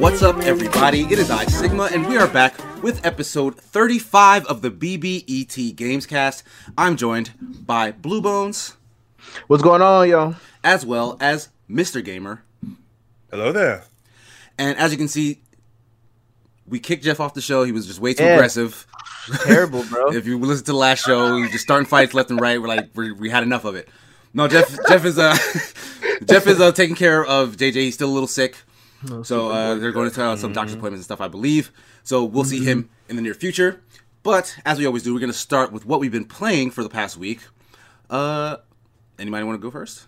What's up, everybody? It is I, Sigma, and we are back with episode 35 of the BBET Gamescast. I'm joined by Blue Bones, What's going on, yo? as well as Mr. Gamer. Hello there. And as you can see, we kicked Jeff off the show. He was just way too Yeah. aggressive. Terrible, bro. If you listen to the last show, he was just starting fights left and right. We're like, we we had enough of it. No, Jeff. Jeff is uh, Jeff is uh, taking care of JJ. He's still a little sick, so uh, they're going to uh, some doctor's appointments and stuff, I believe. So we'll see him in the near future. But as we always do, we're going to start with what we've been playing for the past week. Uh, anybody want to go first?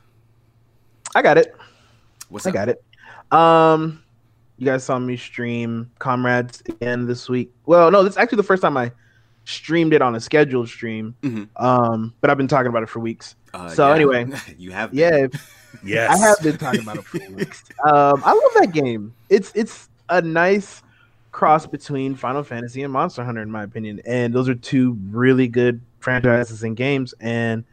I got it. What's I up? got it. Um, you guys saw me stream Comrades again this week. Well, no, this is actually the first time I streamed it on a scheduled stream. Mhm. Um, but I've been talking about it for weeks. Uh, So yeah. anyway. you have Yeah, Yes. I have been talking about it for weeks. Um, I love that game. It's it's a nice cross between Final Fantasy and Monster Hunter, in my opinion. And those are two really good franchises and games. And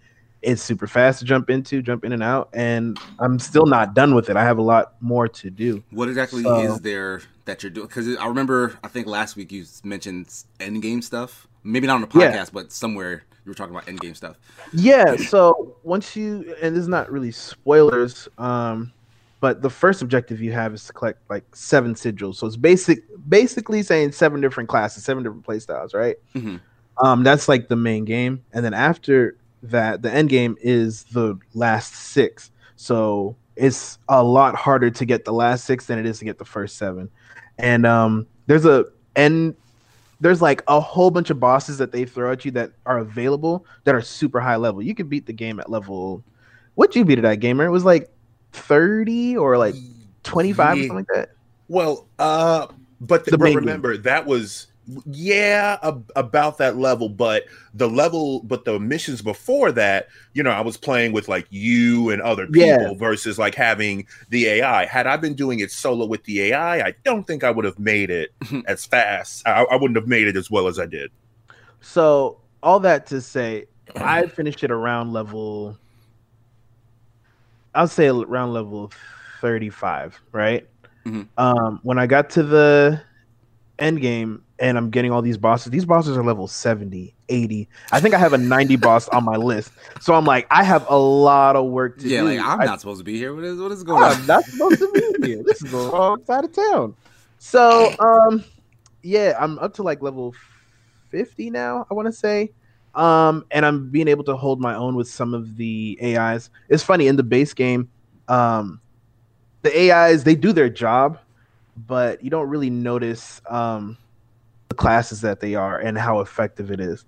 it's super fast to jump into, jump in and out. And I'm still not done with it. I have a lot more to do. What exactly So- is there that you're doing? Because I remember, I think last week you mentioned endgame stuff. Maybe not on the podcast, Yeah. but somewhere you were talking about endgame stuff. Yeah, so once you and this is not really spoilers, um, but the first objective you have is to collect like seven sigils. So it's basic basically saying seven different classes, seven different play styles, right? Mhm. Um, that's like the main game. And then after that, the end game is the last six. So it's a lot harder to get the last six than it is to get the first seven. And um there's a end there's like a whole bunch of bosses that they throw at you that are available that are super high level. You could beat the game at level. What'd you beat it at, gamer? It was like thirty or like twenty five or something like that. Well, uh, but the, The but remember that was yeah ab- about that level, but the level, but the missions before that, you know, I was playing with like you and other people Yeah. versus like having the AI. Had I been doing it solo with the AI, I don't think I would have made it as fast. I, I wouldn't have made it as well as I did. So all that to say, I finished it around level. I'll say around level thirty five, right? Mhm. Um, when I got to the end game and I'm getting all these bosses, these bosses are level 70, 80. I think I have a 90 boss on my list. So I'm like, I have a lot of work to yeah, do. like I'm I- not supposed to be here. What is what is going on? I'm not supposed to be here. This is the wrong side of town. So, um, yeah, I'm up to like level 50 now, I want to say. Um, and I'm being able to hold my own with some of the AIs. It's funny in the base game, um, the AIs they do their job, but you don't really notice um the classes that they are and how effective it is.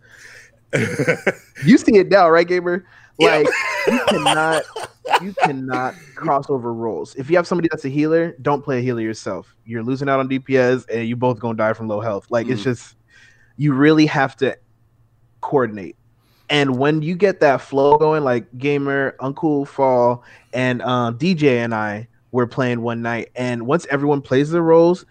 You see it now, right, gamer? Yeah. Like you cannot you cannot cross over roles. If you have somebody that's a healer, don't play a healer yourself. You're losing out on DPS and you both gonna die from low health. Like it's Mhm. just you really have to coordinate. And when you get that flow going, like Gamer, Uncle Fall, and um, DJ and I were playing one night, and once everyone plays their roles,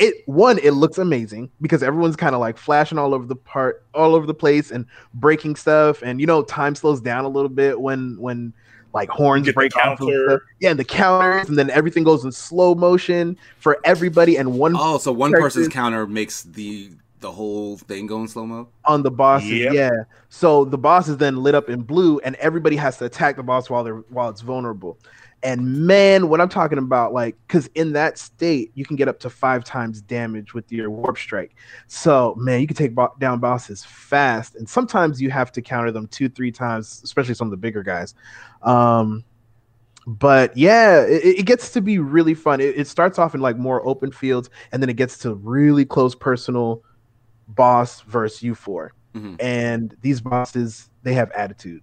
it one it looks amazing because everyone's kind of like flashing all over the part, all over the place, and breaking stuff, and you know time slows down a little bit when when like horns Get break off. and stuff. Yeah, and the counters, and then everything goes in slow motion for everybody, and one Oh, so one Characters- person's counter makes the the whole thing go in slow mo. on the bosses. Yep. Yeah. So the boss is then lit up in blue, and everybody has to attack the boss while they're while it's vulnerable. And man, what I'm talking about, like, because in that state, you can get up to five times damage with your warp strike. So man, you can take bo- down bosses fast, and sometimes you have to counter them two, three times, especially some of the bigger guys. Um, but yeah, it, it gets to be really fun. It, it starts off in like more open fields, and then it gets to really close personal boss versus you 4 Mhm. and these bosses they have attitude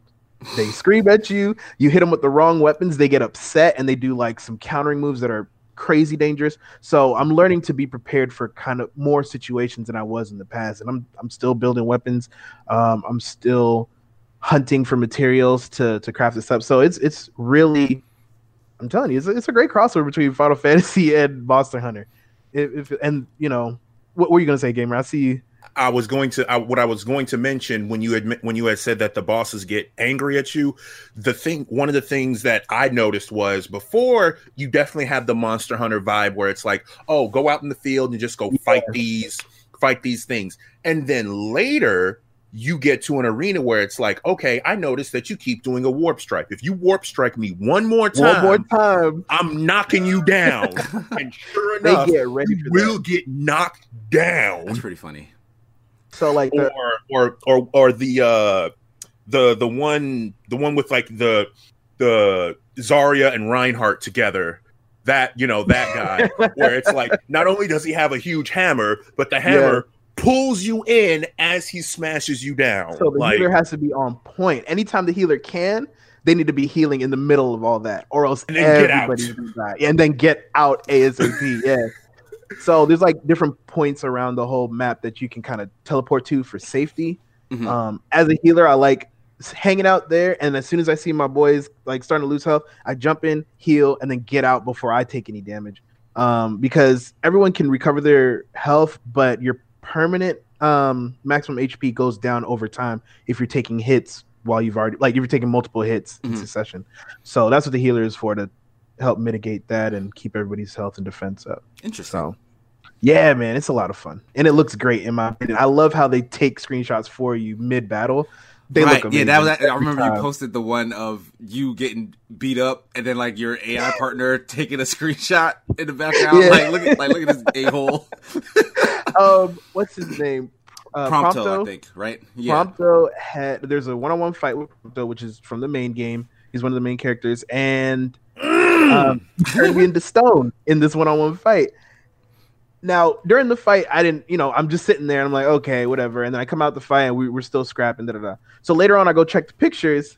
they scream at you. You hit them with the wrong weapons. They get upset and they do like some countering moves that are crazy dangerous. So i'm learning to be prepared for kind of more situations than i was in the past. And i'm i'm still building weapons. Um, i'm still hunting for materials to to craft this up. So it's it's really i'm telling you it's, a- it's a great crossover between final fantasy and monster hunter. If, if and you know what were you gonna say gamer? I see I was going to I, what I was going to mention when you had when you had said that the bosses get angry at you. The thing, one of the things that I noticed was before you definitely have the Monster Hunter vibe where it's like, oh, go out in the field and just go yeah. fight these fight these things, and then later you get to an arena where it's like, okay, I noticed that you keep doing a warp strike. If you warp strike me one more time, one more time, I'm knocking you down. and sure enough, they get ready you will that. get knocked down. That's pretty funny. So like the- or or or or the uh the the one the one with like the the Zarya and Reinhardt together. That you know that guy where it's like not only does he have a huge hammer, but the hammer yeah. pulls you in as he smashes you down. So the like, healer has to be on point. Anytime the healer can, they need to be healing in the middle of all that, or else everybody will die. And then get out ASAP. yeah so there's like different points around the whole map that you can kind of teleport to for safety. Mm-hmm. Um, as a healer, I like hanging out there, and as soon as I see my boys like starting to lose health, I jump in, heal, and then get out before I take any damage. Um, because everyone can recover their health, but your permanent um, maximum HP goes down over time if you're taking hits while you've already like if you're taking multiple hits mm-hmm. in succession. So that's what the healer is for to help mitigate that and keep everybody's health and defense up. Interesting. So, yeah, man, it's a lot of fun and it looks great in my opinion. I love how they take screenshots for you mid battle. They right. look amazing. Yeah, that was. I remember you posted the one of you getting beat up and then like your AI partner taking a screenshot in the background. Yeah. Like look at like look at this a hole. um, what's his name? Uh, Prompto, Prompto, I think, right? Yeah. Prompto had there's a one-on-one fight with Prompto, which is from the main game. He's one of the main characters, and um, turned me into stone in this one-on-one fight. Now, during the fight, I didn't, you know, I'm just sitting there and I'm like, okay, whatever. And then I come out the fight and we, we're still scrapping, da da da. So later on, I go check the pictures.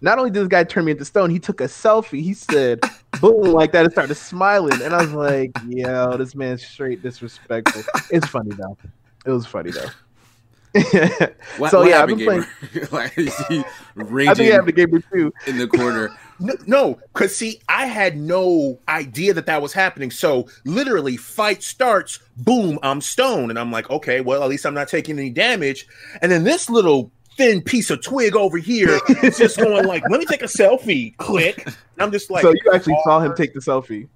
Not only did this guy turn me into stone, he took a selfie. He said, boom, like that, and started smiling. And I was like, yo, this man's straight disrespectful. It's funny though. It was funny though. what, so what yeah, I've been playing. like, raging I think I have the gamer too in the corner. No, because see, I had no idea that that was happening. So literally, fight starts, boom, I'm stoned, and I'm like, okay, well, at least I'm not taking any damage. And then this little thin piece of twig over here is just going like, let me take a selfie. Click. And I'm just like, so you actually saw him take the selfie.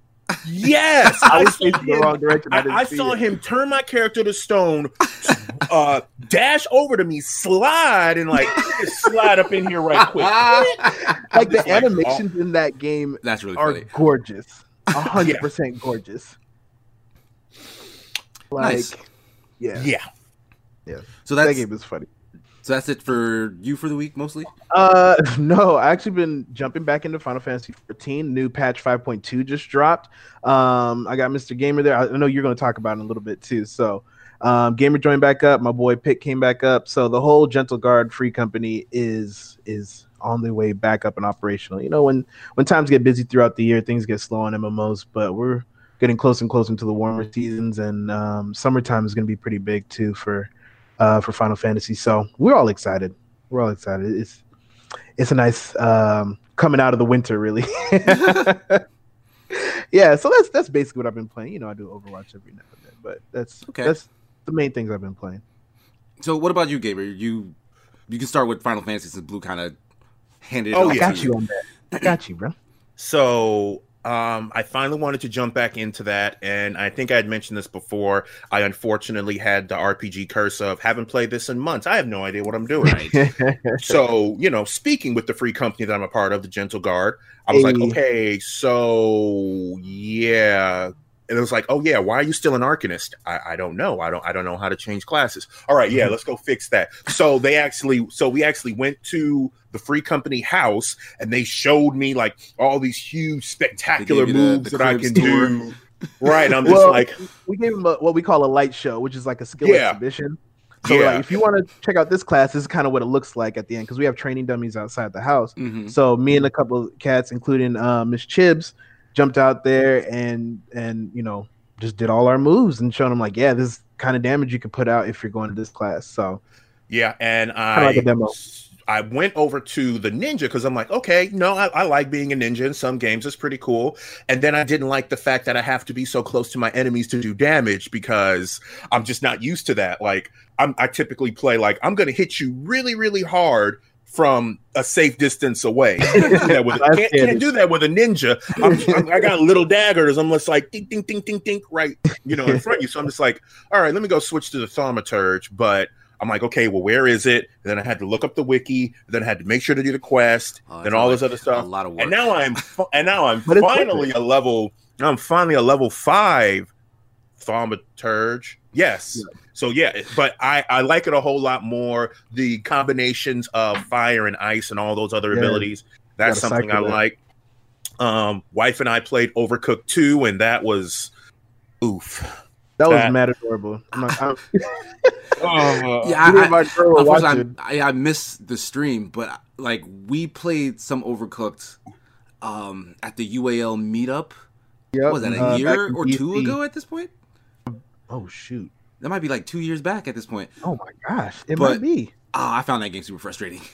Yes, I was facing the wrong direction. I, I, I saw it. him turn my character to stone, uh, dash over to me, slide, and like slide up in here right quick. like the animations oh, in that game, that's really are funny. gorgeous, hundred percent gorgeous. Like, nice. yeah, yeah, yeah. So that game is funny. So that's it for you for the week mostly? Uh no, I actually been jumping back into Final Fantasy 14. New patch 5.2 just dropped. Um I got Mr. Gamer there. I know you're going to talk about it in a little bit too. So um Gamer joined back up, my boy Pitt came back up. So the whole Gentle Guard free company is is on the way back up and operational. You know, when when times get busy throughout the year, things get slow on MMOs, but we're getting closer and closer into the warmer seasons and um, summertime is going to be pretty big too for uh, for Final Fantasy. So we're all excited. We're all excited. It's it's a nice um, coming out of the winter, really. yeah, so that's that's basically what I've been playing. You know, I do Overwatch every now and then, but that's okay. That's the main things I've been playing. So, what about you, Gabriel? You you can start with Final Fantasy since Blue kind of handed. Oh, I got you on that. I got you, bro. So um, I finally wanted to jump back into that, and I think I had mentioned this before. I unfortunately had the RPG curse of haven't played this in months. I have no idea what I'm doing. Right? so, you know, speaking with the free company that I'm a part of, the Gentle Guard, I was hey. like, okay, so yeah, and it was like, oh yeah, why are you still an Arcanist? I, I don't know. I don't I don't know how to change classes. All right, yeah, mm-hmm. let's go fix that. So they actually so we actually went to the free company house and they showed me like all these huge spectacular moves the, the that I can tour. do. Right. I'm just like we gave them a, what we call a light show, which is like a skill yeah. exhibition. So yeah. like, if you want to check out this class, this is kind of what it looks like at the end because we have training dummies outside the house. Mm-hmm. So me and a couple of cats, including uh, Miss Chibs, jumped out there and and you know just did all our moves and showed them like, yeah, this kind of damage you can put out if you're going to this class. So yeah, and I like I went over to the ninja because I'm like, okay, no, I, I, like being a ninja in some games. It's pretty cool. And then I didn't like the fact that I have to be so close to my enemies to do damage because I'm just not used to that. Like I'm, I typically play like I'm going to hit you really, really hard from a safe distance away. with, can't, can't, do that with a ninja. I'm, I'm, i got little daggers. I'm just like ding, ding, ding, ding, ding, right, you know, in front of you. So I'm just like, all right, let me go switch to the thaumaturge. But I'm like, okay, well, where is it? And then I had to look up the wiki. then I had to make sure to do the quest. Oh, and all this other stuff. A lot of work. And now I'm and now I'm finally a level. I'm finally a level five thaumaturge. Yes. Yeah. So yeah, but I I like it a whole lot more. The combinations of fire and ice and all those other yeah. abilities. That's something I like. Um, wife and I played Overcooked 2, and that was oof. That, that was mad adorable. I'm not, I'm, oh, yeah, I, my girl I, I, I missed the stream, but like we played some Overcooked um, at the UAL meetup. Yeah, was that a uh, year or two ago at this point? Oh shoot, that might be like two years back at this point. Oh my gosh, it but, might be. Oh, I found that game super frustrating.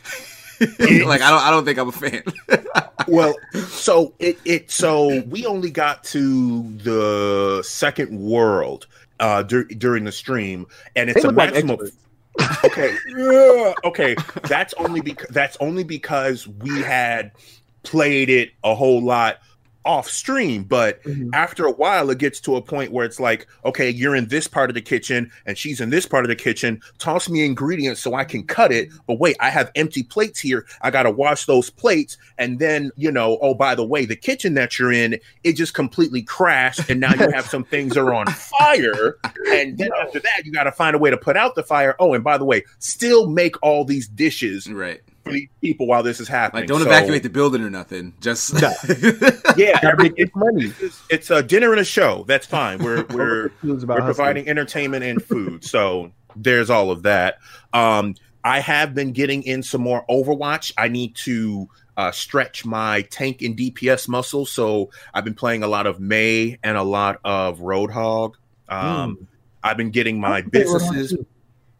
like I don't, I don't think I'm a fan. well, so it, it, so we only got to the second world uh dur- during the stream, and it's a maximum. Like okay, okay, that's only because that's only because we had played it a whole lot off stream but mm-hmm. after a while it gets to a point where it's like okay you're in this part of the kitchen and she's in this part of the kitchen. Toss me ingredients so i can cut it but wait i have empty plates here. I gotta wash those plates. And then you know oh by the way the kitchen that you're in it just completely crashed and now you have some things are on fire. And then after that you gotta find a way to put out the fire. Oh and by the way still make all these dishes right for these people while this is happening. Like, don't so, evacuate the building or nothing. Just no. yeah, it's money. It's, it's, a dinner and a show. That's fine. We're we're we're providing entertainment and food. So there's all of that. Um, I have been getting in some more Overwatch. I need to uh, stretch my tank and DPS muscles. So I've been playing a lot of Mei and a lot of Roadhog. Um, mm. I've been getting my businesses.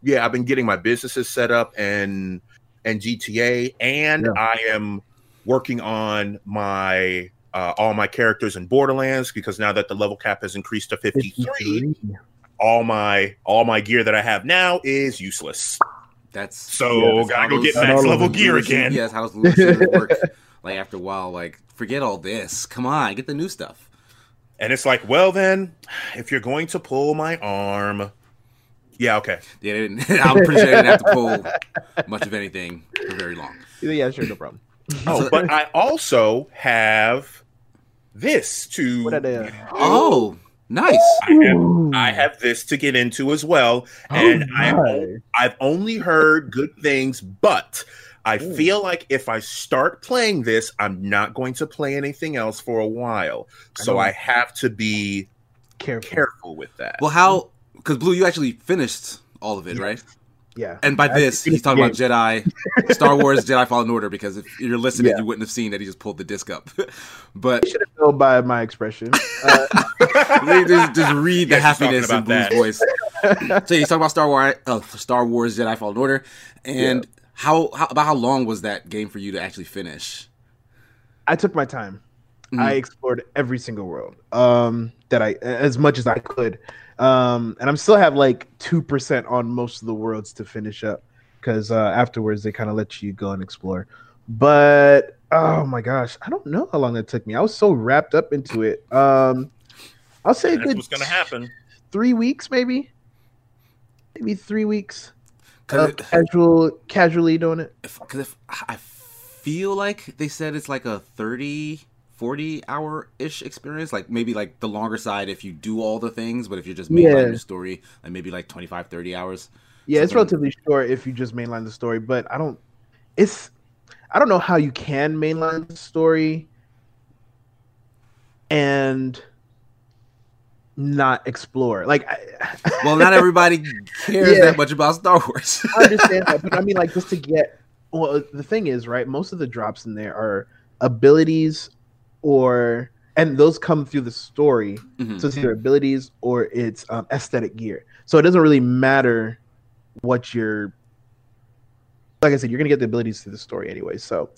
Yeah, I've been getting my businesses set up and and GTA, and yeah. I am working on my uh, all my characters in Borderlands because now that the level cap has increased to 53, 53, all my all my gear that I have now is useless. That's so yeah, gotta go get max level gear again. Yes, how's Lucy work? like after a while, like forget all this. Come on, get the new stuff. And it's like, well, then, if you're going to pull my arm, yeah, okay. Yeah, I'm pretty sure I didn't have to pull much of anything for very long. Yeah, sure, no problem. oh, but I also have this to. What are? Oh, nice. I have, I have, this to get into as well, oh, and I I've only heard good things, but I Ooh. feel like if I start playing this, I'm not going to play anything else for a while. So I, I have to be careful. careful with that. Well, how because Blue, you actually finished all of it, yes. right? Yeah. And by this, he's talking about Jedi, Star Wars, Jedi Fallen Order, because if you're listening, yeah. you wouldn't have seen that he just pulled the disc up. but you should have known by my expression. Uh, just, just, read the happiness in Blue's voice. so he's talking about Star Wars, uh, Star Wars, Jedi Fallen Order, and yeah. how, how about how long was that game for you to actually finish? I took my time. Mm-hmm. I explored every single world um, that I, as much as I could. Um, and I'm still have like two percent on most of the worlds to finish up because uh, afterwards they kind of let you go and explore. But oh my gosh, I don't know how long it took me. I was so wrapped up into it. Um, I'll say that's what's gonna happen. Three weeks, maybe, maybe three weeks. Of it, casual, casually doing it. Because if, if I feel like they said it's like a thirty 40 hour ish experience like maybe like the longer side if you do all the things but if you're just mainlining yeah. the story like maybe like 25 30 hours yeah it's relatively short if you just mainline the story but i don't it's i don't know how you can mainline the story and not explore like I, well not everybody cares yeah. that much about star wars i understand that but i mean like just to get well the thing is right most of the drops in there are abilities or and those come through the story. Mm-hmm. So it's either abilities or it's um, aesthetic gear. So it doesn't really matter what your like I said, you're gonna get the abilities through the story anyway, so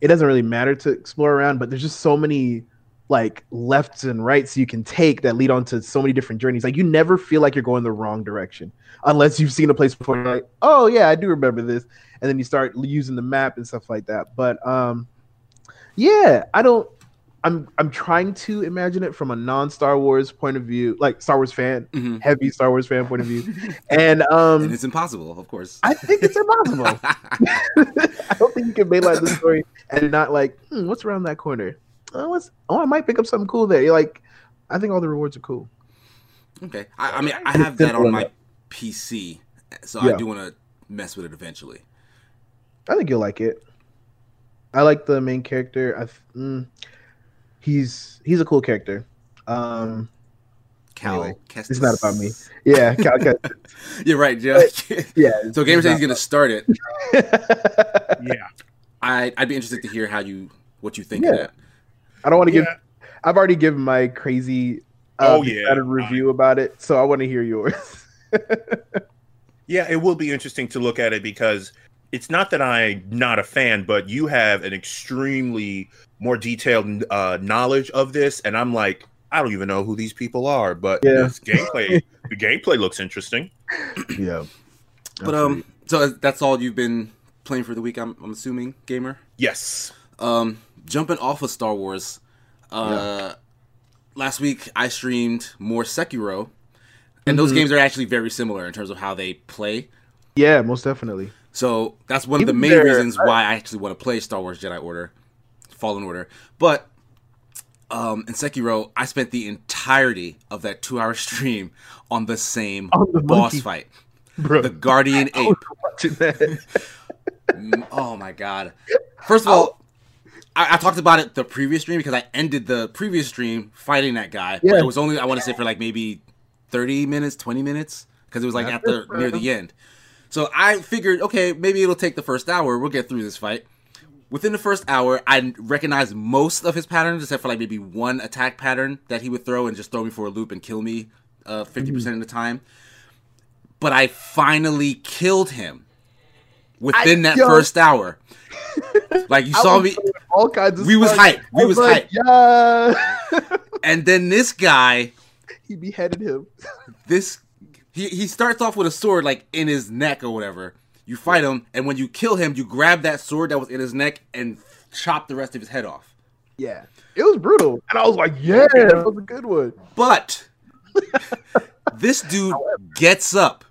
it doesn't really matter to explore around. But there's just so many like lefts and rights you can take that lead on to so many different journeys. Like you never feel like you're going the wrong direction unless you've seen a place before. You're like, oh yeah, I do remember this, and then you start using the map and stuff like that. But um, yeah, I don't. I'm I'm trying to imagine it from a non Star Wars point of view, like Star Wars fan, Mhm. heavy Star Wars fan point of view, and um, and it's impossible, of course. I think it's impossible. I don't think you can mainline the story and not like, hmm, what's around that corner? Oh, what's, oh, I might pick up something cool there. You're like, I think all the rewards are cool. okay, I, I mean, I have that on my PC, so Yeah. I do want to mess with it eventually. I think you'll like it. I like the main character. I, mm, he's he's a cool character. Um, Cal, Anyway, Kestis. it's not about me. yeah, Cal- Cal- You're right, yeah. yeah. so Gamer says he's gonna start it. Yeah. I I'd be interested to hear how you what you think of Yeah. that. I don't want to give. I've already given my crazy. Uh, Oh, yeah. excited review about it, so I want to hear yours. Yeah, it will be interesting to look at it because it's not that I'm not a fan, but you have an extremely more detailed uh, knowledge of this, and I'm like, I don't even know who these people are, but Yeah. this gameplay, the gameplay looks interesting. yeah. But um, so that's all you've been playing for the week. I'm I'm assuming, gamer. Yes. Um, jumping off of Star Wars, uh, last week I streamed more Sekiro, and those Mhm. games are actually very similar in terms of how they play. Yeah, most definitely. So that's one of the main their- reasons why I actually want to play Star Wars Jedi Order, Fallen Order. But um, in Sekiro, I spent the entirety of that two-hour stream on the same On the boss monkey. fight, Bro, the Guardian Ape. that. Oh my god! First of all, I, I talked about it the previous stream because I ended the previous stream fighting that guy. But it was only I want to say for like maybe thirty minutes, twenty minutes because it was like That's at the near the end. So I figured, okay, maybe it'll take the first hour. We'll get through this fight. Within the first hour, I recognized most of his patterns, except for like maybe one attack pattern that he would throw and just throw me for a loop and kill me uh, 50% of the time. But I finally killed him within I- that yo. first hour. Like you saw was me, all kinds of We was stuff. hyped. We I was like, Yeah. and then this guy, he beheaded him. this he he starts off with a sword like in his neck or whatever. You fight him, and when you kill him, you grab that sword that was in his neck and chop the rest of his head off. Yeah, it was brutal, and I was like, "Yeah, that was a good one." But this dude gets up,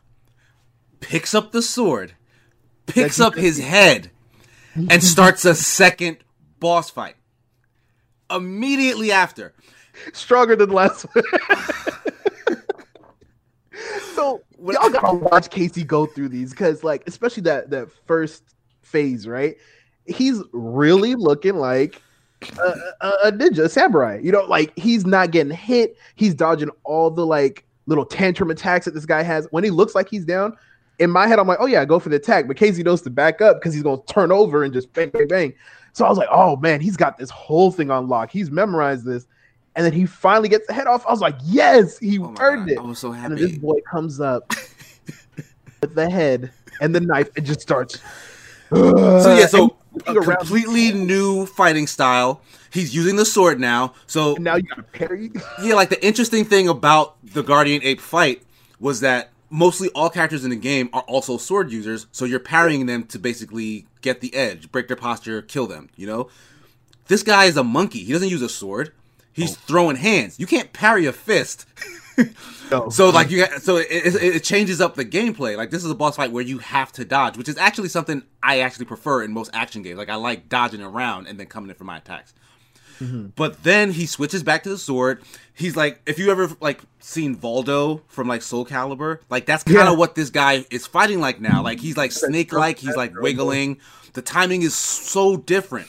picks up the sword, picks up his head, and starts a second boss fight. Immediately after. Stronger than the last one. so y'all gotta watch Casey go through these because, like, especially that that first phase, right? He's really looking like a, a, a ninja, a samurai. You know, like he's not getting hit. He's dodging all the like little tantrum attacks that this guy has. When he looks like he's down, in my head, I'm like, oh yeah, go for the attack. But Casey knows to back up because he's gonna turn over and just bang, bang, bang. So I was like, oh man, he's got this whole thing on lock. He's memorized this. And then he finally gets the head off. I was like, yes, he Oh earned God, it. I was so And then this boy comes up with the head and the knife and just starts. So yeah, so a and completely new fighting style. He's using the sword now. So and now you gotta parry. yeah, like the interesting thing about the Guardian Ape fight was that mostly all characters in the game are also sword users, so you're parrying them to basically get the edge, break their posture, kill them, you know? This guy is a monkey. He doesn't use a sword. He's oh. throwing hands. You can't parry a fist. No. So like you got, so it, it, it changes up the gameplay. Like this is a boss fight where you have to dodge, which is actually something I actually prefer in most action games. Like I like dodging around and then coming in for my attacks. Mm-hmm. But then he switches back to the sword. He's like, if you ever like seen Voldo from like Soul Calibur, like that's kind of Yeah. what this guy is fighting like now. Like he's like snake like, he's like wiggling. The timing is so different.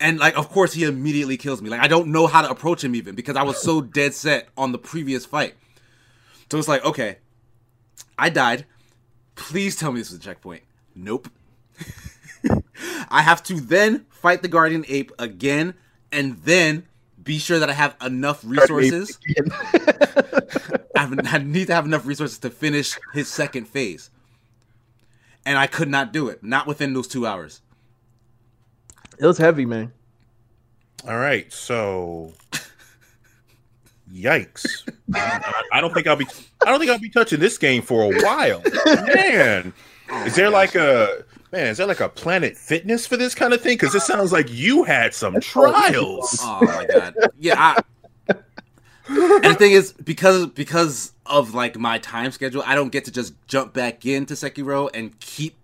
And like, of course, he immediately kills me. Like I don't know how to approach him even because I was so dead set on the previous fight. So it's like, okay, I died. Please tell me this is a checkpoint. Nope. I have to then fight the guardian ape again, and then be sure that I have enough resources. I, need to have enough resources to finish his second phase. and I could not do it. Not within those two hours. It was heavy, man. All right, so yikes! I, I don't think I'll be. I don't think I'll be touching this game for a while. Man, is there like a man? Is there like a Planet Fitness for this kind of thing? Because it sounds like you had some trials. Oh my god. Yeah. I, and the thing is, because because of like my time schedule, I don't get to just jump back into Sekiro and keep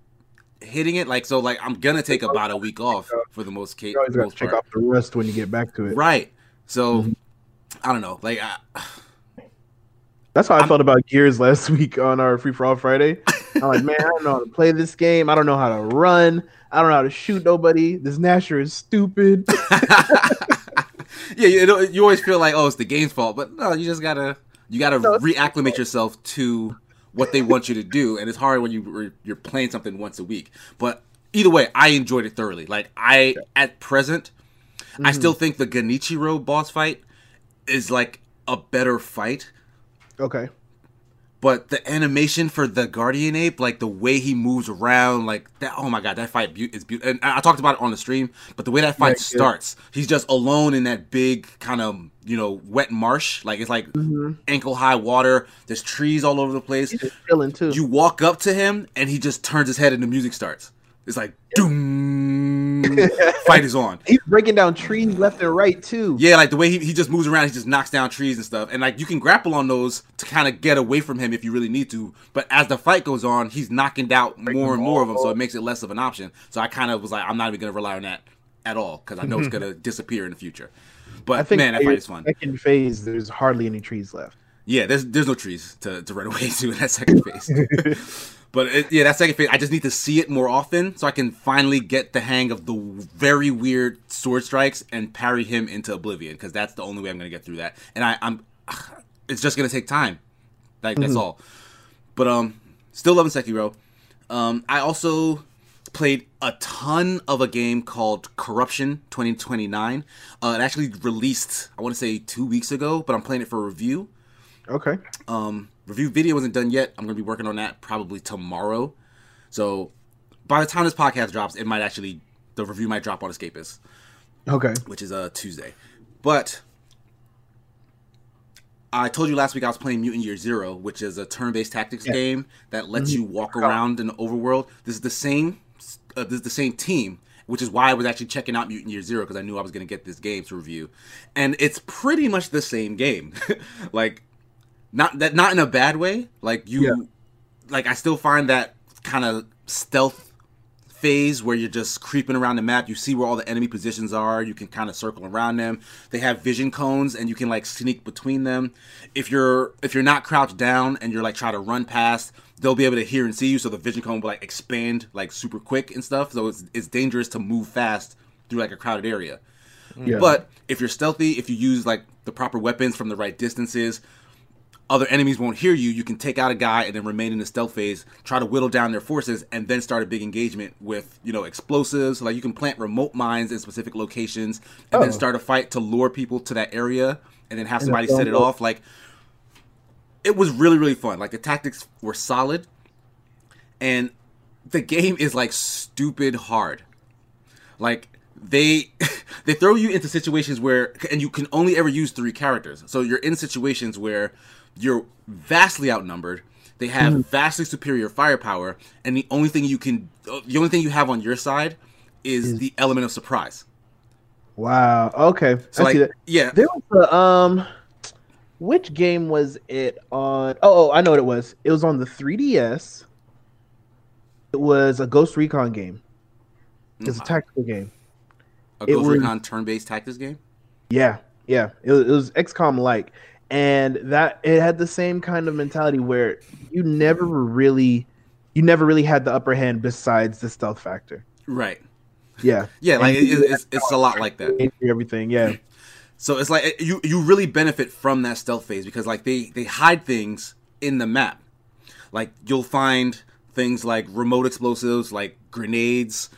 hitting it. Like so, like I'm gonna take about a week off for the most case. You check off the rest when you get back to it. Right. So mm-hmm. I don't know. Like. I, that's how I I'm, felt about Gears last week on our Free for All Friday. I'm like, man, I don't know how to play this game. I don't know how to run. I don't know how to shoot nobody. This Gnasher is stupid. yeah, you, you always feel like, oh, it's the game's fault, but no, you just gotta you gotta no, reacclimate yourself to what they want you to do, and it's hard when you you're playing something once a week. But either way, I enjoyed it thoroughly. Like I at present, mm-hmm. I still think the Genichiro boss fight is like a better fight Okay. But the animation for the guardian ape, like the way he moves around, like that. Oh my god, that fight is beautiful. And I talked about it on the stream, but the way that fight starts, he's just alone in that big kind of you know wet marsh. Like it's like mm-hmm. ankle high water. There's trees all over the place. He's chilling too. You walk up to him, and he just turns his head, and the music starts. It's like doom. fight is on. He's breaking down trees left and right too. Yeah, like the way he, he just moves around, he just knocks down trees and stuff. And like you can grapple on those to kind of get away from him if you really need to. But as the fight goes on, he's knocking out breaking more and more of them, so it makes it less of an option. So I kind of was like, I'm not even gonna rely on that at all because I know it's gonna disappear in the future. But I think man, that fight is fun. Second phase, there's hardly any trees left. Yeah, there's there's no trees to, to run away to in that second phase. But it, yeah, that second phase, I just need to see it more often so I can finally get the hang of the very weird sword strikes and parry him into oblivion because that's the only way I'm gonna get through that. And I, I'm, it's just gonna take time. Like that's mm-hmm. all. But um, still loving Sekiro. Um, I also played a ton of a game called Corruption 2029. Uh, it actually released, I want to say two weeks ago, but I'm playing it for review. Okay. Um, review video wasn't done yet. I'm gonna be working on that probably tomorrow. So by the time this podcast drops, it might actually the review might drop on Escapist. Okay. Which is a uh, Tuesday. But I told you last week I was playing Mutant Year Zero, which is a turn-based tactics yeah. game that lets mm-hmm. you walk around in the overworld. This is the same. Uh, this is the same team, which is why I was actually checking out Mutant Year Zero because I knew I was going to get this game to review, and it's pretty much the same game. like not that not in a bad way. Like you, yeah. like I still find that kind of stealth phase where you're just creeping around the map. You see where all the enemy positions are. You can kind of circle around them. They have vision cones, and you can like sneak between them. If you're if you're not crouched down and you're like trying to run past, they'll be able to hear and see you. So the vision cone will like expand like super quick and stuff. So it's it's dangerous to move fast through like a crowded area. Yeah. But if you're stealthy, if you use like the proper weapons from the right distances, other enemies won't hear you, you can take out a guy and then remain in the stealth phase, try to whittle down their forces, and then start a big engagement with, you know, explosives. Like you can plant remote mines in specific locations and oh. then start a fight to lure people to that area and then have somebody set it off. Like it was really, really fun. Like the tactics were solid. And the game is like stupid hard. Like they they throw you into situations where and you can only ever use three characters. So you're in situations where you're vastly outnumbered. They have mm-hmm. vastly superior firepower, and the only thing you can, the only thing you have on your side is, is... the element of surprise. Wow. Okay. So like, yeah. There was a um, which game was it on? Oh, oh, I know what it was. It was on the 3DS. It was a Ghost Recon game. It's a mm. tactical game. A Ghost was, Recon turn-based tactics game. Yeah, yeah. It, it was XCOM like, and that it had the same kind of mentality where you never really you never really had the upper hand besides the stealth factor. Right. Yeah. Yeah like it, it's, it's a lot like that. Everything yeah. So it's like you you really benefit from that stealth phase because like they they hide things in the map. Like you'll find things like remote explosives like grenades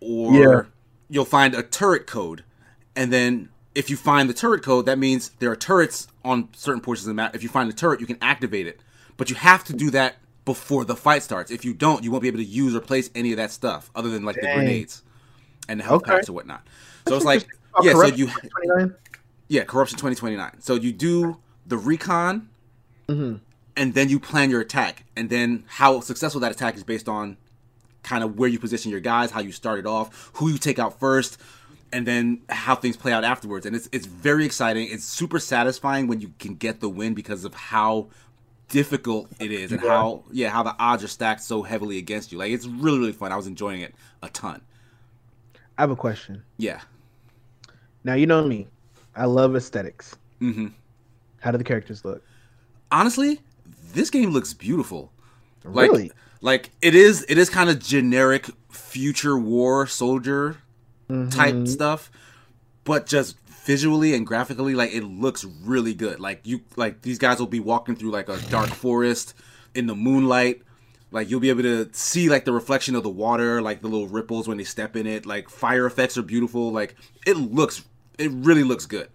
or yeah. you'll find a turret code. And then if you find the turret code, that means there are turrets on certain portions of the map. If you find the turret, you can activate it. But you have to do that before the fight starts. If you don't, you won't be able to use or place any of that stuff other than like the grenades and the health Okay. packs or whatnot. So That's it's like. Oh, yeah, so Corruption you yeah, corruption 2029. So you do the recon Mhm. and then you plan your attack. And then how successful that attack is based on kind of where you position your guys, how you started off, who you take out first, and then how things play out afterwards. And it's it's very exciting. It's super satisfying when you can get the win because of how difficult it is and how yeah, how the odds are stacked so heavily against you. Like it's really really fun. I was enjoying it a ton. I have a question. Yeah. Now you know me. I love aesthetics. Mhm. How do the characters look? Honestly, this game looks beautiful. Like, Really? like it is it is kind of generic future war soldier type Mhm. stuff, but just visually and graphically, like it looks really good. Like you like these guys will be walking through like a dark forest in the moonlight. Like you'll be able to see like the reflection of the water, like the little ripples when they step in it. Like fire effects are beautiful. Like it looks it really looks good.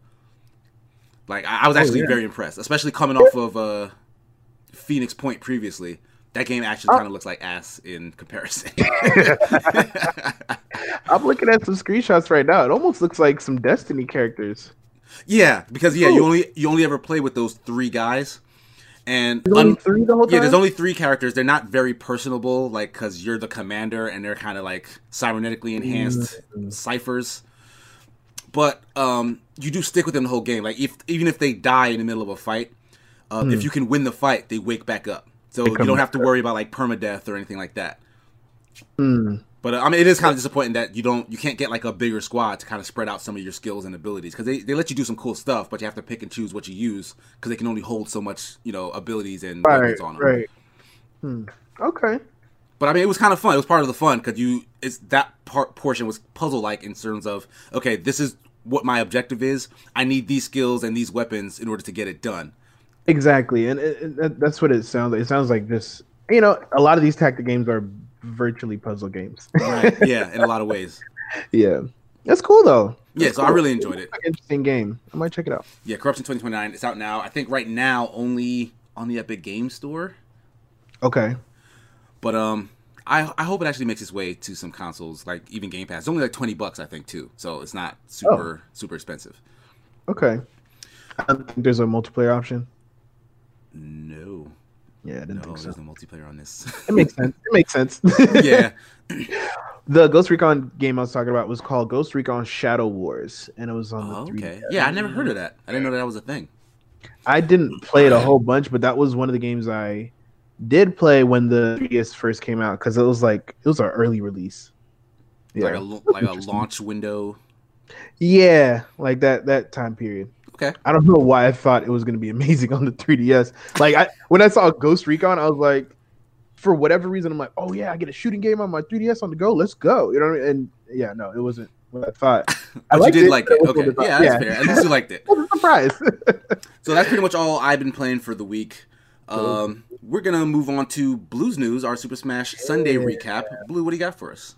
Like I, I was actually yeah. very impressed, especially coming off of uh Phoenix Point previously. That game actually Oh. kind of looks like ass in comparison. I'm looking at some screenshots right now. It almost looks like some Destiny characters. yeah, because yeah, you only you only ever play with those three guys, and There's only un- three the yeah, there's only three characters. They're not very personable, like because you're the commander, and they're kind of like cybernetically enhanced ciphers. But um, you do stick with them the whole game. Like if even if they die in the middle of a fight, uh, if you can win the fight, they wake back up. So you don't have to worry about like permadeath or anything like that. Hmm. But uh, I mean, it is kind of disappointing that you don't, you can't get like a bigger squad to kind of spread out some of your skills and abilities because they, they let you do some cool stuff, but you have to pick and choose what you use because they can only hold so much, you know, abilities and Right, weapons on them. right. Hmm. Okay. But I mean, it was kind of fun. It was part of the fun because you, it's that part portion was puzzle like in terms of okay, this is what my objective is. I need these skills and these weapons in order to get it done. Exactly, and it, it, that's what it sounds like. It sounds like this. You know, a lot of these tactic games are virtually puzzle games. Right? yeah, in a lot of ways. yeah, that's cool though. Yeah, That's so I really enjoyed it. Interesting game. I might check it out. Yeah, Corruption 2029. It's out now. I think right now only on the Epic Game Store. Okay. But um, I I hope it actually makes its way to some consoles, like even Game Pass. It's only like twenty bucks, I think, too. So it's not super super expensive. Okay. I think there's a multiplayer option. No, Yeah, I didn't no, think so. there's no multiplayer on this. It makes sense. It makes sense. yeah, The Ghost Recon game I was talking about was called Ghost Recon Shadow Wars, and it was on oh, the 3DS. okay. Yeah, I never heard of that. I didn't know that was a thing. I didn't play it a whole bunch, but that was one of the games I did play when the 3DS first came out because it was like it was our early release. Yeah, Like a like a launch window. yeah, like that that time period. Okay. I don't know why I thought it was going to be amazing on the 3DS. Like I when I saw Ghost Recon, I was like, for whatever reason, I'm like, oh yeah, I get a shooting game on my 3DS on the go. Let's go. You know what I mean? And yeah, no, it wasn't what I thought. I But you liked did it, like it. Okay. what I Yeah, thought. fair. At least you liked it. I was surprised. So that's pretty much all I've been playing for the week. Um, we're gonna move on to Blues News, our Super Smash Sunday recap. Blue, what do you got for us?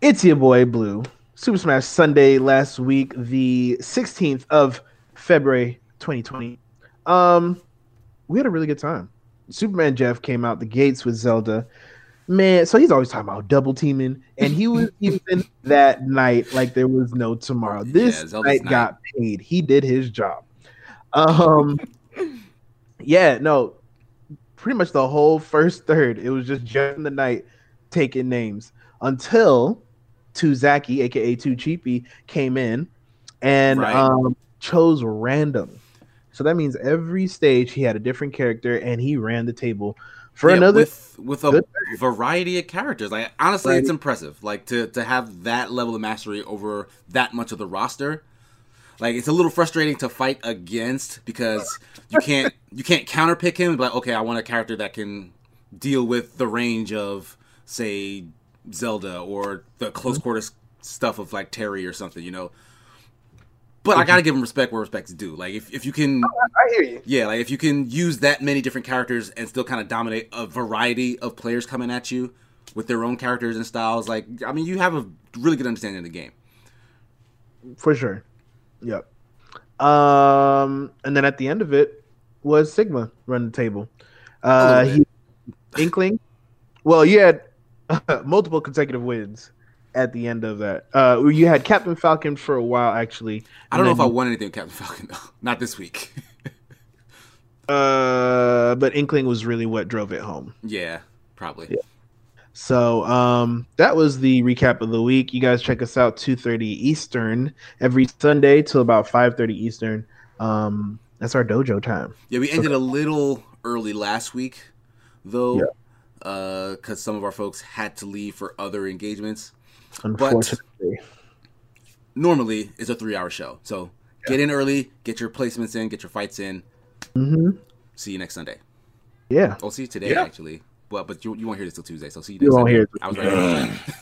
It's your boy Blue. Super Smash Sunday last week, the 16th of February 2020. Um, we had a really good time. Superman Jeff came out the gates with Zelda. Man, so he's always talking about double teaming, and he was using that knight like there was no tomorrow. This Yeah, night night. got paid. He did his job. Um, yeah, no, pretty much the whole first third, it was just Jeff in the knight taking names until Tuzaki, aka Two Cheapy, came in and Right. um, chose random. So that means every stage he had a different character and he ran the table for Yeah, another. with with a variety of characters. Like honestly, Right. it's impressive. Like to to have that level of mastery over that much of the roster. Like it's a little frustrating to fight against because you can't you can't counterpick him. But okay, I want a character that can deal with the range of say Zelda or the close Mm-hmm. quarters stuff of like Terry or something. You know. But I gotta give him respect where respect is due. Like if, if you can I hear you. yeah, like if you can use that many different characters and still kind of dominate a variety of players coming at you with their own characters and styles, like I mean, you have a really good understanding of the game. For sure. Yep. Um, and then at the end of it was Sigma run the table. Uh, he, Inkling. Well, you had multiple consecutive wins at the end of that. Uh, you had Captain Falcon for a while, actually. I don't know if I won anything with Captain Falcon though. Not this week. uh, but Inkling was really what drove it home. Yeah, probably. Yeah. So um, that was the recap of the week. You guys check us out 2:30 Eastern every Sunday till about 5:30 Eastern. Um, that's our dojo time. Yeah, we ended so, a little early last week, though, because uh, some of our folks had to leave for other engagements. Unfortunately, but normally it's a three-hour show, so yeah. get in early, get your placements in, get your fights in. Mm-hmm. See you next Sunday. Yeah, I'll see you today yeah. actually. Well, but you, you won't hear this till Tuesday, so see you. Next you won't hear. It I was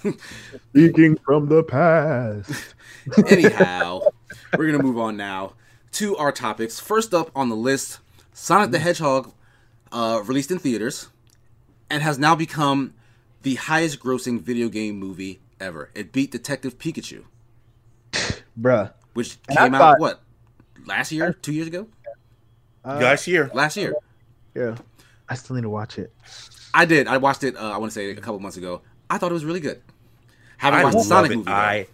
right. Speaking from the past. Anyhow, we're gonna move on now to our topics. First up on the list, Sonic the Hedgehog, uh, released in theaters, and has now become the highest-grossing video game movie ever. It beat Detective Pikachu, bruh, which came out thought, what last year, two years ago. Uh, last year, last year. Yeah, I still need to watch it. I did. I watched it. Uh, I want to say a couple months ago. I thought it was really good. Haven't I watched the Sonic it. movie. I,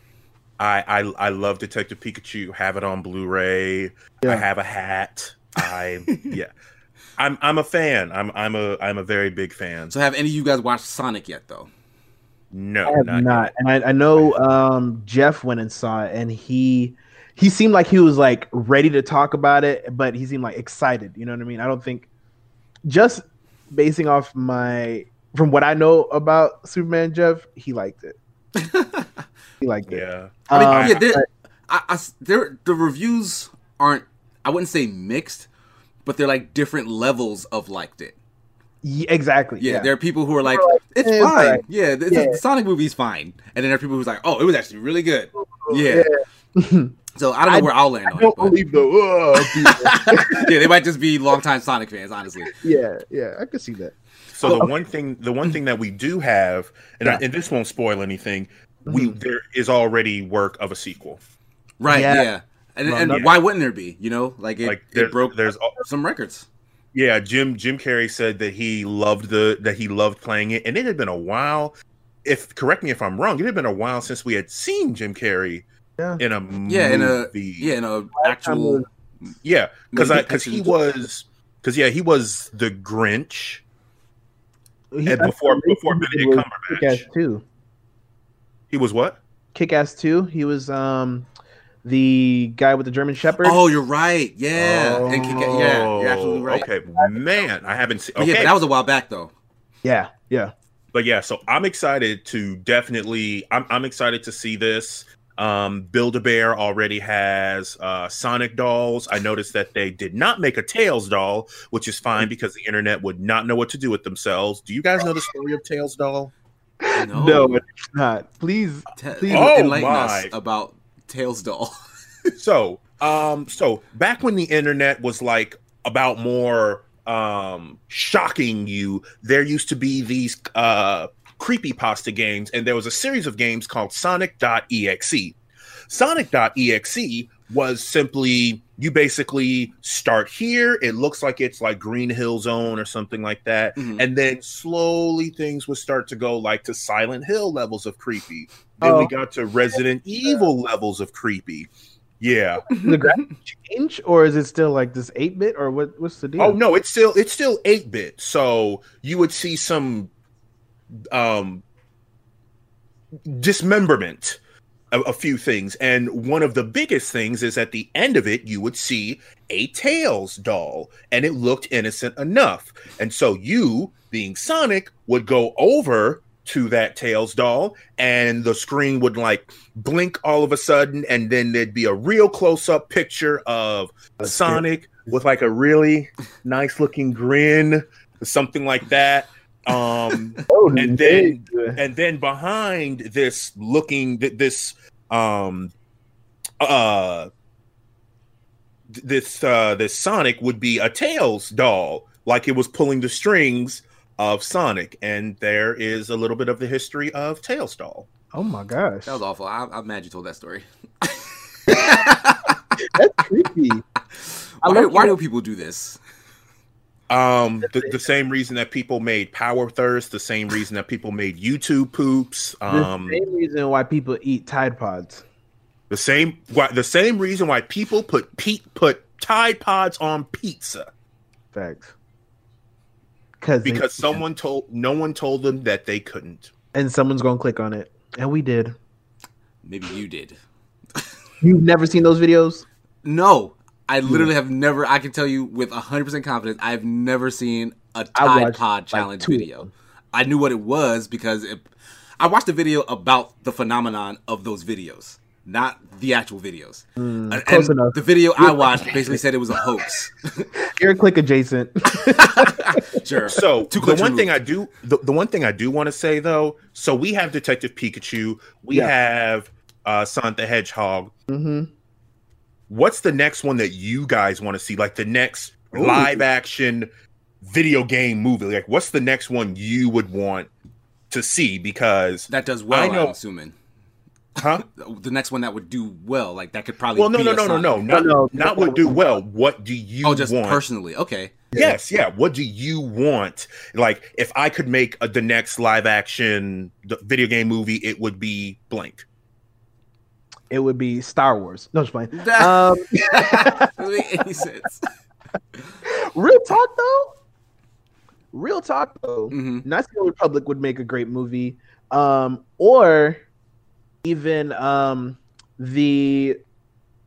I, I, I love Detective Pikachu. Have it on Blu-ray. Yeah. I have a hat. I yeah. I'm I'm a fan. I'm I'm a I'm a very big fan. So have any of you guys watched Sonic yet though? No, I have not. not. And I, I know um, Jeff went and saw it, and he he seemed like he was like ready to talk about it, but he seemed like excited. You know what I mean? I don't think just basing off my from what I know about Superman Jeff, he liked it. he liked it. Yeah. I mean, uh, yeah, they're, I, I, they're, the reviews aren't. I wouldn't say mixed, but they're like different levels of liked it. Yeah, exactly. Yeah, yeah, there are people who are like, like it's eh, fine. Right. Yeah, the, yeah. the Sonic movie's fine, and then there are people who's like, oh, it was actually really good. Yeah. yeah. So I don't know I, where I'll land. I don't it, believe the. yeah, they might just be longtime Sonic fans, honestly. Yeah, yeah, I could see that. So oh, the one thing, the one thing that we do have, and, yeah. I, and this won't spoil anything, we mm-hmm. there is already work of a sequel. Right. Yeah. Yeah. And, and yeah. why wouldn't there be? You know, like it, like it broke there's some records. Yeah, Jim Jim Carrey said that he loved the that he loved playing it, and it had been a while. If correct me if I'm wrong, it had been a while since we had seen Jim Carrey yeah. in a yeah in a yeah in a actual yeah because I because he was because yeah he was the Grinch he, and before before Benedict Cumberbatch Kick-Ass too. He was what? Kick Ass too. He was um the guy with the German Shepherd. Oh, you're right. Yeah, oh, and yeah, you're absolutely right. Okay, man, I haven't seen. Okay. Yeah, that was a while back though. Yeah, yeah. But yeah, so I'm excited to definitely. I'm I'm excited to see this. Um, Build a Bear already has uh, Sonic dolls. I noticed that they did not make a Tails doll, which is fine because the internet would not know what to do with themselves. Do you guys know the story of Tails doll? No, no it's not. Please, please oh enlighten my. us about Tails doll. so, um, so back when the internet was like about more um shocking you, there used to be these uh creepy pasta games, and there was a series of games called Sonic.exe. Sonic.exe was simply you basically start here. It looks like it's like Green Hill Zone or something like that. Mm-hmm. And then slowly things would start to go like to Silent Hill levels of creepy. Then oh. we got to Resident Evil levels of creepy. Yeah. the graphics change or is it still like this 8 bit or what what's the deal? Oh no, it's still it's still 8 bit. So you would see some um, dismemberment a, a few things. And one of the biggest things is at the end of it, you would see a Tails doll, and it looked innocent enough. And so you, being Sonic, would go over to that Tails doll, and the screen would like blink all of a sudden, and then there'd be a real close up picture of That's Sonic good. with like a really nice looking grin, something like that. Um, oh, and then and then behind this looking this um uh this uh this Sonic would be a Tails doll, like it was pulling the strings of Sonic, and there is a little bit of the history of Tails doll. Oh my gosh, that was awful. I, I'm mad you told that story. That's creepy. Why, why do people do this? Um, the, the same reason that people made Power Thirst, the same reason that people made YouTube poops. Um, the same reason why people eat Tide Pods. The same why the same reason why people put Pete put Tide Pods on pizza. Facts. Because someone told no one told them that they couldn't. And someone's gonna click on it. And we did. Maybe you did. You've never seen those videos? No. I literally have never I can tell you with 100% confidence I've never seen a Tide Pod challenge like video. I knew what it was because it, I watched a video about the phenomenon of those videos not the actual videos. Mm, close enough. The video I watched basically said it was a hoax. You're click adjacent. sure. So the one removed. thing I do, the, the one thing I do want to say though, so we have Detective Pikachu, we yeah. have uh, Sonic the Hedgehog. Mm-hmm. What's the next one that you guys want to see? Like the next Ooh. live action video game movie? Like what's the next one you would want to see? Because that does well. I know, I'm assuming Huh? The next one that would do well, like that could probably. Well, no, no, no, no, no, not no, not would do well. What do you? Oh, just want? personally, okay. Yes, yeah. What do you want? Like, if I could make a, the next live action video game movie, it would be blank. It would be Star Wars. No, just playing. um, doesn't make any sense. Real talk, though. Real talk, though. Mm-hmm. Knights of the Republic would make a great movie. Um, or even um, the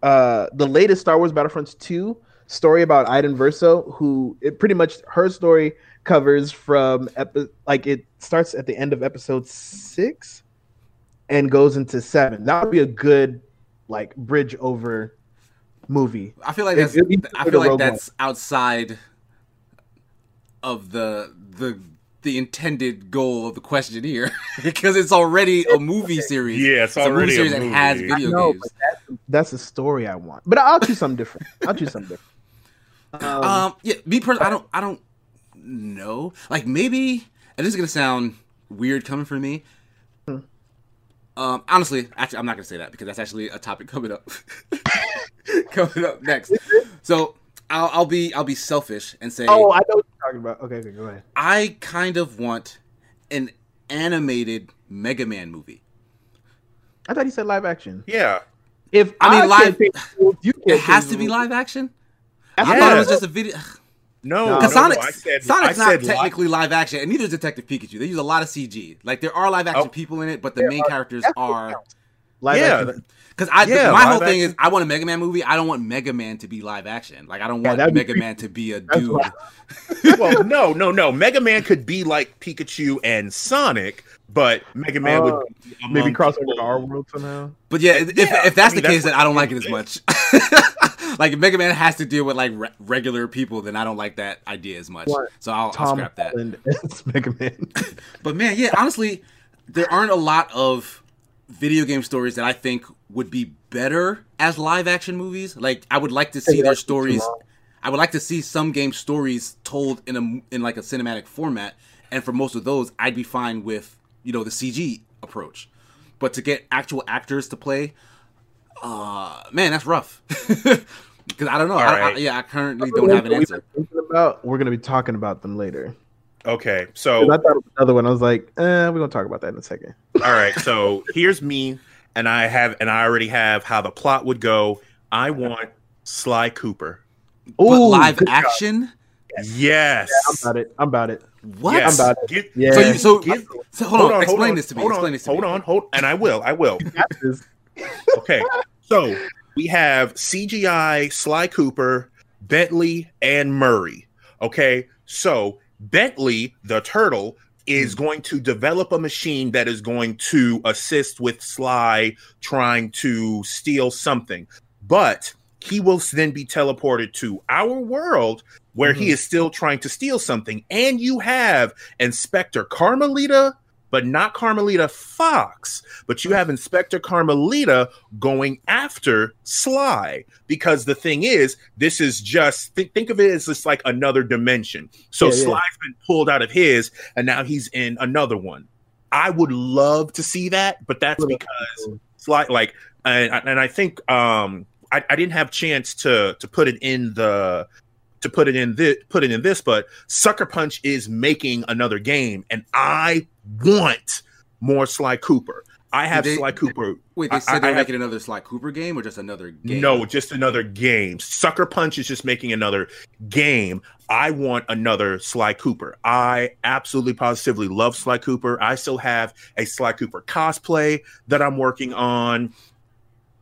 uh, the latest Star Wars Battlefronts 2 story about Iden Versio, who it pretty much her story covers from epi- like it starts at the end of episode six and goes into seven. That would be a good like bridge over movie. I feel like that's I feel like that's outside of the the the intended goal of the question here because it's already a movie series. Yeah, it's, it's already a movie series that has video know, games. That's, that's a story I want, but I'll choose something different. I'll choose something different. Um, um yeah, me personally, I don't, I don't know. Like maybe, and this is gonna sound weird coming from me. Hmm. Um, honestly, actually, I'm not gonna say that because that's actually a topic coming up. coming up next. So I'll, I'll be I'll be selfish and say. Oh, I know what you're talking about. Okay, okay, go ahead. I kind of want an animated Mega Man movie. I thought he said live action. Yeah. If I mean I live, it has to be live action. I thought it was just a video. No, because no, Sonic, no, said, Sonic's not technically live. live action, and neither is Detective Pikachu. They use a lot of CG. Like there are live action oh. people in it, but the main characters are live yeah. action. Because I, yeah, my whole thing is, I want a Mega Man movie. I don't want Mega Man to be live action. Like I don't want yeah, Mega Man to be a dude. well, no, no, no. Mega Man could be like Pikachu and Sonic, but Mega Man uh, would maybe cross over to our world somehow. But yeah, if, yeah, if, that's I mean, the case, then I don't like it as much. like if Mega Man has to deal with like re- regular people, then I don't like that idea as much. What? So I'll, I'll scrap that. It's Mega Man. but man, yeah, honestly, there aren't a lot of video game stories that I think would be better as live action movies. Like I would like to see their stories. I would like to see some game stories told in a in like a cinematic format. And for most of those, I'd be fine with you know the CG approach. But to get actual actors to play, uh, man, that's rough. Because I don't know. I, I, yeah, I currently don't have an answer. About we're gonna be talking about them later. Okay, so I thought another one. I was like, eh, we're gonna talk about that in a second. All right, so here's me, and I have, and I already have how the plot would go. I want Sly Cooper. Ooh, live action. Yes. Yeah, I'm about it. I'm about it. What? Yes. I'm about it. Get, yeah. So, you, so, get, so hold, hold, on. Explain on, this to me. Hold explain on, this to hold me. on. Hold and I will. I will. okay. So we have CGI Sly Cooper, Bentley, and Murray. Okay. So Bentley, the turtle, is mm. going to develop a machine that is going to assist with Sly trying to steal something. But he will then be teleported to our world where mm-hmm. he is still trying to steal something. And you have Inspector Carmelita but not Carmelita Fox. But you have Inspector Carmelita going after Sly because the thing is, this is just th- think of it as just like another dimension. So yeah, Sly's yeah. been pulled out of his, and now he's in another one. I would love to see that, but that's because Sly, like, and, and I think um, I, I didn't have chance to to put it in the to put it in this put it in this, but Sucker Punch is making another game, and I want more Sly Cooper. I have They- Sly Cooper. Wait, they I- said I they're have- making another Sly Cooper game or just another game? No, just another game. Sucker Punch is just making another game. I want another Sly Cooper. I absolutely positively love Sly Cooper. I still have a Sly Cooper cosplay that I'm working on.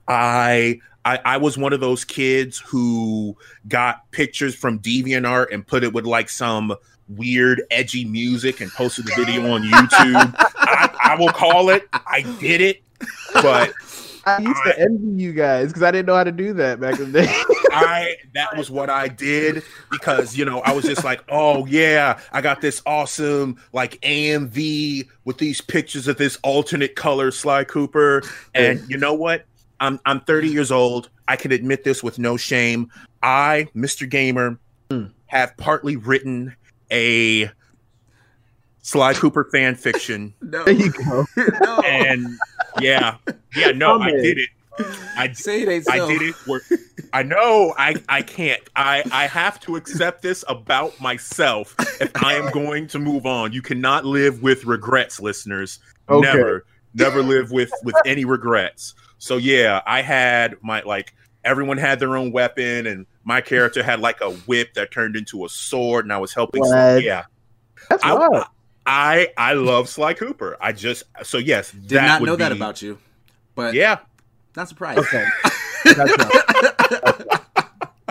I I, I was one of those kids who got pictures from DeviantArt and put it with like some weird edgy music and posted the video on YouTube. I, I will call it. I did it, but I used to envy you guys because I didn't know how to do that back in the day. I that was what I did because you know I was just like, oh yeah, I got this awesome like AMV with these pictures of this alternate color Sly Cooper, and you know what? I'm I'm 30 years old. I can admit this with no shame. I, Mr. Gamer, Hmm. have partly written a Sly Cooper fan fiction, No. there you go. no. and yeah, yeah, no, I Comment. did it. I Say it ain't so. I did it. Where, I know I I can't. I I have to accept this about myself if I am going to move on. You cannot live with regrets, listeners. Okay. Never, never live with with any regrets. So yeah, I had my like everyone had their own weapon, and my character had like a whip that turned into a sword, and I was helping. Some, yeah, That's I, wild. I I love Sly Cooper. I just so yes, Did that not would know that about you, but Yeah, not surprised. Okay. That's wild.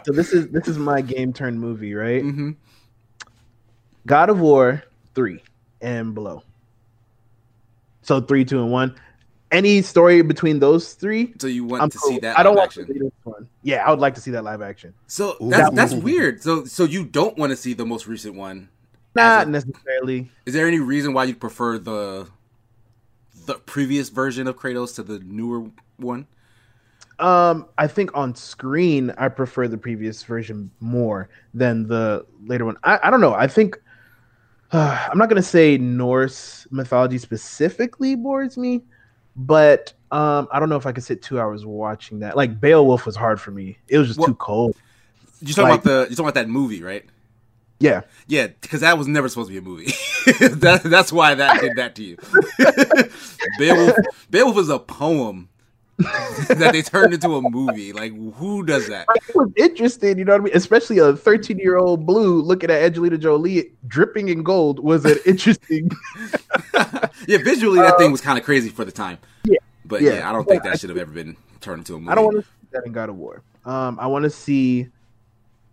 So this is this is my game turn movie, right? hmm God of War three and below. So three, two, and one. Any story between those three? So you want I'm to cool. see that I don't live want action? to see this one. Yeah, I would like to see that live action. So Ooh. that's That that's weird. So so you don't want to see the most recent one. Not a- necessarily. Is there any reason why you prefer the the previous version of Kratos to the newer one? Um, I think on screen I prefer the previous version more than the later one. I, I don't know. I think uh, I'm not gonna say Norse mythology specifically bores me, but um, I don't know if I could sit two hours watching that. Like Beowulf was hard for me. It was just Well- too cold. You talking Like- about the you talking about that movie, right? Yeah, Yeah, because that was never supposed to be a movie. that, that's why that did that to you. Beowulf, Beowulf is a poem that they turned into a movie. Like, who does that? It was interesting. You know what I mean? Especially a 13 year old blue looking at Angelina Jolie dripping in gold was an interesting. yeah, visually that thing was kind of crazy for the time. Yeah, but yeah, yeah. I don't think that should have ever been turned into a movie. I don't want to see that in God of War. Um, I want to see.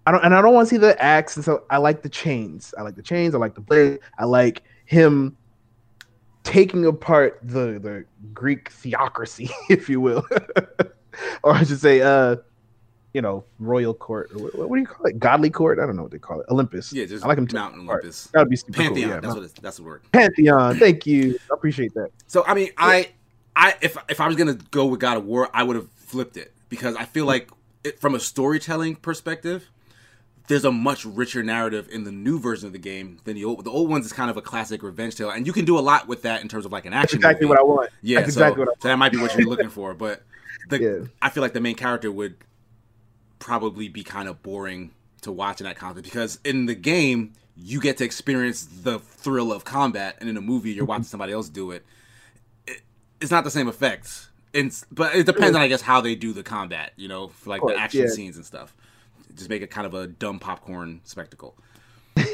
I don't, and I don't want to see the axe. And so I like the chains. I like the chains. I like the blade. I like him taking apart the the Greek theocracy, if you will, or I should say, uh, you know, royal court. What, what do you call it? Godly court? I don't know what they call it. Olympus. Yeah, just I like taking Mountain. Olympus. That would be super Pantheon. cool. Yeah, that's what it's, that's the word. Pantheon. Thank you. I appreciate that. So I mean, I, I if if I was gonna go with God of War, I would have flipped it because I feel like it, from a storytelling perspective, there's a much richer narrative in the new version of the game than the old. The old ones is kind of a classic revenge tale, and you can do a lot with that in terms of like an That's action. exactly movie. what I want. Yeah, That's so, exactly what I so that might be what you're looking for, but the Yeah. I feel like the main character would probably be kind of boring to watch in that context because in the game you get to experience the thrill of combat, and in a movie you're watching somebody else do it. it it's not the same effects. And, but it depends on I guess how they do the combat, you know, for like course, the action yeah. scenes and stuff. Just make it kind of a dumb popcorn spectacle.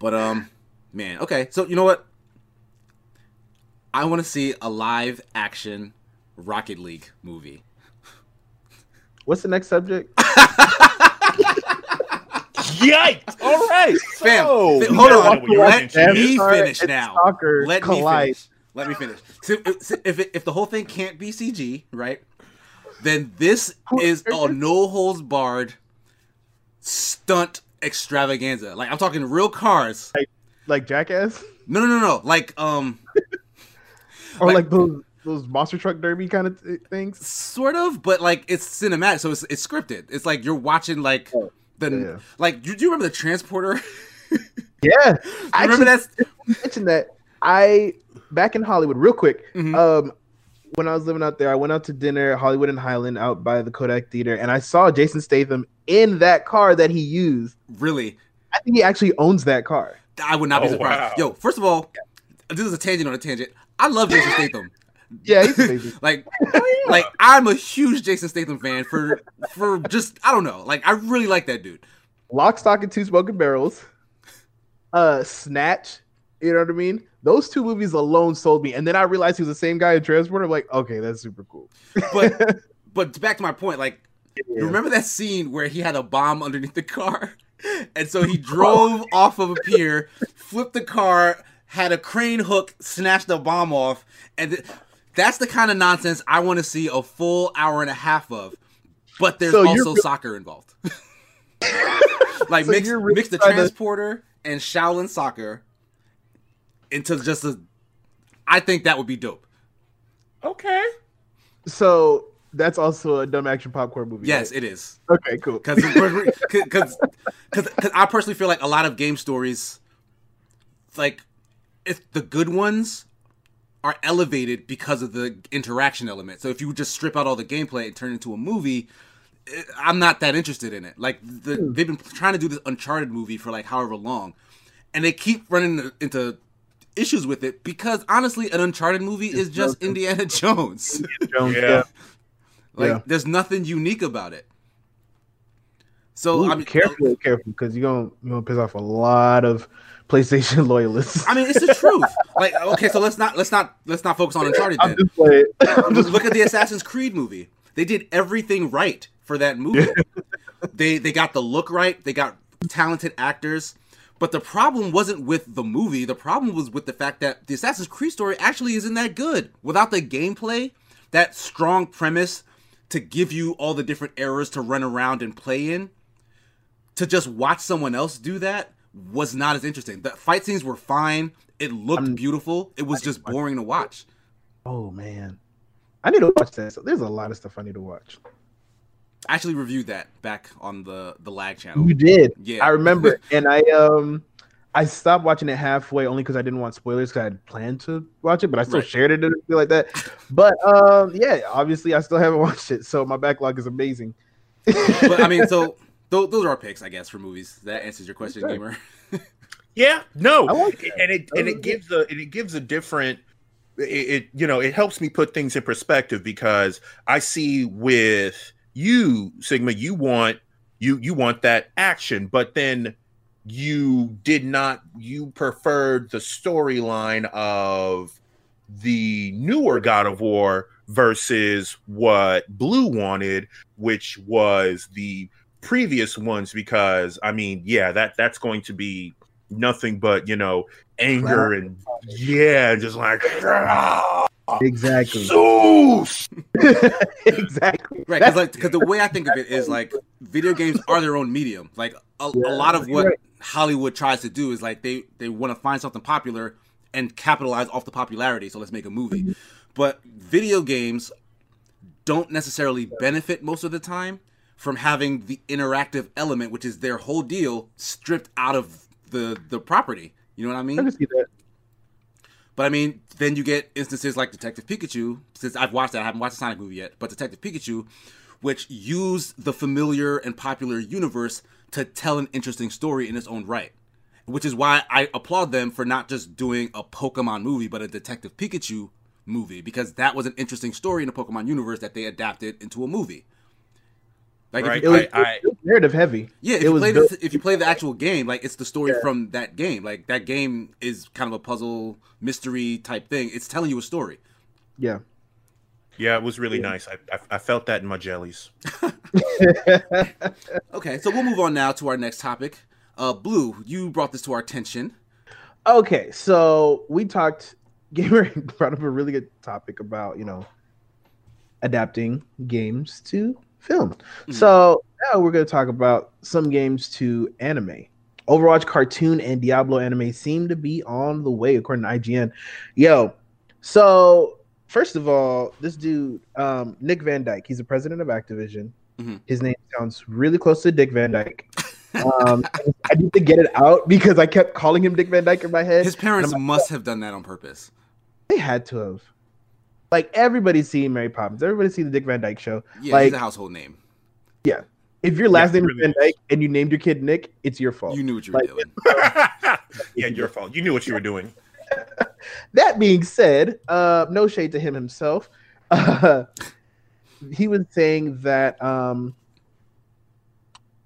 But um, man, okay. So you know what? I want to see a live action Rocket League movie. What's the next subject? Yikes! All right, Fam, so- fi- hold on. Let me finish now. soccer Let me finish. Let me finish. So, so if it, if the whole thing can't be CG, right? Then this is a no holds barred stunt extravaganza. Like I'm talking real cars. Like Jackass, No, no, no, no. Like um, or Like- like, those those monster truck derby kind of th- things. sort of, but like it's cinematic, so it's it's scripted. It's like you're watching like Oh, the yeah. like. Do, do you remember the transporter? Yeah, I remember Actually, that's mention that I back in Hollywood real quick. Mhm. Um, when I was living out there, I went out to dinner Hollywood and Highland out by the Kodak Theater, and I saw Jason Statham in that car that he used. Really? I think he actually owns that car. I would not be Oh, surprised. wow. Yo, first of all, this is a tangent on a tangent. I love Jason Statham. Yeah, he's amazing. like, like I'm a huge Jason Statham fan for for just I don't know. Like I really like that dude. Lock, Stock, and Two Smoking Barrels, uh, Snatch. You know what I mean? Those two movies alone sold me, and then I realized he was the same guy in Transporter. I'm like, okay, that's super cool. But but back to my point, like Yeah. you remember that scene where he had a bomb underneath the car, and so he drove off of a pier, flipped the car, had a crane hook, snatched the bomb off, and th- that's the kind of nonsense I want to see a full hour and a half of. But there's So also re- soccer involved. like So mix really mix the trying to- transporter and Shaolin soccer into just a. I think that would be dope. Okay. So that's also a dumb action popcorn movie. Yes, right? it is. Okay, cool. because because because I personally feel like a lot of game stories, like if the good ones are elevated because of the interaction element. So if you just strip out all the gameplay and turn it into a movie, eh, I'm not that interested in it. Like the, they've been trying to do this Uncharted movie for like however long, and they keep running into issues with it because honestly, an Uncharted movie is just Indiana Jones. Jones, Yeah. yeah. like Yeah. there's nothing unique about it. So Ooh, I mean, careful, careful, because you're gonna you're gonna piss off a lot of PlayStation loyalists. I mean, it's the truth. Like, okay, so let's not let's not let's not focus on Uncharted I'm then. just playing. I'm just Look at the Assassin's Creed movie. They did everything right for that movie. they they got the look right. They got talented actors. But the problem wasn't with the movie. The problem was with the fact that the Assassin's Creed story actually isn't that good. Without the gameplay, that strong premise to give you all the different eras to run around and play in, to just watch someone else do that was not as interesting. The fight scenes were fine. It looked I'm- beautiful. It was just boring to watch. Oh man, I need to watch that. So there's a lot of stuff I need to watch. I actually reviewed that back on the the lag channel. You did, Yeah. I remember, and I um, I stopped watching it halfway only because I didn't want spoilers because I had planned to watch it, but I still Right. shared it and feel like that. But um, yeah, obviously I still haven't watched it, so my backlog is amazing. but I mean, so th- those are our picks, I guess, for movies. That answers your question, Okay. gamer. Yeah, no, I like that. and it and it was gives a and it gives a different. It, it you know it helps me put things in perspective because I see with you Sigma you want you you want that action, but then you did not you preferred the storyline of the newer God of War versus what Blue wanted, which was the previous ones because I mean, yeah, that that's going to be nothing but, you know, anger and yeah, just like Exactly, Zeus. exactly. Right, because like, because the way I think of it is like video games are their own medium. Like a, Yeah, a lot of what right. Hollywood tries to do is like they they want to find something popular and capitalize off the popularity. So let's make a movie. But video games don't necessarily benefit most of the time from having the interactive element, which is their whole deal, stripped out of the the property. You know what I mean? I can see that. But I mean, then you get instances like Detective Pikachu. Since I've watched that, I haven't watched the Sonic movie yet, but Detective Pikachu, which used the familiar and popular universe to tell an interesting story in its own right. Which is why I applaud them for not just doing a Pokemon movie, but a Detective Pikachu movie, because that was an interesting story in the Pokemon universe that they adapted into a movie. Like, Right. if It was, I- it was narrative heavy. yeah, if it you was play the, if you play the actual game, like it's the story Yeah. from that game. Like that game is kind of a puzzle mystery type thing. It's telling you a story. Yeah. Yeah, it was really nice. I, I I felt that in my jellies. Okay, so we'll move on now to our next topic. Uh, Blue, you brought this to our attention. Okay, so we talked. Gamer brought up a really good topic about you know adapting games to film. Mhm. So now we're going to talk about some games to anime. Overwatch cartoon and Diablo anime seem to be on the way, according to IGN. Yo, so first of all, this dude, um, Nick Van Dyk, he's the president of Activision. Mhm. His name sounds really close to Dick Van Dyke. Um, I need to get it out because I kept calling him Dick Van Dyke in my head. His parents I'm must have done that on purpose. They had to have. Like everybody's seen Mary Poppins. Everybody's seen the Dick Van Dyke Show. Yeah, like he's a household name. Yeah. If your last Yeah, name really. is Van Dyke and you named your kid Nick, it's your fault. You knew what you were Like, doing. yeah, your fault. You knew what you were doing. that being said, uh, no shade to him himself. Uh, he was saying that um,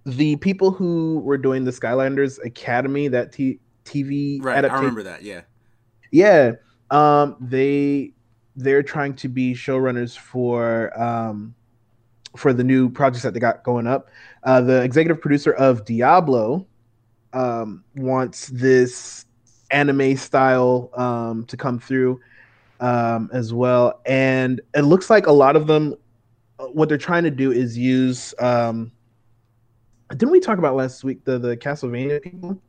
the people who were doing the Skylanders Academy, that t- TV Right, I remember that. Yeah. yeah, um, they they're trying to be showrunners for um, for the new projects that they got going up. Uh, the executive producer of Diablo um, wants this anime style um, to come through um, as well, and it looks like a lot of them. uh, What they're trying to do is use. Um, didn't we talk about last week the the Castlevania people?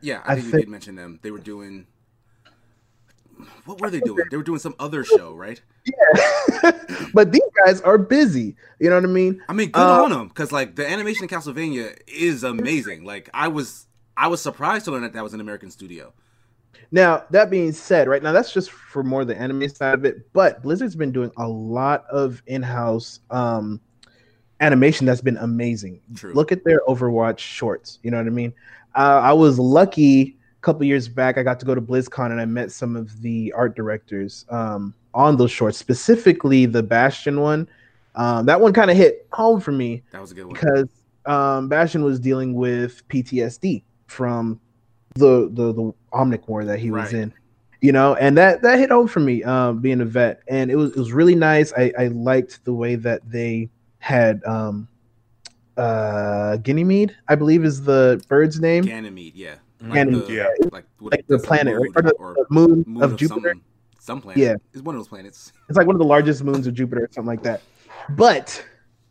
Yeah, I, I think you did mention them. They were doing. What were they doing? They were doing some other show, right? Yeah, but these guys are busy. You know what I mean? I mean, good Uh, on them because like the animation in Castlevania is amazing. Like I was, I was surprised to learn that that was an American studio. Now, that being said, right now that's just for more the anime side of it, but Blizzard's been doing a lot of in-house um animation that's been amazing. True. Look at their Overwatch shorts, you know what I mean? Uh, I was lucky couple years back I got to go to BlizzCon and I met some of the art directors um on those shorts, specifically the Bastion one. Um, that one kind of hit home for me That was a good one. because um, Bastion was dealing with PTSD from the the the Omnic War that he was Right. in, you know, and that that hit home for me, um, being a vet, and it was it was really nice. I I liked the way that they had um, uh, Ganymede, I believe is the bird's name, Ganymede, yeah. Like Ganymede, the, yeah. like, like the planet, right? moon or the, or the moon, moon of Jupiter. Some, some planet. Yeah. it's one of those planets. It's like one of the largest moons of Jupiter or something like that. But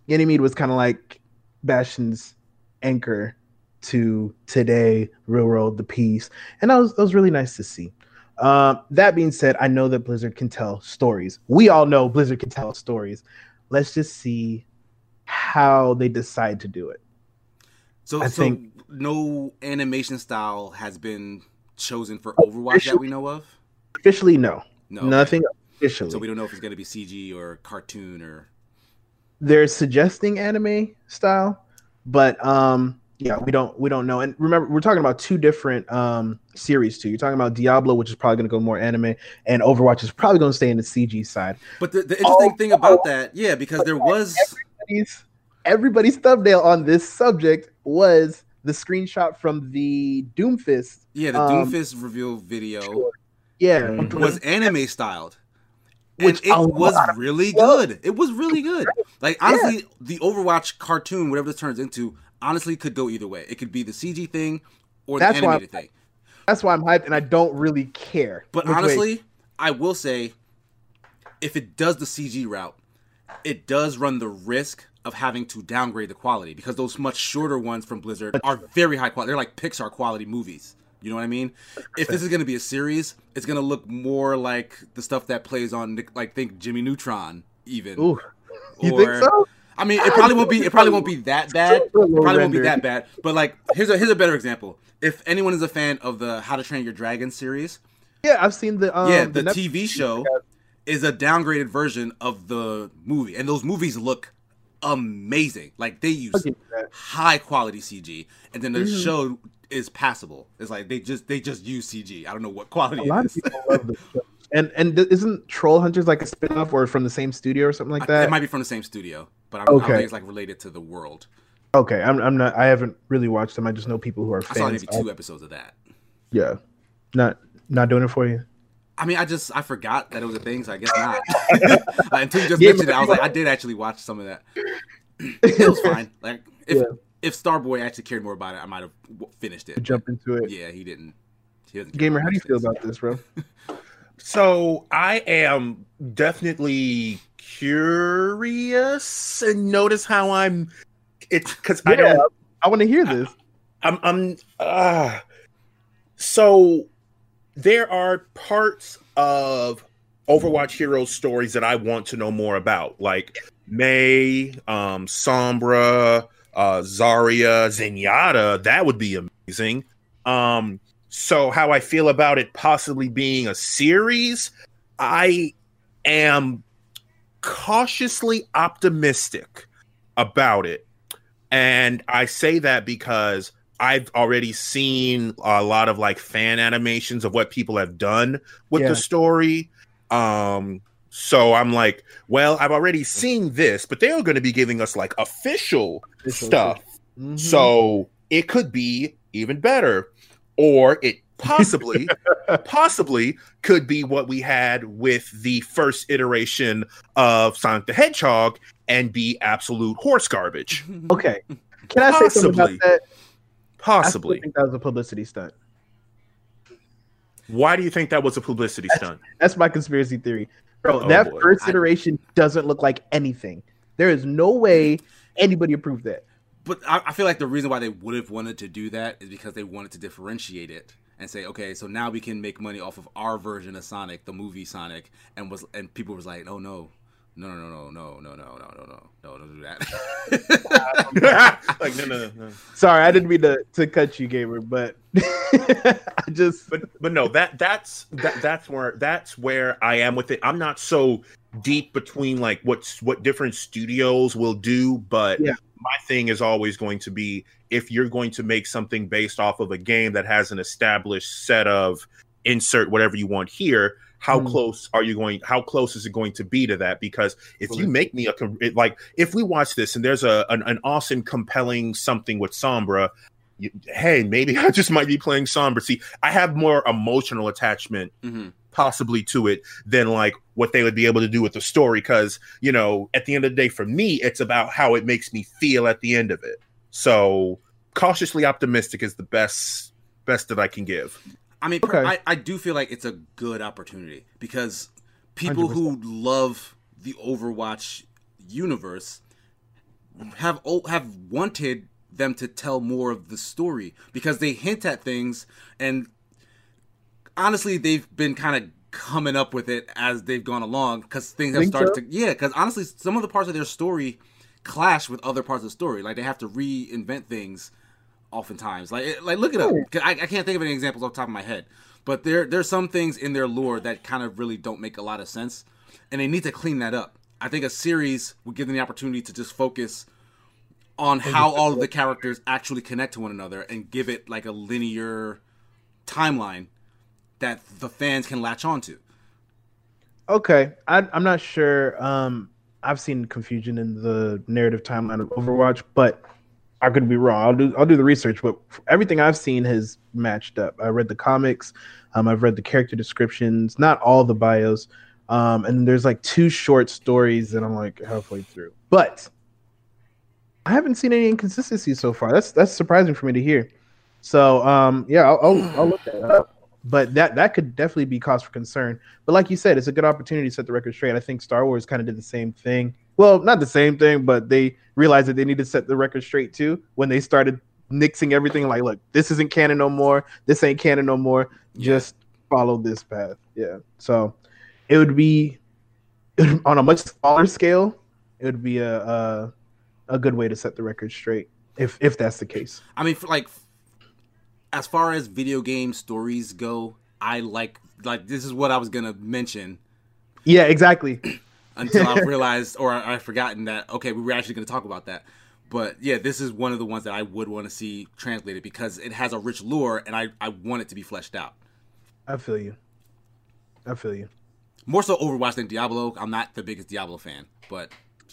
Ganymede was kind of like Bastion's anchor to today, real world, the peace. And that was that was really nice to see. Um, that being said, I know that Blizzard can tell stories. We all know Blizzard can tell stories. Let's just see how they decide to do it. So, I so think- no animation style has been chosen for Overwatch that we know of. Officially, no. No, Nothing officially. So we don't know if it's going to be CG or cartoon or. they're suggesting anime style, but um yeah, we don't we don't know. And remember, we're talking about two different um series too. You're talking about Diablo, which is probably going to go more anime, and Overwatch is probably going to stay in the CG side. But the, the interesting Oh, thing about that, yeah, because there was Everybody's, everybody's thumbnail on this subject was the screenshot from the Doomfist. yeah the um, Doomfist reveal video short. Yeah, Mhm. was anime styled. Which and it was lot of really people- good. It was really good. Like honestly, the Overwatch cartoon, whatever this turns into, honestly could go either way. It could be the CG thing or the That's why animated thing. that's why I'm hyped, and I don't really care. But which way- honestly, I will say, if it does the CG route, it does run the risk of having to downgrade the quality because those much shorter ones from Blizzard are very high quality. They're like Pixar quality movies. You know what I mean? If this is going to be a series, it's going to look more like the stuff that plays on, like think Jimmy Neutron, even. Ooh, you Or- think so? I mean, it probably won't be. It probably won't be that bad. It probably won't be that bad. But like, here's a here's a better example. If anyone is a fan of the How to Train Your Dragon series, Yeah, I've seen the um, yeah, the, Netflix- TV show is a downgraded version of the movie, and those movies look amazing. Like they use I'll give you that. high quality CG, and then the Mhm. show is passable. It's like they just they just use CG. I don't know what quality A lot it of people love this show. And and isn't Troll Hunters like a spin-off or from the same studio or something like that? it might be from the same studio, but I don't, I don't think it's like related to the world. okay, I'm I'm not I haven't really watched them. I just know people who are I saw fans. maybe two episodes of that. yeah. Not not doing it for you. I mean, I just I forgot that it was a thing, so I guess not. Like, until you just Yeah, mentioned it, I was like, I did actually watch some of that. It was fine. Like if Yeah. if Starboy actually cared more about it, I might have w- finished it. Jump into it. Yeah, he didn't. He doesn't Gamer, how do you feel about this, bro? So I am definitely curious and notice how I'm it's because I don't I want to hear this. I'm I'm uh so there are parts of Overwatch Heroes stories that I want to know more about, like Mei, um, Sombra, uh, Zarya, Zenyatta. That would be amazing. Um, so how I feel about it possibly being a series, I am cautiously optimistic about it. And I say that because I've already seen a lot of like fan animations of what people have done with yeah. the story. Um, so I'm like, well, I've already seen this, but they're going to be giving us like official, official stuff. Mm-hmm. So it could be even better, or it possibly, possibly could be what we had with the first iteration of Sonic the Hedgehog and be absolute horse garbage. Okay, can I possibly. say something about that? Possibly. I think that was a publicity stunt. Why do you think that was a publicity that's, stunt? That's my conspiracy theory. Bro, oh, that boy. first iteration I... doesn't look like anything. There is no way anybody approved that. But I, I feel like the reason why they would have wanted to do that is because they wanted to differentiate it and say, okay, so now we can make money off of our version of Sonic, the movie Sonic, and was and people was like, oh no, no, no, no, no, no, no, no, no, no, no, don't do that. like, no, no, no. Sorry, I didn't mean to, to cut you, gamer, but I just, but, but no, that that's that that's where that's where I am with it. I'm not so deep between like what's what different studios will do, but yeah. my thing is always going to be if you're going to make something based off of a game that has an established set of insert whatever you want here how mm. close are you going how close is it going to be to that? Because if you make me a like if we watch this and there's a an, an awesome compelling something with sombra you, hey maybe i just might be playing sombra. See i have more emotional attachment mm-hmm. possibly to it than like what they would be able to do with the story because you know at the end of the day for me it's about how it makes me feel at the end of it. So cautiously optimistic is the best best that i can give I mean, okay. I, I do feel like it's a good opportunity because people 100%. who love the Overwatch universe have have wanted them to tell more of the story because they hint at things and honestly they've been kind of coming up with it as they've gone along because things have started so? to yeah because honestly some of the parts of their story clash with other parts of the story like they have to reinvent things oftentimes. Like like look it up. I, I can't think of any examples off the top of my head, but there there's some things in their lore that kind of really don't make a lot of sense, and they need to clean that up. I think a series would give them the opportunity to just focus on how all of the characters actually connect to one another and give it like a linear timeline that the fans can latch onto. Okay, I, I'm not sure. Um, I've seen confusion in the narrative timeline of Overwatch, but I could be wrong. I'll do I'll do the research, but everything I've seen has matched up. I read the comics, um, I've read the character descriptions, not all the bios, um, and there's like two short stories that I'm like halfway through. But I haven't seen any inconsistencies so far. That's that's surprising for me to hear. So um, yeah, I'll, I'll, I'll look that up. But that that could definitely be cause for concern. But like you said, it's a good opportunity to set the record straight. I think Star Wars kind of did the same thing well, not the same thing, but they realized that they need to set the record straight too when they started nixing everything. Like, look, this isn't canon no more. This ain't canon no more. Just follow this path. Yeah. So it would be on a much smaller scale. It would be a a, a good way to set the record straight if if that's the case. I mean, like as far as video game stories go, I like like this is what I was gonna mention. Yeah, exactly. Until I realized or I, I forgotten that okay, we were actually going to talk about that. But yeah, this is one of the ones that I would want to see translated because it has a rich lore and I, I want it to be fleshed out. I feel you. I feel you. More so Overwatch than Diablo. I'm not the biggest Diablo fan, but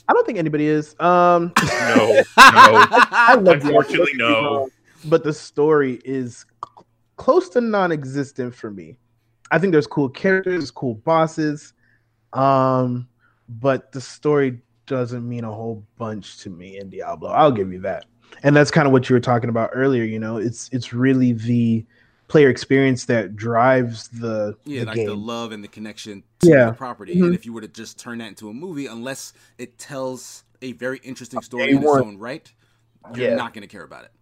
I don't think anybody is. Um No, no. I love Unfortunately, no. But the story is close to non-existent for me. I think there's cool characters, cool bosses. Um but the story doesn't mean a whole bunch to me in Diablo. I'll give you that. And that's kind of what you were talking about earlier, you know. It's it's really the player experience that drives the yeah, the like game. the love and the connection to yeah. the property. Mm-hmm. And if you were to just turn that into a movie, unless it tells a very interesting story in its own right, you're yeah. not going to care about it.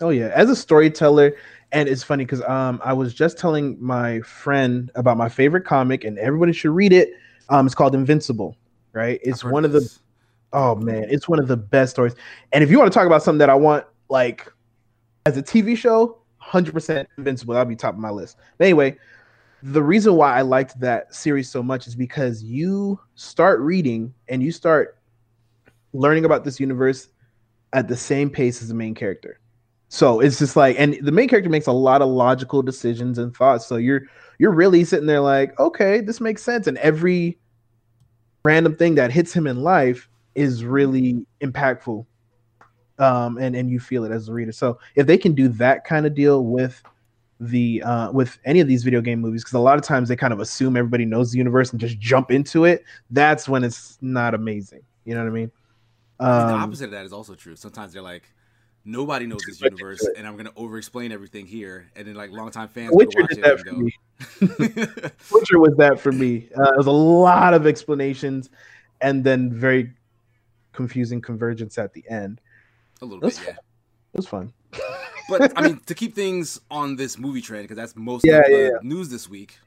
Oh yeah, as a storyteller, and it's funny because um I was just telling my friend about my favorite comic, and everybody should read it. Um, it's called Invincible right? It's one of the oh man, it's one of the best stories. And if you want to talk about something that I want like as a TV show, 100% Invincible, that'll be top of my list. But anyway, the reason why I liked that series so much is because you start reading and you start learning about this universe at the same pace as the main character. So it's just like, and the main character makes a lot of logical decisions and thoughts. So you're you're really sitting there like, okay, this makes sense. And every random thing that hits him in life is really impactful. Um, and and you feel it as a reader. So if they can do that kind of deal with the uh, with any of these video game movies, because a lot of times they kind of assume everybody knows the universe and just jump into it. That's when it's not amazing. You know what I mean? Um, the opposite of that is also true. Sometimes they're like, nobody knows this universe, and I'm gonna over explain everything here, and then like longtime fans Witcher did that for me. Witcher was that for me. Uh, it was a lot of explanations, and then very confusing convergence at the end. A little bit, yeah. It was fun. but I mean, to keep things on this movie trend, because that's most yeah, of the yeah. news this week.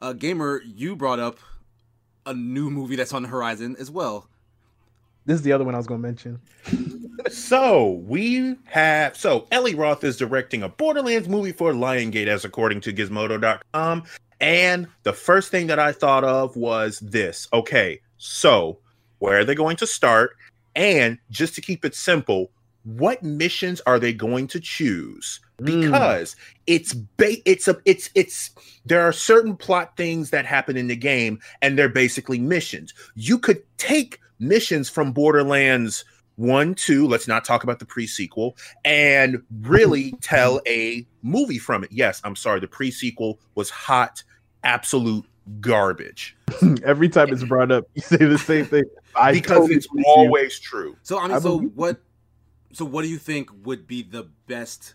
Uh, Gamer, you brought up a new movie that's on the horizon as well. This is the other one I was going to mention. so we have so Eli Roth is directing a Borderlands movie for Lionsgate, as according to Gizmodo.com. And the first thing that I thought of was this. Okay, so where are they going to start? And just to keep it simple, what missions are they going to choose? Hmm. Because mm. it's ba- it's a it's it's there are certain plot things that happen in the game and they're basically missions. You could take missions from Borderlands 1, 2, let's not talk about the pre-sequel, and really tell a movie from it. Yes, I'm sorry, the pre-sequel was hot, absolute garbage. Every time it's brought up, you say the same thing. I because totally it's always you. true. So I mean, I so what? So what do you think would be the best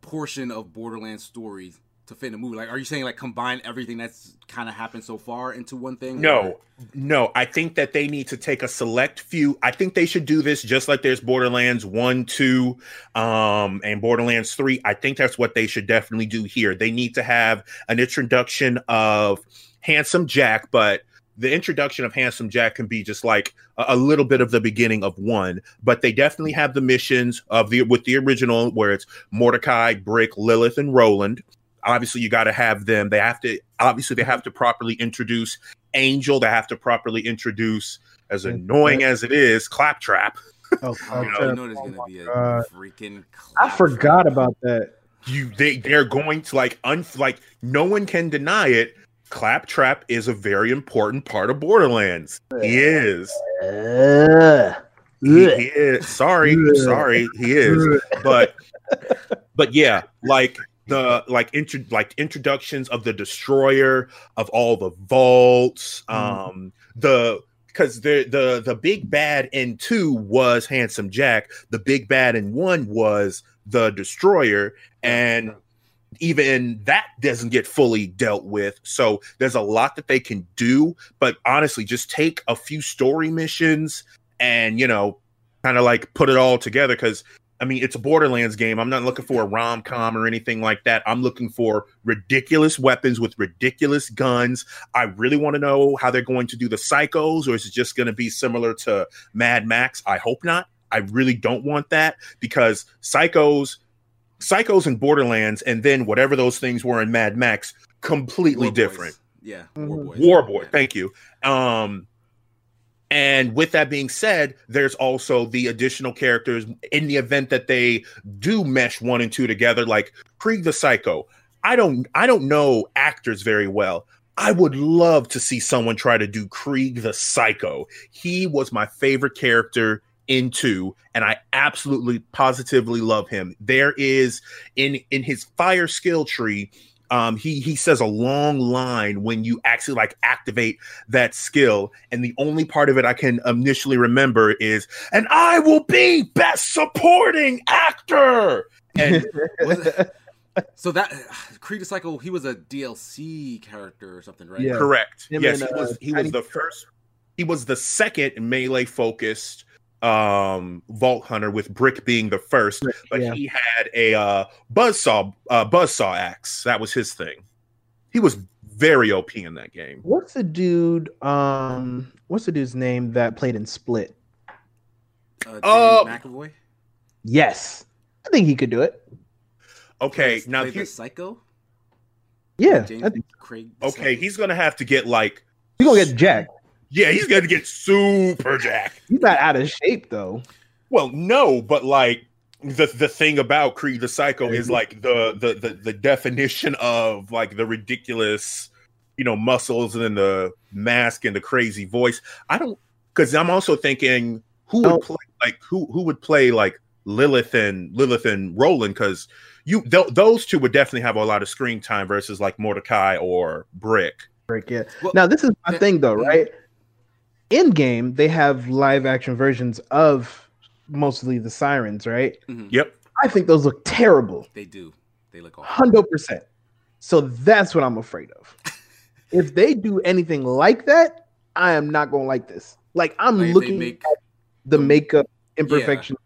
portion of Borderlands stories to fit in a movie? Like, are you saying like combine everything that's kind of happened so far into one thing? No, or? no. I think that they need to take a select few. I think they should do this just like there's Borderlands one, two, um, and Borderlands three. I think that's what they should definitely do here. They need to have an introduction of Handsome Jack, but the introduction of Handsome Jack can be just like a, a, little bit of the beginning of one, but they definitely have the missions of the with the original where it's Mordecai, Brick, Lilith, and Roland. Obviously you got to have them. They have to obviously they have to properly introduce angel. They have to properly introduce as annoying as it is claptrap. Oh you know, know there's gonna oh be a oh God. freaking i forgot about that. You they they're going to like un like no one can deny it claptrap is a very important part of borderlands. He is. Uh, he, he is. Sorry sorry he is. But but yeah like the like intro like introductions of the destroyer of all the vaults mm. um the because the the the big bad in two was handsome jack. The big bad in one was the destroyer. And even that doesn't get fully dealt with so there's a lot that they can do but honestly just take a few story missions and you know kind of like put it all together because I mean, it's a Borderlands game. I'm not looking for a rom com or anything like that. I'm looking for ridiculous weapons with ridiculous guns. I really want to know how they're going to do the psychos, or is it just going to be similar to Mad Max? I hope not. I really don't want that because psychos, psychos and Borderlands, and then whatever those things were in Mad Max, completely War different. Boys. Yeah, War Boy. War Boy. Thank you. Um, and with that being said, there's also the additional characters in the event that they do mesh one and two together, like Krieg the Psycho. I don't I don't know actors very well. I would love to see someone try to do Krieg the Psycho. He was my favorite character in two, and I absolutely positively love him. There is in in his fire skill tree, um, he he says a long line when you actually like activate that skill, and the only part of it I can initially remember is, "And I will be best supporting actor." And so that Krieg Cycle, he was a DLC character or something, right? Yeah. Correct. Him yes, and, he was. Uh, he was the first. He was the second melee focused um vault hunter with brick being the first but yeah. he had a uh buzzsaw uh buzzsaw axe. That was his thing. He was very op in that game. What's the dude um what's the dude's name that played in split? Uh, uh mcavoy? Yes. I think he could do it. Okay now the psycho? Yeah, James I think Craig. Okay, he's gonna have to get like he's gonna get jacked. Yeah, he's gonna get super jacked. He's not out of shape though. Well, no, but like the the thing about Krieg the Psycho is like the the the, the definition of like the ridiculous, you know, muscles and then the mask and the crazy voice. I don't because I'm also thinking who would Oh. play like who who would play like Lilith and Lilith and Roland because you th- those two would definitely have a lot of screen time versus like Mordecai or Brick. Brick, yeah. Well, now this is my thing though, right? In game, they have live action versions of mostly the sirens, right? Mhm. Yep. I think those look terrible. They do. They look awful. Hundred percent. So that's what I'm afraid of. if they do anything like that, I am not gonna like this. Like I'm Like, looking make- at the makeup imperfection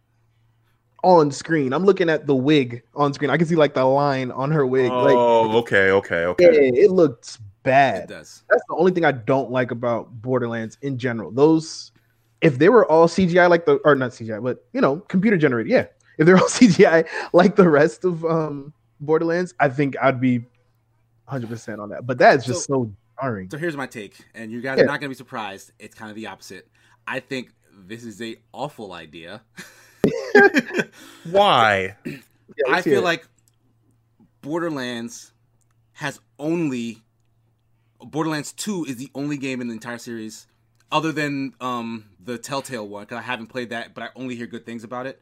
on screen. I'm looking at the wig on screen. I can see like the line on her wig. Like Oh, okay, okay, yeah, okay. it looks It bad. does. That's the only thing I don't like about Borderlands in general. Those, if they were all CGI like the, or not CGI, but you know, computer generated, yeah. If they're all CGI like the rest of um Borderlands, I think I'd be 100 percent on that. But that's just so, jarring. So here's my take, and you guys Yeah. are not going to be surprised. It's kind of the opposite. I think this is a awful idea. Why? Yeah, I feel it. like Borderlands has only Borderlands 2 is the only game in the entire series other than um the Telltale one cuz I haven't played that but I only hear good things about it.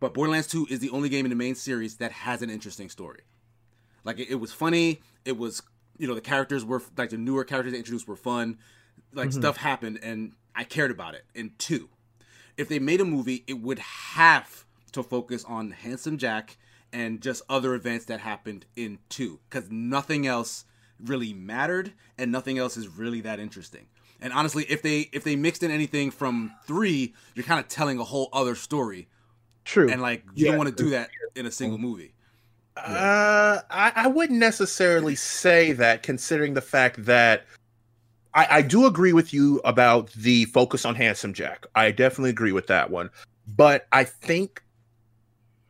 But Borderlands 2 is the only game in the main series that has an interesting story. Like it, it was funny, it was you know the characters were like the newer characters they introduced were fun. Like Mhm. stuff happened and I cared about it. And 2, if they made a movie, it would have to focus on Handsome Jack and just other events that happened in two, because nothing else really mattered and nothing else is really that interesting. And honestly, if they if they mixed in anything from three, you're kind of telling a whole other story, true. and like you Yeah. don't want to do that in a single movie. Uh, I, I wouldn't necessarily say that, considering the fact that I, I do agree with you about the focus on Handsome Jack. I definitely agree with that one. But I think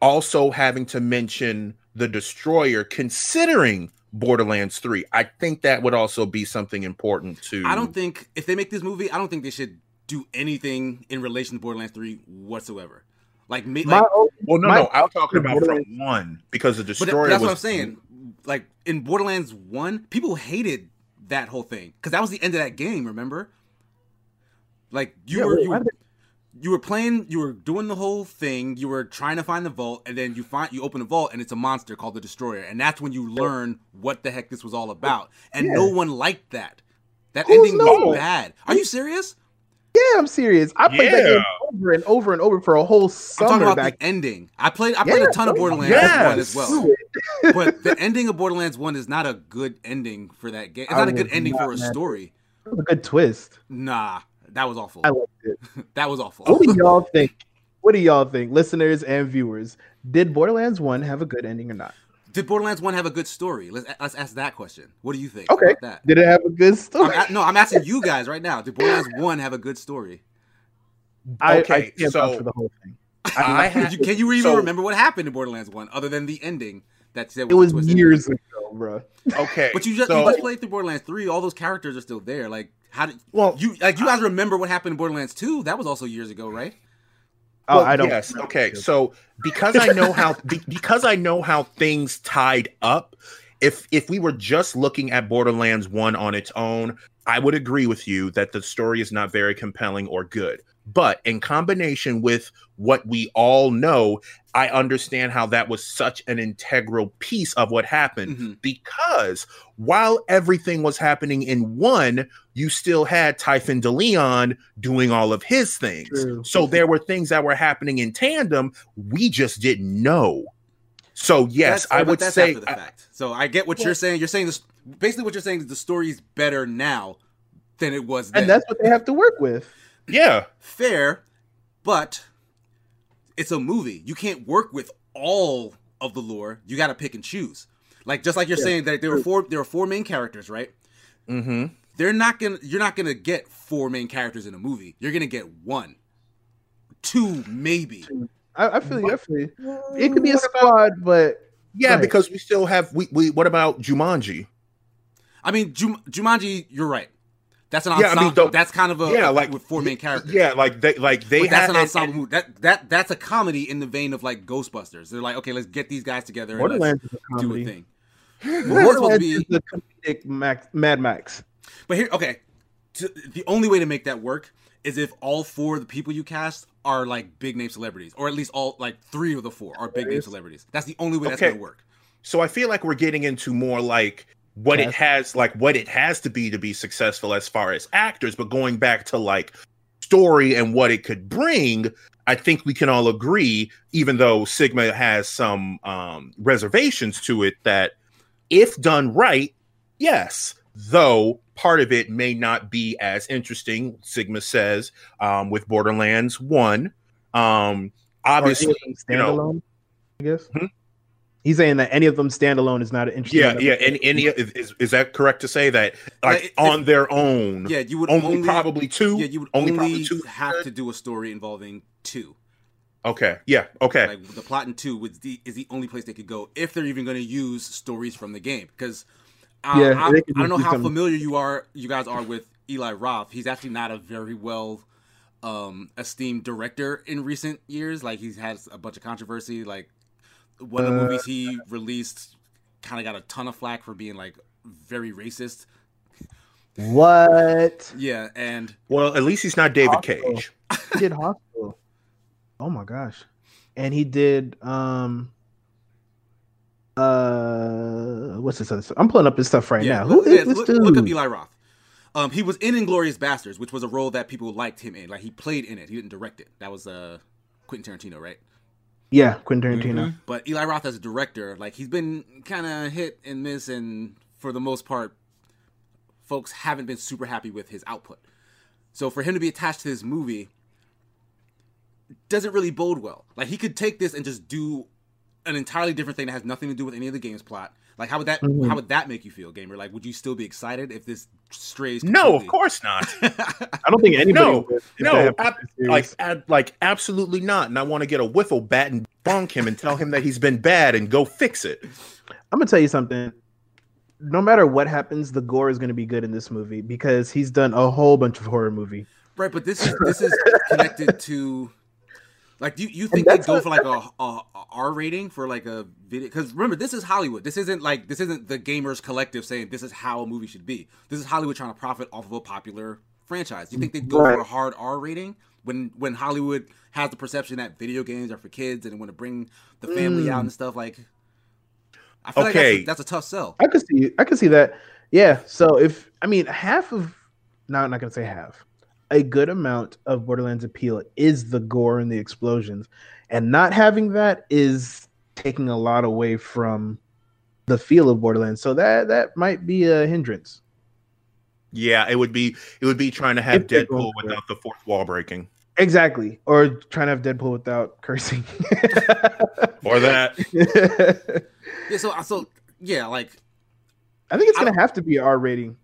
also having to mention the Destroyer, considering Borderlands 3, I think that would also be something important to. I don't think if they make this movie, I don't think they should do anything in relation to Borderlands Three whatsoever. Like, ma- My like only- Well, no, my- no, I'm talking about from one because the But Destroyer th- that's was. what I'm saying. Like in Borderlands One, people hated that whole thing because that was the end of that game. Remember? Like you Yeah, were wait, you were, did you were playing, you were doing the whole thing. You were trying to find the vault, and then you find you open the vault, and it's a monster called the Destroyer, and that's when you learn what the heck this was all about. And Yeah. no one liked that. That Who's ending no was bad. Are you serious? Yeah, I'm serious. I played that game over and over and over for a whole I'm summer talking about back. the ending. I played. I played Yeah, a ton of Borderlands yes. One as well. but the ending of Borderlands One is not a good ending for that game. It's I not a good ending not for a mad. story. A good twist. Nah, that was awful. I liked it. that was awful. What do y'all think? What do y'all think, listeners and viewers? Did Borderlands One have a good ending or not? Did Borderlands One have a good story? Let's let's ask that question. What do you think Okay. about that? Did it have a good I'm story? no, I'm asking you guys right now. Did Borderlands One have a good story? I, Okay, I can't so- for the whole thing. I Can had, you, can you even so- remember what happened in Borderlands One other than the ending? That said It was twisted? years ago, bro. Okay, But you just, so, you just played through Borderlands Three. All those characters are still there. Like how did well, you like you guys remember what happened in Borderlands Two? That was also years ago, right? Oh, Well, I don't. Yes. Okay. So because I know how be, because I know how things tied up, if if we were just looking at Borderlands One on its own, I would agree with you that the story is not very compelling or good. But in combination with what we all know, I understand how that was such an integral piece of what happened Mhm. because while everything was happening in one, you still had Typhon DeLeon doing all of his things. True. So there were things that were happening in tandem we just didn't know. So yes, That's- I would that's say I- fact. So I get what Well- you're saying. You're saying this basically what you're saying is the story's better now than it was then. and that's what they have to work with. Yeah. fair, but it's a movie. You can't work with all of the lore. You got to pick and choose. Like just like you're Yeah, saying that there were four there were four main characters, right? Mm-hmm. They're not gonna you're not gonna get four main characters in a movie. You're gonna get one, two maybe. I, I feel you. I feel you. It could be a squad, but Yeah, Right. because we still have we, we what about Jumanji? I mean, Jum- Jumanji, you're right. That's an Yeah, I ensemble. mean, the- that's kind of a yeah, like with four main characters. Yeah, like they like they But that's had an ensemble and- movie. That that that's a comedy in the vein of like Ghostbusters. They're like, okay, let's get these guys together and let's is a do a thing. Well, supposed to Borderlands be- is the comedic Max, Mad Max. But here, okay, to, the only way to make that work is if all four of the people you cast are like big name celebrities, or at least all like three of the four are big name celebrities. That's the only way that's Okay. gonna work. So I feel like we're getting into more like what it has like what it has to be to be successful as far as actors, but going back to like story and what it could bring, I think we can all agree, even though Sigma has some um reservations to it, that if done right, yes, though part of it may not be as interesting, Sigma says, um, with Borderlands One. Um obviously you know- standalone, I guess. Hmm? He's saying that any of them standalone is not an interesting. Yeah, yeah, and any is, is is that correct to say that like Like, if- on their own? Yeah, you would only, only, probably two. Yeah, you would only only, probably two have to do a story involving two. Okay, yeah, okay, Like the plot in two was the, is the only place they could go if they're even going to use stories from the game. Because uh, Yeah, I, I don't know how some- familiar you are, you guys are with Eli Roth. He's actually not a very well um, esteemed director in recent years. Like he's had a bunch of controversy. Like one of the Uh, movies he released kind of got a ton of flack for being like very racist. What? Yeah, and well, at least he's not David Hostel. Cage. He did Hospital. Oh my gosh. And he did um uh what's this other stuff? I'm pulling up his stuff right yeah, now. Who look, is yeah, this look, dude? look up Eli Roth. Um, he was in Inglourious Basterds, which was a role that people liked him in. Like he played in it. He didn't direct it. That was uh Quentin Tarantino, right? Yeah, Quentin Tarantino. Mm-hmm. But Eli Roth as a director, like he's been kind of hit and miss, and for the most part, folks haven't been super happy with his output. So for him to be attached to this movie doesn't really bode well. Like he could take this and just do an entirely different thing that has nothing to do with any of the game's plot. Like how would that Mhm. how would that make you feel, gamer? Like would you still be excited if this strays? No, of course not. I don't think anybody No, would no, ab- like ab- like absolutely not. And I want to get a wiffle bat and bonk him and tell him that he's been bad and go fix it. I'm gonna tell you something. No matter what happens, the gore is gonna be good in this movie because he's done a whole bunch of horror movie. Right, but this is this is connected to like do you, you think they that's go for like a, a, a R rating for like a video? Because remember, this is Hollywood. This isn't like this isn't the gamers collective saying this is how a movie should be. This is Hollywood trying to profit off of a popular franchise. Do you think they go for a hard R rating when when Hollywood has the perception that video games are for kids and want to bring the family Mm. out and stuff? Like, I feel like Okay. that's a, that's a tough sell. I could see I could see that. Yeah. So if I mean half of no, I'm not gonna say half. A good amount of Borderlands appeal is the gore and the explosions. And not having that is taking a lot away from the feel of Borderlands. So that that might be a hindrance. Yeah, it would be it would be trying to have If Deadpool without the fourth wall breaking Exactly. Or trying to have Deadpool without cursing. or that. Yeah, so so yeah, like I think it's gonna have to be an R rating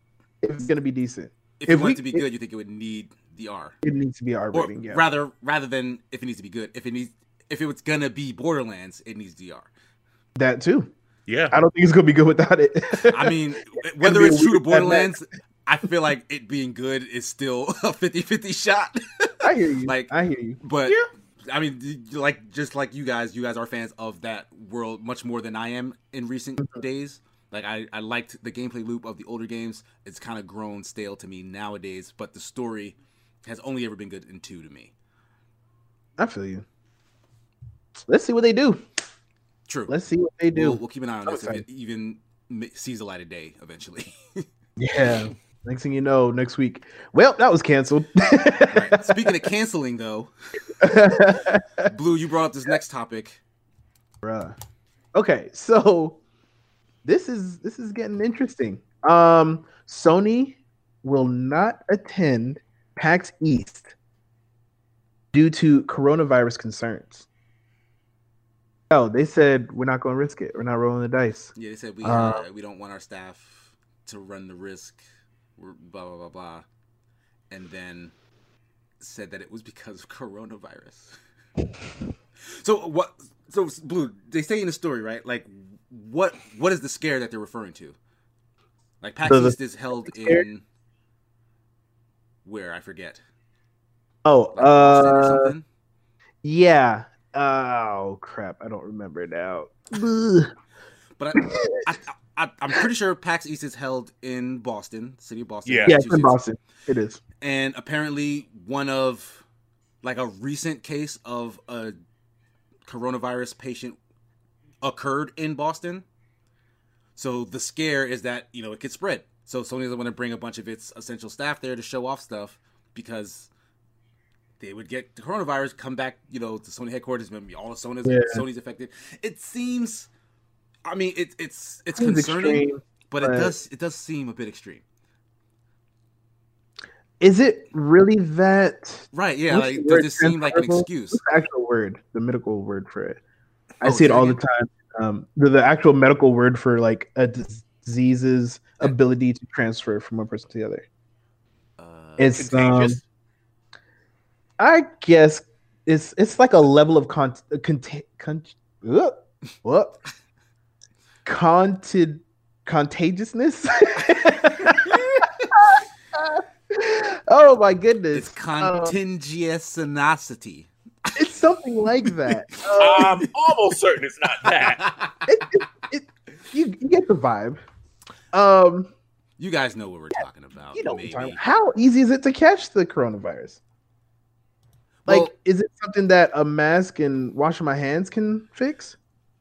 if it's gonna be decent. If, If you want we- it to be good, you think it would need the R. It needs to be R or rating. Yeah. rather rather than if it needs to be good if it needs if it was gonna be borderlands it needs dr That too. Yeah, I don't think it's gonna be good without it. i mean whether it's true to borderlands i feel like it being good is still a 50-50 shot I hear you. like- I hear you. but Yeah. i mean like just like you guys you guys are fans of that world much more than i am in recent Mm-hmm. days like I, I liked the gameplay loop of the older games it's kind of grown stale to me nowadays but the story has only ever been good in two to me I feel you. Let's see what they do. true Let's see what they do. We'll, we'll keep an eye on this if it even sees the light of day eventually. Yeah. Next thing you know, next week. Well, that was canceled. right. Speaking of canceling, though, Blue, you brought up this next topic. Bruh. Okay, so this is this is getting interesting. Um, Sony will not attend PAX East due to coronavirus concerns. Oh, they said we're not going to risk it. We're not rolling the dice. Yeah, they said we Uh, uh, we don't want our staff to run the risk. We're blah blah blah blah, and then said that it was because of coronavirus. so what? So Blue, they say in the story, right? Like, what what is the scare that they're referring to? Like PAX So the- East is held in where I forget. Oh, Like uh, yeah. Oh crap, I don't remember now. But I, I, I, I'm pretty sure PAX East is held in Boston, city of Boston. Yeah. yeah, it's in Boston. It is. and apparently one of like a recent case of a coronavirus patient occurred in Boston. So the scare is that you know it could spread. So Sony doesn't want to bring a bunch of its essential staff there to show off stuff because they would get the coronavirus, come back, you know, to Sony headquarters, maybe all of Sony's Yeah. Sony's affected. It seems, I mean, it, it's it's concerning, extreme, but it does it does seem a bit extreme. Is it really that? Right? Yeah. Like, does it seem like an excuse? What's the actual word? The medical word for it. I Oh, see it all the time. Um, the, the actual medical word for like a disease's Uh, ability to transfer from one person to the other. Uh, It's um, I guess it's it's like a level of con, conta- con, uh, what conted contagiousness. oh my goodness! it's Um, contagiosity. it's something like that. Uh, Um, I'm almost certain it's not that. you, you get the vibe. Um, you guys know what we're talking about. you know, what I'm maybe. talking about. how easy is it to catch the coronavirus? Like, Well- is it something that a mask and washing my hands can fix?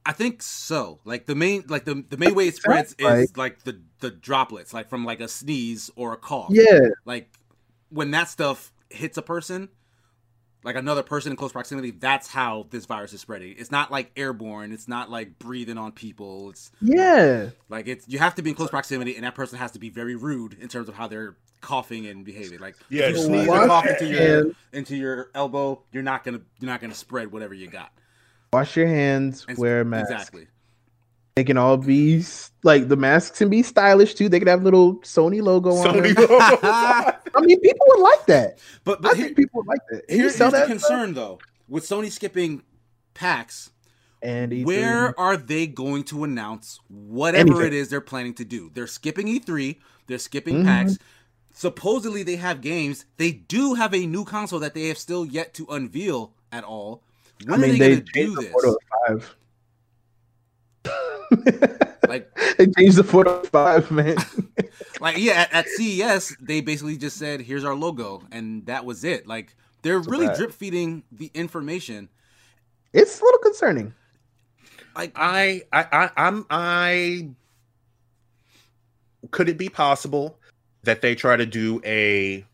I think so. Like the main, like the the main way it spreads is Sounds like the the droplets, like from like a sneeze or a cough. Yeah, Like when that stuff hits a person, like another person in close proximity, that's how this virus is spreading. It's not like airborne. It's not like breathing on people. It's yeah. like it's you have to be in close proximity, and that person has to be very rude in terms of how they're coughing and behaving. Like Yeah, if you just sneeze wash cough into your hands. into your elbow, you're not gonna you're not gonna spread whatever you got. Wash your hands, And- wear a mask. Exactly. They can all be like the masks can be stylish too. They can have little Sony logo on Sony them. logo. I mean, people would like that. But I here, think people would like that. And here- sell here's the that stuff? concern though with Sony skipping PAX. And E3. Where are they going to announce whatever Anything. it is they're planning to do? They're skipping E3. They're skipping Mhm. PAX. Supposedly they have games. They do have a new console that they have still yet to unveil at all. I When mean, are they, they going to do changed the this? Photo five. Like, they changed the photo five, man. like yeah, at, at CES they basically just said, "Here's our logo," and that was it. Like they're a really drip feeding the information. it's a little concerning. Like I, I, I, I'm, I. Could it be possible that they try to do a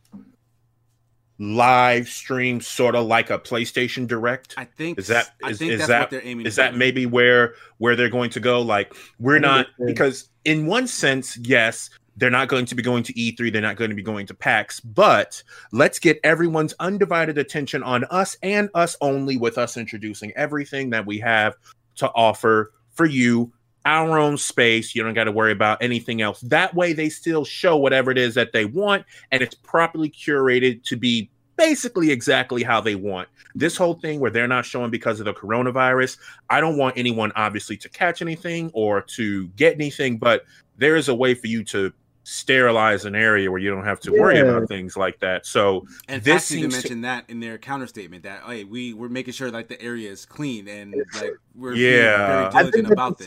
live stream, sort of like a PlayStation Direct? I think Is that- I think is that's that- what they're aiming. Is to that do. maybe where where they're going to go? Like we're not because in one sense, yes, they're not going to be going to E3, they're not going to be going to PAX, but let's get everyone's undivided attention on us and us only with us introducing everything that we have to offer for you, our own space. You don't got to worry about anything else. That way they still show whatever it is that they want and it's properly curated to be basically exactly how they want. This whole thing where they're not showing because of the coronavirus, I don't want anyone obviously to catch anything or to get anything, but there is a way for you to sterilize an area where you don't have to worry Yeah. about things like that. So And This this even seems to- mentioned that in their counter statement that hey, we we're making sure like the area is clean and like we're being Yeah. very I think diligent about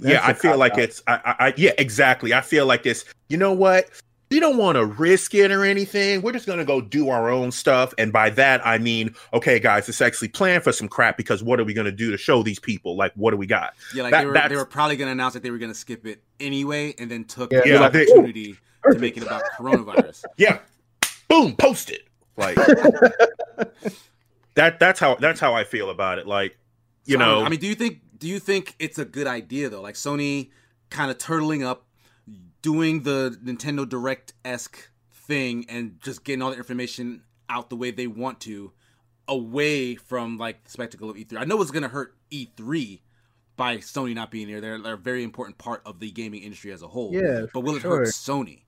that's- yeah, I feel like cop-out. it's I, I, I yeah, exactly. I feel like it's you know what? We don't want to risk it or anything. We're just gonna go do our own stuff. And by that I mean, okay, guys, it's actually planned for some crap because what are we gonna do to show these people? Like, what do we got? Yeah, like That- they were they were probably gonna announce that they were gonna skip it anyway, and then took Yeah, the yeah, they- opportunity to make it about coronavirus. Yeah, boom, post it. Like that. That's how that's how I feel about it. Like, you So, know, I mean, do you think do you think it's a good idea though? Like Sony kind of turtling up, doing the Nintendo Direct esque thing, and just getting all the information out the way they want to, away from like the spectacle of E3. I know it's gonna hurt E3 by Sony not being here. They're, they're a very important part of the gaming industry as a whole. Yeah, but will it sure. hurt Sony?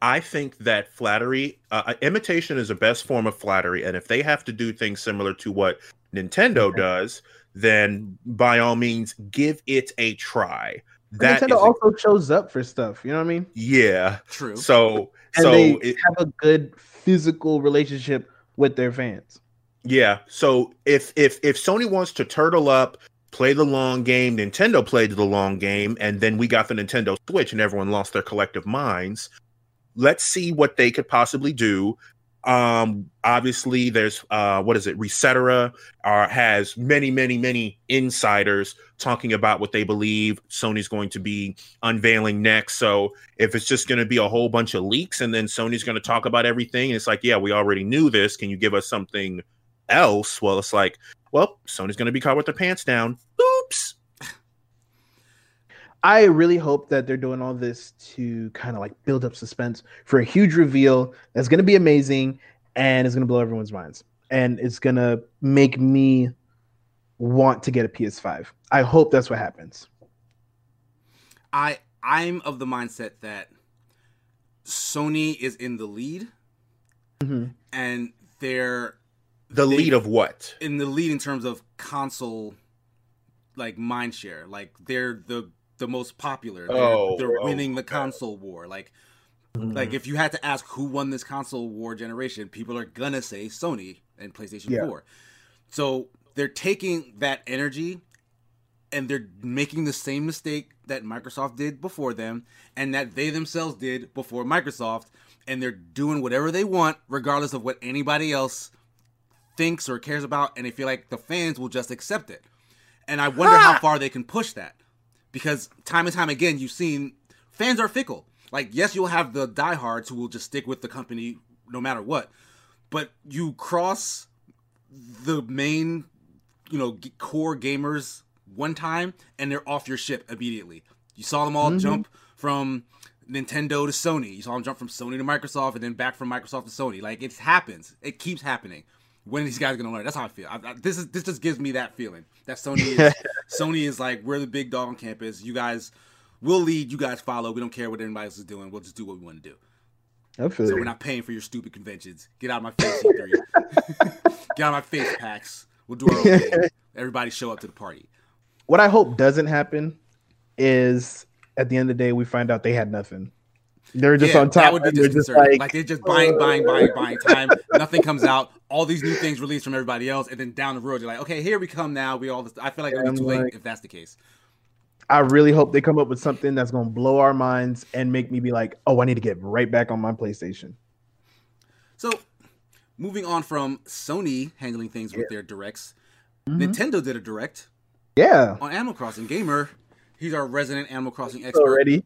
I think that flattery, uh, imitation is the best form of flattery. And if they have to do things similar to what Nintendo does, then by all means, give it a try. that Nintendo is a- also shows up for stuff. You know what I mean? yeah. True. So And so they it- have a good physical relationship with their fans. Yeah. So if if if Sony wants to turtle up, play the long game, Nintendo played the long game, and then we got the Nintendo Switch and everyone lost their collective minds. Let's see what they could possibly do. Um obviously there's uh what is it? Resetera uh, has many, many, many insiders talking about what they believe Sony's going to be unveiling next. So if it's just going to be a whole bunch of leaks and then Sony's going to talk about everything, it's like, yeah, we already knew this. Can you give us something else? Well, it's like, well, Sony's going to be caught with their pants down. Oops. I really hope that they're doing all this to kind of like build up suspense for a huge reveal that's going to be amazing and it's going to blow everyone's minds and it's going to make me want to get a PS5. I hope that's what happens. I I'm of the mindset that Sony is in the lead Mhm. and they're The They- lead of what? in the lead in terms of console like mind share. Like they're the the most popular. They're, Oh, they're oh, winning the okay. console war. Like Mm-hmm. like if you had to ask who won this console war generation, people are gonna say Sony and PlayStation Yeah. 4. So they're taking that energy and they're making the same mistake that Microsoft did before them and that they themselves did before Microsoft and they're doing whatever they want regardless of what anybody else thinks or cares about and they feel like the fans will just accept it. And I wonder how far they can push that. Because time and time again you've seen fans are fickle. Like yes, you'll have the diehards who will just stick with the company no matter what. But you cross the main, you know, core gamers one time and they're off your ship immediately. You saw them all Mhm. jump from Nintendo to Sony. You saw them jump from Sony to Microsoft and then back from Microsoft to Sony. Like it happens. It keeps happening. When are these guys gonna learn? That's how I feel. I, I, this is this just gives me that feeling that Sony is Sony is like we're the big dog on campus. You guys, we'll lead. You guys follow. We don't care what anybody else is doing. We'll just do what we want to do. I feel So you. we're not paying for your stupid conventions. Get out of my face, E3. Get out of my face, PAX. We'll do our own thing. Everybody show up to the party. what I hope doesn't happen is at the end of the day we find out they had nothing. They're just Yeah, on top. That would be just disconcerting. Like, like, they're just buying, buying, buying, buying time. Nothing comes out. All these new things released from everybody else, and then down the road, you're like, okay, here we come now. We all. This, I feel like it'll be too late if that's the case. I really hope they come up with something that's going to blow our minds and make me be like, oh, I need to get right back on my PlayStation. So, moving on from Sony handling things with their directs, Mhm. Nintendo did a direct Yeah, on Animal Crossing. Gamer, he's our resident Animal Crossing expert. already.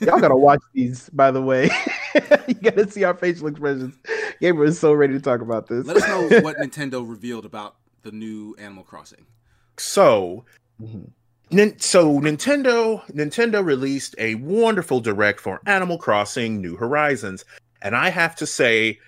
Y'all gotta watch these, by the way. you gotta see our facial expressions. Gamer is so ready to talk about this. Let us know what Nintendo revealed about the new Animal Crossing. So Mhm. So Nintendo Nintendo released a wonderful direct for Animal Crossing New Horizons, and I have to say,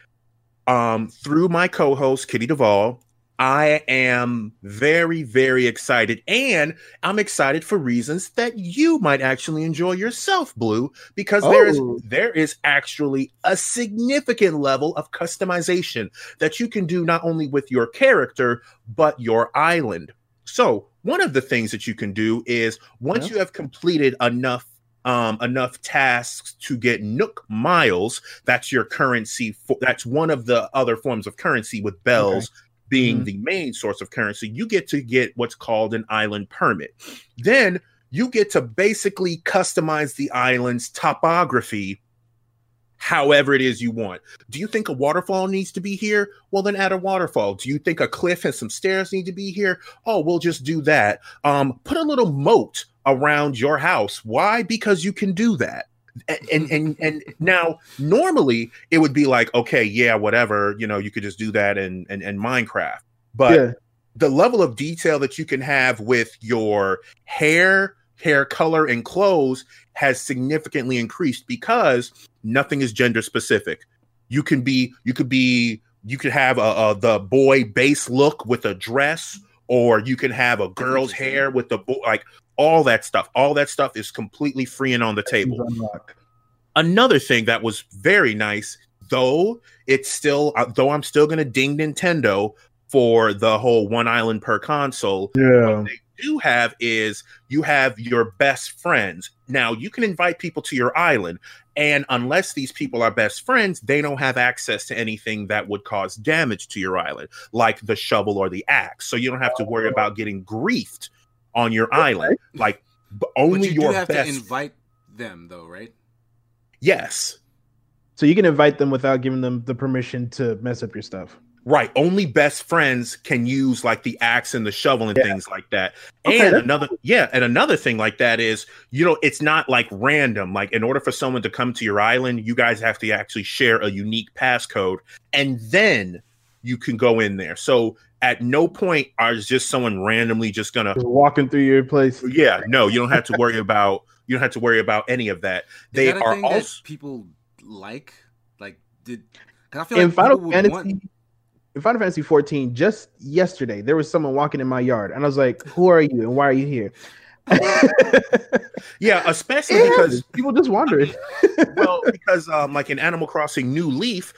um, through my co-host Kitty Duvall, I am very very excited, and I'm excited for reasons that you might actually enjoy yourself, Blue, because there is Oh. there is actually a significant level of customization that you can do not only with your character but your island. So one of the things that you can do is once Yeah. you have completed enough um enough tasks to get nook miles that's your currency for, that's one of the other forms of currency with bells being Mhm. the main source of currency you get to get what's called an island permit then you get to basically customize the island's topography however it is you want. Do you think a waterfall needs to be here? Well, then add a waterfall. Do you think a cliff and some stairs need to be here? Oh, we'll just do that. Um, put a little moat around your house. Why? Because you can do that. And and and now normally it would be like, okay, yeah, whatever, you know, you could just do that in in, in Minecraft. But yeah, the level of detail that you can have with your hair, hair color, and clothes has significantly increased because nothing is gender specific. You can be, you could be, you could have a, a the boy base look with a dress, or you can have a girl's hair with the boy, like all that stuff. All that stuff is completely free and on the table another thing that was very nice though it's still uh, though i'm still going to ding nintendo for the whole one island per console Yeah, what they do have is you have your best friends. Now you can invite people to your island, and unless these people are best friends, they don't have access to anything that would cause damage to your island, like the shovel or the axe. So you don't have to worry about getting griefed on your island. Like b- only but you your do have best. to invite them, though, right? yes, So you can invite them without giving them the permission to mess up your stuff. right. Only best friends can use like the axe and the shovel and Yeah. things like that. Okay, and that's another, yeah, and another thing like that is, you know, it's not like random. Like, in order for someone to come to your island, you guys have to actually share a unique passcode, and then you can go in there. So at no point is just someone randomly just gonna Just walking through your place. Yeah, no, you don't have to worry about you don't have to worry about any of that. They that a are thing also that people like. Like, did 'cause I feel in like Final Fantasy, want- in Final Fantasy 14, just yesterday, there was someone walking in my yard, and I was like, "Who are you, and why are you here?" yeah, especially Yeah, because people just wondering. well, because um like in Animal Crossing New Leaf,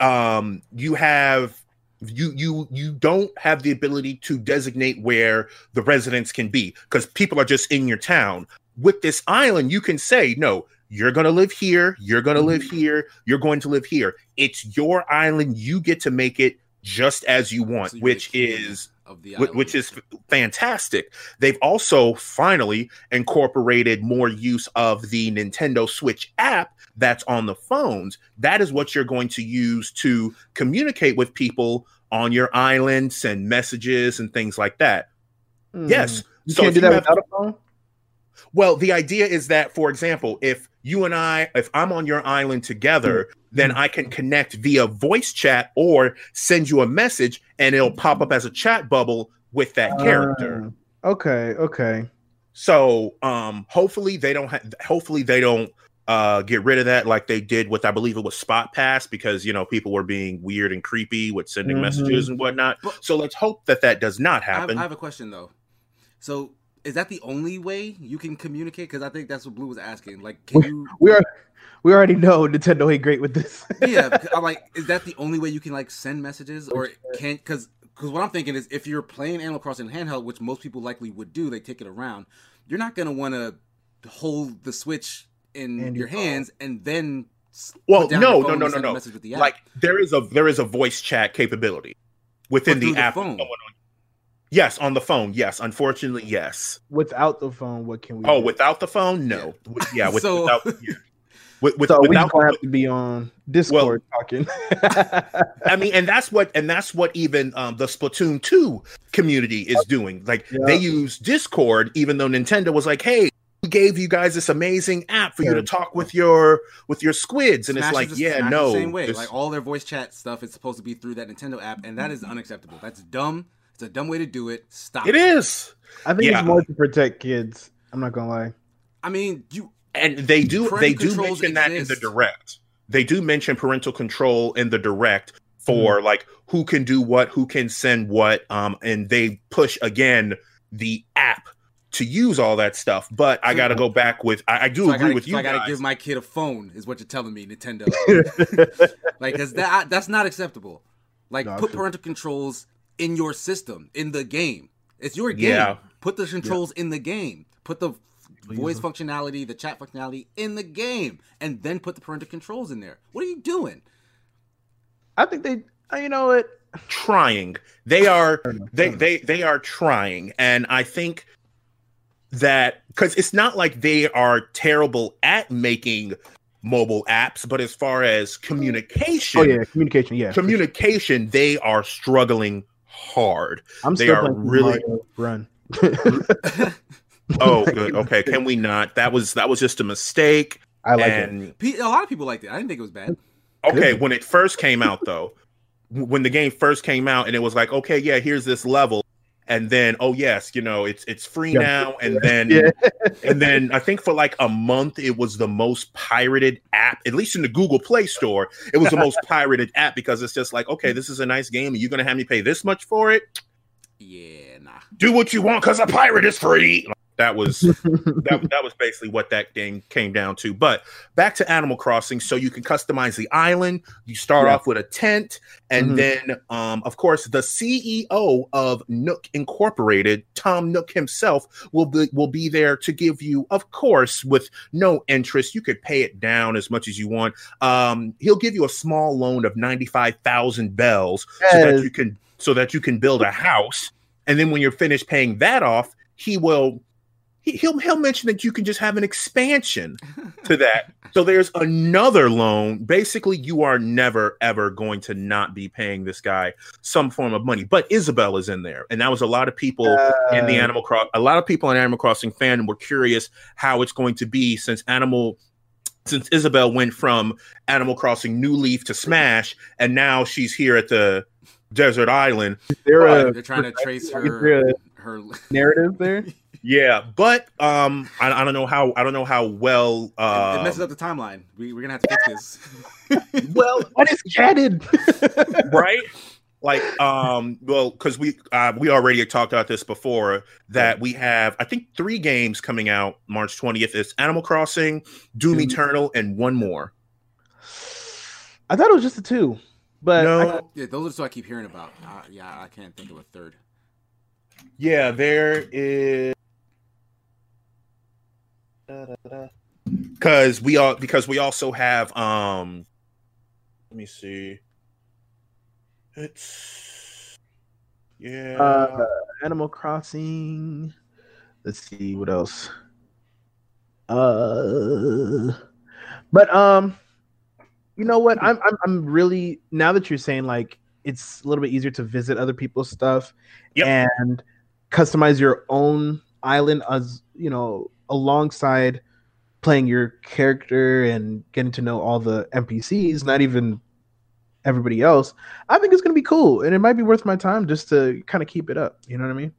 um you have you you you don't have the ability to designate where the residents can be because people are just in your town. With this island, you can say, no, you're going to live here, you're going to mm-hmm. live here, you're going to live here. It's your island. You get to make it just as you want, So which is of the island. which is fantastic. They've also finally incorporated more use of the Nintendo Switch app that's on the phones. That is what you're going to use to communicate with people on your island, send messages and things like that. Yes. Hmm. you So can't do you that have- without a phone. Well, the idea is that, for example, if you and I, if I'm on your island together, then I can connect via voice chat or send you a message and it'll pop up as a chat bubble with that character. Uh, okay, okay. So um hopefully they don't have hopefully they don't uh get rid of that like they did with I believe it was Spot Pass because you know people were being weird and creepy with sending Mhm. messages and whatnot. But- so let's hope that that does not I have, happen. I have a question though. So is that the only way you can communicate? Because I think that's what Blue was asking. Like, can you? We are. We already know Nintendo ain't great with this. yeah, I'm like, is that the only way you can like send messages, or can't? Because because what I'm thinking is, if you're playing Animal Crossing handheld, which most people likely would do, they take it around. You're not gonna want to hold the Switch in And your your phone. hands and then. Well, no, no, no, no, no. the like there is a there is a voice chat capability within the the app. phone. On- Yes, on the phone. Yes, unfortunately, yes. Without the phone, what can we? Oh, do? without the phone, no. With- Yeah, with, So- without yeah. with, with, so we without gonna have to be on Discord talking. I mean, and that's what and that's what even um, the Splatoon 2 community is doing. Like Yeah. they use Discord, even though Nintendo was like, "Hey, we gave you guys this amazing app for you to talk with your with your squids," and Smash it's like, is the- "Yeah, no, the same way. this- Like all their voice chat stuff is supposed to be through that Nintendo app, and that is unacceptable. That's dumb. It's a dumb way to do it. Stop. it is." I think Yeah. it's more to protect kids. I'm not gonna lie. I mean, you And they do they do controls mention that in the direct. They do mention parental control in the direct for Hmm. like who can do what, who can send what, um, and they push again the app to use all that stuff. But I got to go back with I, I do so I agree gotta, with so you I gotta guys. give my kid a phone, is what you're telling me, Nintendo. like, cause that that's not acceptable. Like, No, put absolutely. parental controls in your system, in the game. It's your game. Yeah. Put the controls in the game. Put the Please. voice functionality, the chat functionality in the game, and then put the parental controls in there. What are you doing? I think they. uh, You know what? trying. They are they they they are trying, and I think that because it's not like they are terrible at making mobile apps, but as far as communication, Oh yeah, communication. Yeah, communication, they are struggling hard. I'm they still are really- Mario Run. Oh, good. Okay, can we not? That was that was just a mistake. I like it. and Pe- A lot of people liked it. I didn't think it was bad. okay, when it first came out though, when the game first came out, and it was like, okay, yeah, here's this level, and then oh yes, you know, it's it's free Yeah. now, and then Yeah. and then I think for like a month it was the most pirated app, at least in the Google Play Store. It was the most pirated app because it's just like, okay, this is a nice game, and you're gonna have me pay this much for it. Yeah, nah. Do what you want because a pirate is free. That was that, that was basically what that game came down to. But back to Animal Crossing, so you can customize the island. You start yeah. off with a tent, and mm-hmm. then, um, of course, the CEO of Nook Incorporated, Tom Nook himself, will be will be there to give you, of course, with no interest. You could pay it down as much as you want. Um, he'll give you a small loan of ninety five thousand bells, yes. so that you can so that you can build a house. And then when you're finished paying that off, he will he'll he'll mention that you can just have an expansion to that. so there's another loan. Basically, you are never ever going to not be paying this guy some form of money. But Isabelle is in there, and that was a lot of people uh, in the Animal Cross. A lot of people in Animal Crossing fandom were curious how it's going to be since Animal. Since Isabelle went from Animal Crossing New Leaf to Smash, and now she's here at the desert island. They're, they're trying to trace her her narrative there. Yeah, but um, I, I, don't know how I don't know how well uh, it, messes up the timeline. We, we're gonna have to fix this. well, what is canon? right? Like, um, well, because we uh, we already talked about this before that we have I think three games coming out March twentieth. It's Animal Crossing, Doom. Eternal, and one more. I thought it was just the two, but no. I, yeah, those are two I keep hearing about. Uh, yeah, I can't think of a third. Yeah, there is because we all because we also have um let me see. It's yeah. Uh, animal crossing. Let's see what else? Uh but um you know what? I'm, I'm i'm really now that you're saying like it's a little bit easier to visit other people's stuff yep. and customize your own island as you know alongside playing your character and getting to know all the NPCs, not even everybody else, I think it's going to be cool and it might be worth my time just to kind of keep it up. You know what I mean?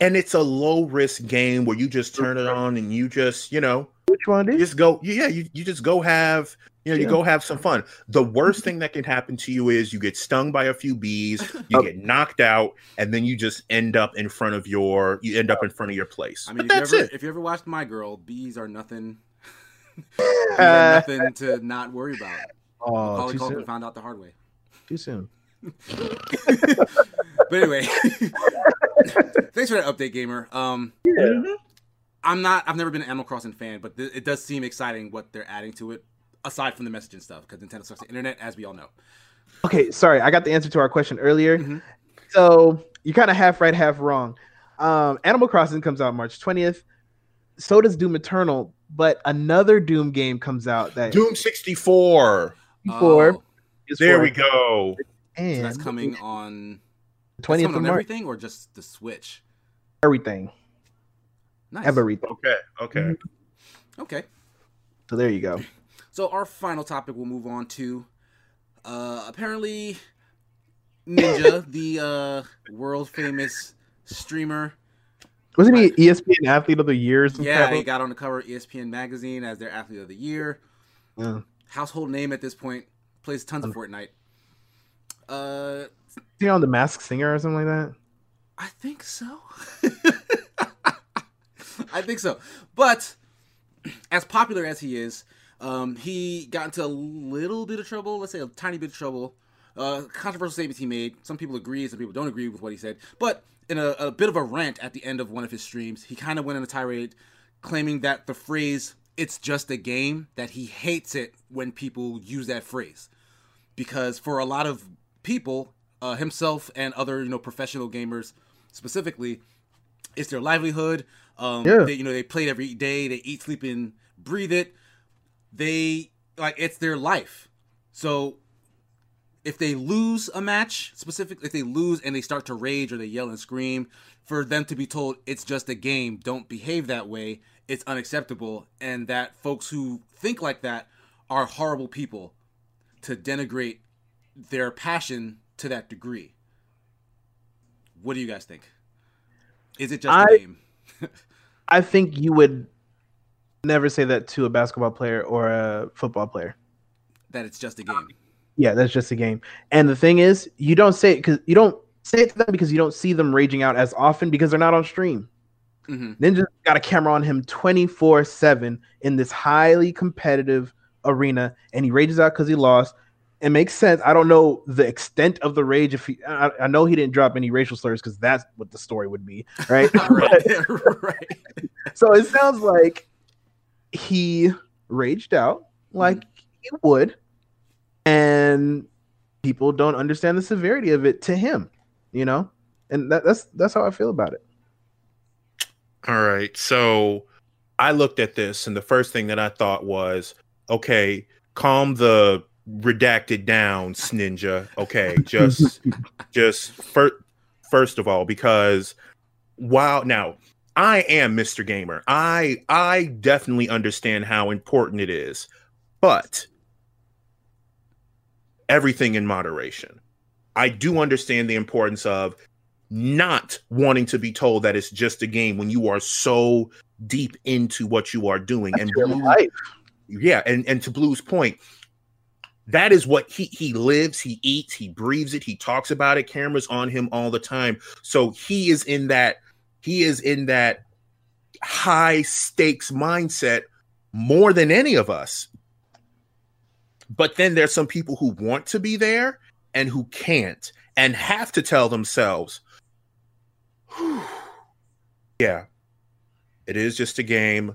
And it's a low risk game where you just turn it on and you just, you know, which one is? Just go, yeah, you, you just go have you know, yeah. you go have some fun. The worst thing that can happen to you is you get stung by a few bees, you oh. get knocked out, and then you just end up in front of your you end up in front of your place. I mean, if you, ever, if you ever watched My Girl, bees are nothing. bees are nothing to not worry about. Oh, Macaulay Culkin found out the hard way. Too soon. but anyway, thanks for that update, gamer. Um, yeah. I'm not. I've never been an Animal Crossing fan, but th- it does seem exciting what they're adding to it aside from the messaging stuff, because Nintendo sucks the internet, as we all know. Okay, sorry, I got the answer to our question earlier. Mm-hmm. So you kind of half right, half wrong. Um, Animal Crossing comes out March twentieth. So does Doom Eternal, but another Doom game comes out that Doom sixty four. Four. Oh. There we go. And so that's coming on twentieth of March. Everything or just the Switch? Everything. Nice. Everything. Okay. Okay. Mm-hmm. Okay. So there you go. So our final topic we'll move on to. Uh, apparently, Ninja, the uh, world famous streamer, wasn't he ESPN Athlete of the Year? Yeah, he got on the cover of ESPN magazine as their Athlete of the Year. Yeah. Household name at this point. Plays tons of Fortnite. Uh, Is he on the Masked Singer or something like that? I think so. I think so. But as popular as he is, um, he got into a little bit of trouble, let's say a tiny bit of trouble. Uh, controversial statements he made. Some people agree, some people don't agree with what he said. But in a, a bit of a rant at the end of one of his streams, he kind of went in a tirade claiming that the phrase "it's just a game" that he hates it when people use that phrase because for a lot of people, uh, himself and other you know professional gamers specifically, it's their livelihood. Um, yeah. They, you know, they play it every day. They eat, sleep, and breathe it they like it's their life. So if they lose a match, specifically if they lose and they start to rage or they yell and scream, for them to be told it's just a game, don't behave that way, it's unacceptable, and that folks who think like that are horrible people to denigrate their passion to that degree. What do you guys think? Is it just I, a game? I think you would never say that to a basketball player or a football player. That it's just a game. Yeah, that's just a game. And the thing is, you don't say it because you don't say it to them because you don't see them raging out as often because they're not on stream. Mm-hmm. Ninja got a camera on him 24 7 in this highly competitive arena, and he rages out because he lost. It makes sense. I don't know the extent of the rage. If he, I, I know he didn't drop any racial slurs because that's what the story would be, right? right. right. So it sounds like he raged out like mm-hmm. he would, and people don't understand the severity of it to him, you know, and that, that's that's how I feel about it. All right, so I looked at this, and the first thing that I thought was, okay, calm the redacted down, Ninja. Okay, just just first first of all, because wow, now I am Mr. Gamer. I I definitely understand how important it is, but everything in moderation. I do understand the importance of not wanting to be told that it's just a game when you are so deep into what you are doing. That's and Blue, life. yeah, and and to Blue's point, that is what he he lives, he eats, he breathes it, he talks about it. Cameras on him all the time, so he is in that he is in that high stakes mindset more than any of us but then there's some people who want to be there and who can't and have to tell themselves, yeah, it is just a game.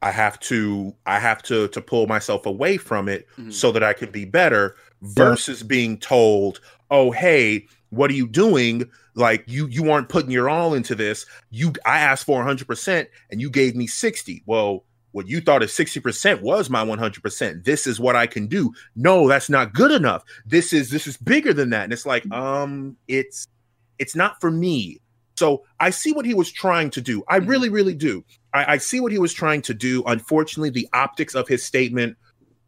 I have to I have to to pull myself away from it mm-hmm. so that I can be better versus yeah. being told, "Oh, hey, what are you doing? Like you you aren't putting your all into this. You I asked for 100% and you gave me 60." Well, what you thought is 60% was my 100% this is what i can do. No that's not good enough. This is this is bigger than that. And it's like um it's it's not for me. So i see what he was trying to do. I mm-hmm. really really do. I, I see what he was trying to do. Unfortunately the optics of his statement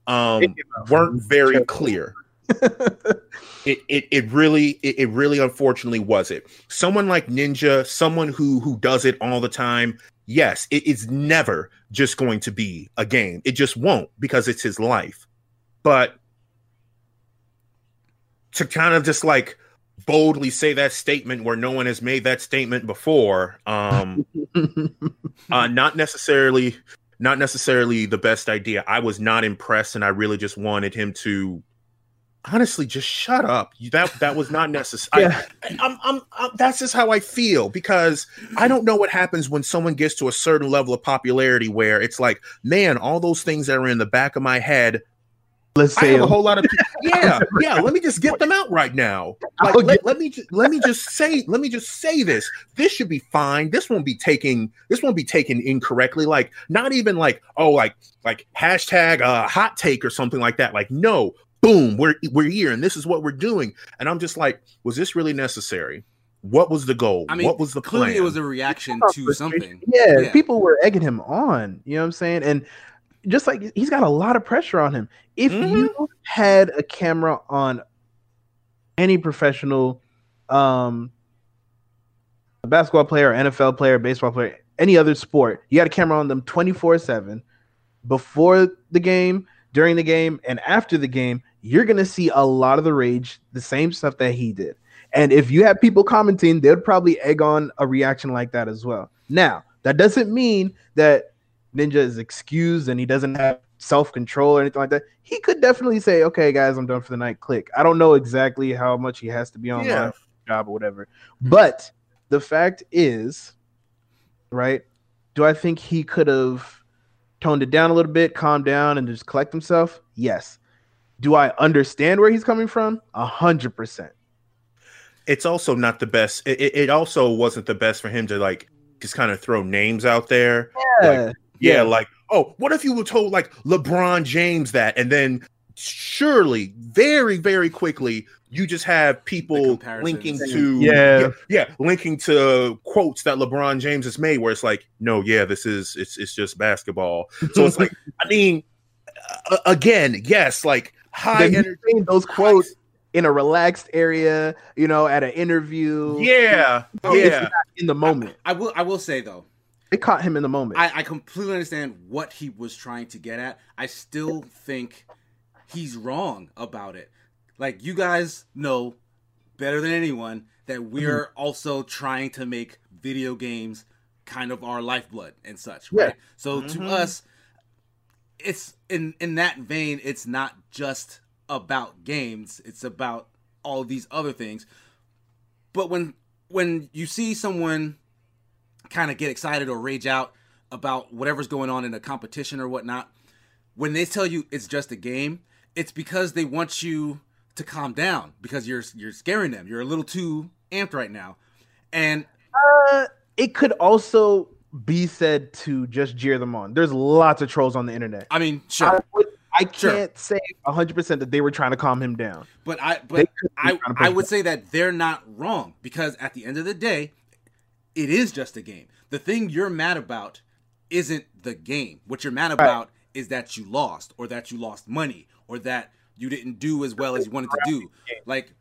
um weren't very clear it, it it really it, it really unfortunately was it someone like ninja someone who who does it all the time yes, it is never just going to be a game. It just won't because it's his life. But to kind of just like boldly say that statement where no one has made that statement before, um, uh, not necessarily not necessarily the best idea. I was not impressed, and I really just wanted him to honestly just shut up. That that was not necessary yeah. I, I'm, I'm, I'm, that's just how i feel because i don't know what happens when someone gets to a certain level of popularity where it's like man all those things that are in the back of my head let's say a whole lot of yeah yeah let me just get them out right now. Like, let, let, me let me just say let me just say this. This should be fine. This won't be taking this won't be taken incorrectly. Like not even like oh like like hashtag uh hot take or something like that. Like no boom, we're we're here and this is what we're doing. And I'm just like, was this really necessary? What was the goal? I mean, what was the clearly plan? it was a reaction to something. Yeah, yeah, people were egging him on. You know what I'm saying? And just like he's got a lot of pressure on him. If mm-hmm. you had a camera on any professional um basketball player, NFL player, baseball player, any other sport, you had a camera on them 24/7 before the game, during the game, and after the game, you're gonna see a lot of the rage, the same stuff that he did. And if you have people commenting, they'd probably egg on a reaction like that as well. Now, that doesn't mean that Ninja is excused and he doesn't have self control or anything like that. He could definitely say, "Okay, guys, I'm done for the night." Click. I don't know exactly how much he has to be on yeah. job or whatever, but the fact is, right? Do I think he could have toned it down a little bit, calmed down, and just collect himself? Yes. Do I understand where he's coming from? A hundred percent. It's also not the best. It, it, also wasn't the best for him to like just kind of throw names out there. Yeah. Like, yeah, yeah, like, oh, what if you were told like LeBron James that, and then surely, very, very quickly, you just have people linking to yeah. yeah. yeah linking to quotes that LeBron James has made where it's like no yeah this is it's it's just basketball so it's like I mean uh, again yes like high energy. Those quotes in a relaxed area, you know, at an interview. Yeah, yeah. In the moment, I, I, will. I will say though, it caught him in the moment. I, I completely understand what he was trying to get at. I still think he's wrong about it. Like you guys know better than anyone that we're mm-hmm. also trying to make video games kind of our lifeblood and such, right? Yeah. So Mm-hmm. to us, it's in in that vein. It's not just about games; it's about all these other things. But when when you see someone kind of get excited or rage out about whatever's going on in a competition or whatnot, when they tell you it's just a game, it's because they want you to calm down because you're you're scaring them. You're a little too amped right now, and Uh, it could also be said to just jeer them on. There's lots of trolls on the internet. I mean, I, sure, would, I Sure. can't say 100% that they were trying to calm him down. but I but I I would say that they're not wrong because at the end of the day, it is just a game. The thing you're mad about isn't the game. What you're mad about is that you lost or that you lost money or that you didn't do as well as you wanted to do. Like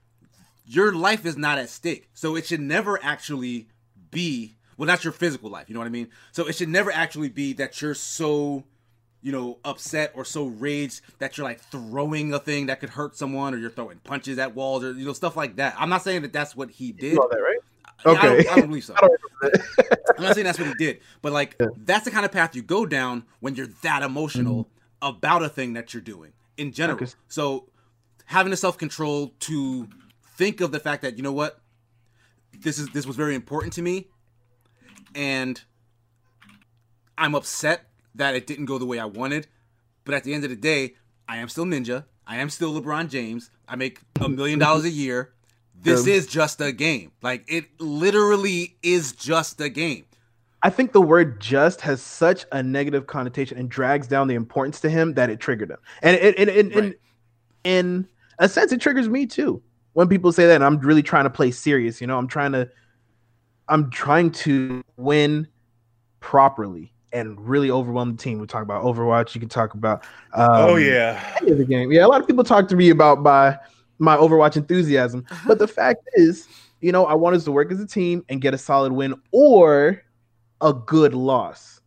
your life is not at stake. So it should never actually be well not your physical life, you know what I mean? So it should never actually be that you're so you know, upset or so raged that you're like throwing a thing that could hurt someone, or you're throwing punches at walls, or you know, stuff like that. I'm not saying that that's what he did. You know that, right? I don't- Okay. I don't believe so. I don't I'm not saying that's what he did, but like that's the kind of path you go down when you're that emotional mm-hmm. about a thing that you're doing in general. Okay. So having the self control to think of the fact that you know what, this is this was very important to me, and I'm upset that it didn't go the way I wanted, but at the end of the day, I am still Ninja. I am still LeBron James. I make a million dollars a year. This Yeah. is just a game. Like it literally is just a game. I think the word just has such a negative connotation and drags down the importance to him that it triggered him. And it, Right. in a sense, it triggers me too. When people say that, and I'm really trying to play serious, you know, I'm trying to, I'm trying to win properly and really overwhelm the team. We talk about Overwatch. You can talk about, um, oh yeah. any of the game. Yeah, a lot of people talk to me about my my Overwatch enthusiasm, but the fact is, you know, I want us to work as a team and get a solid win or a good loss,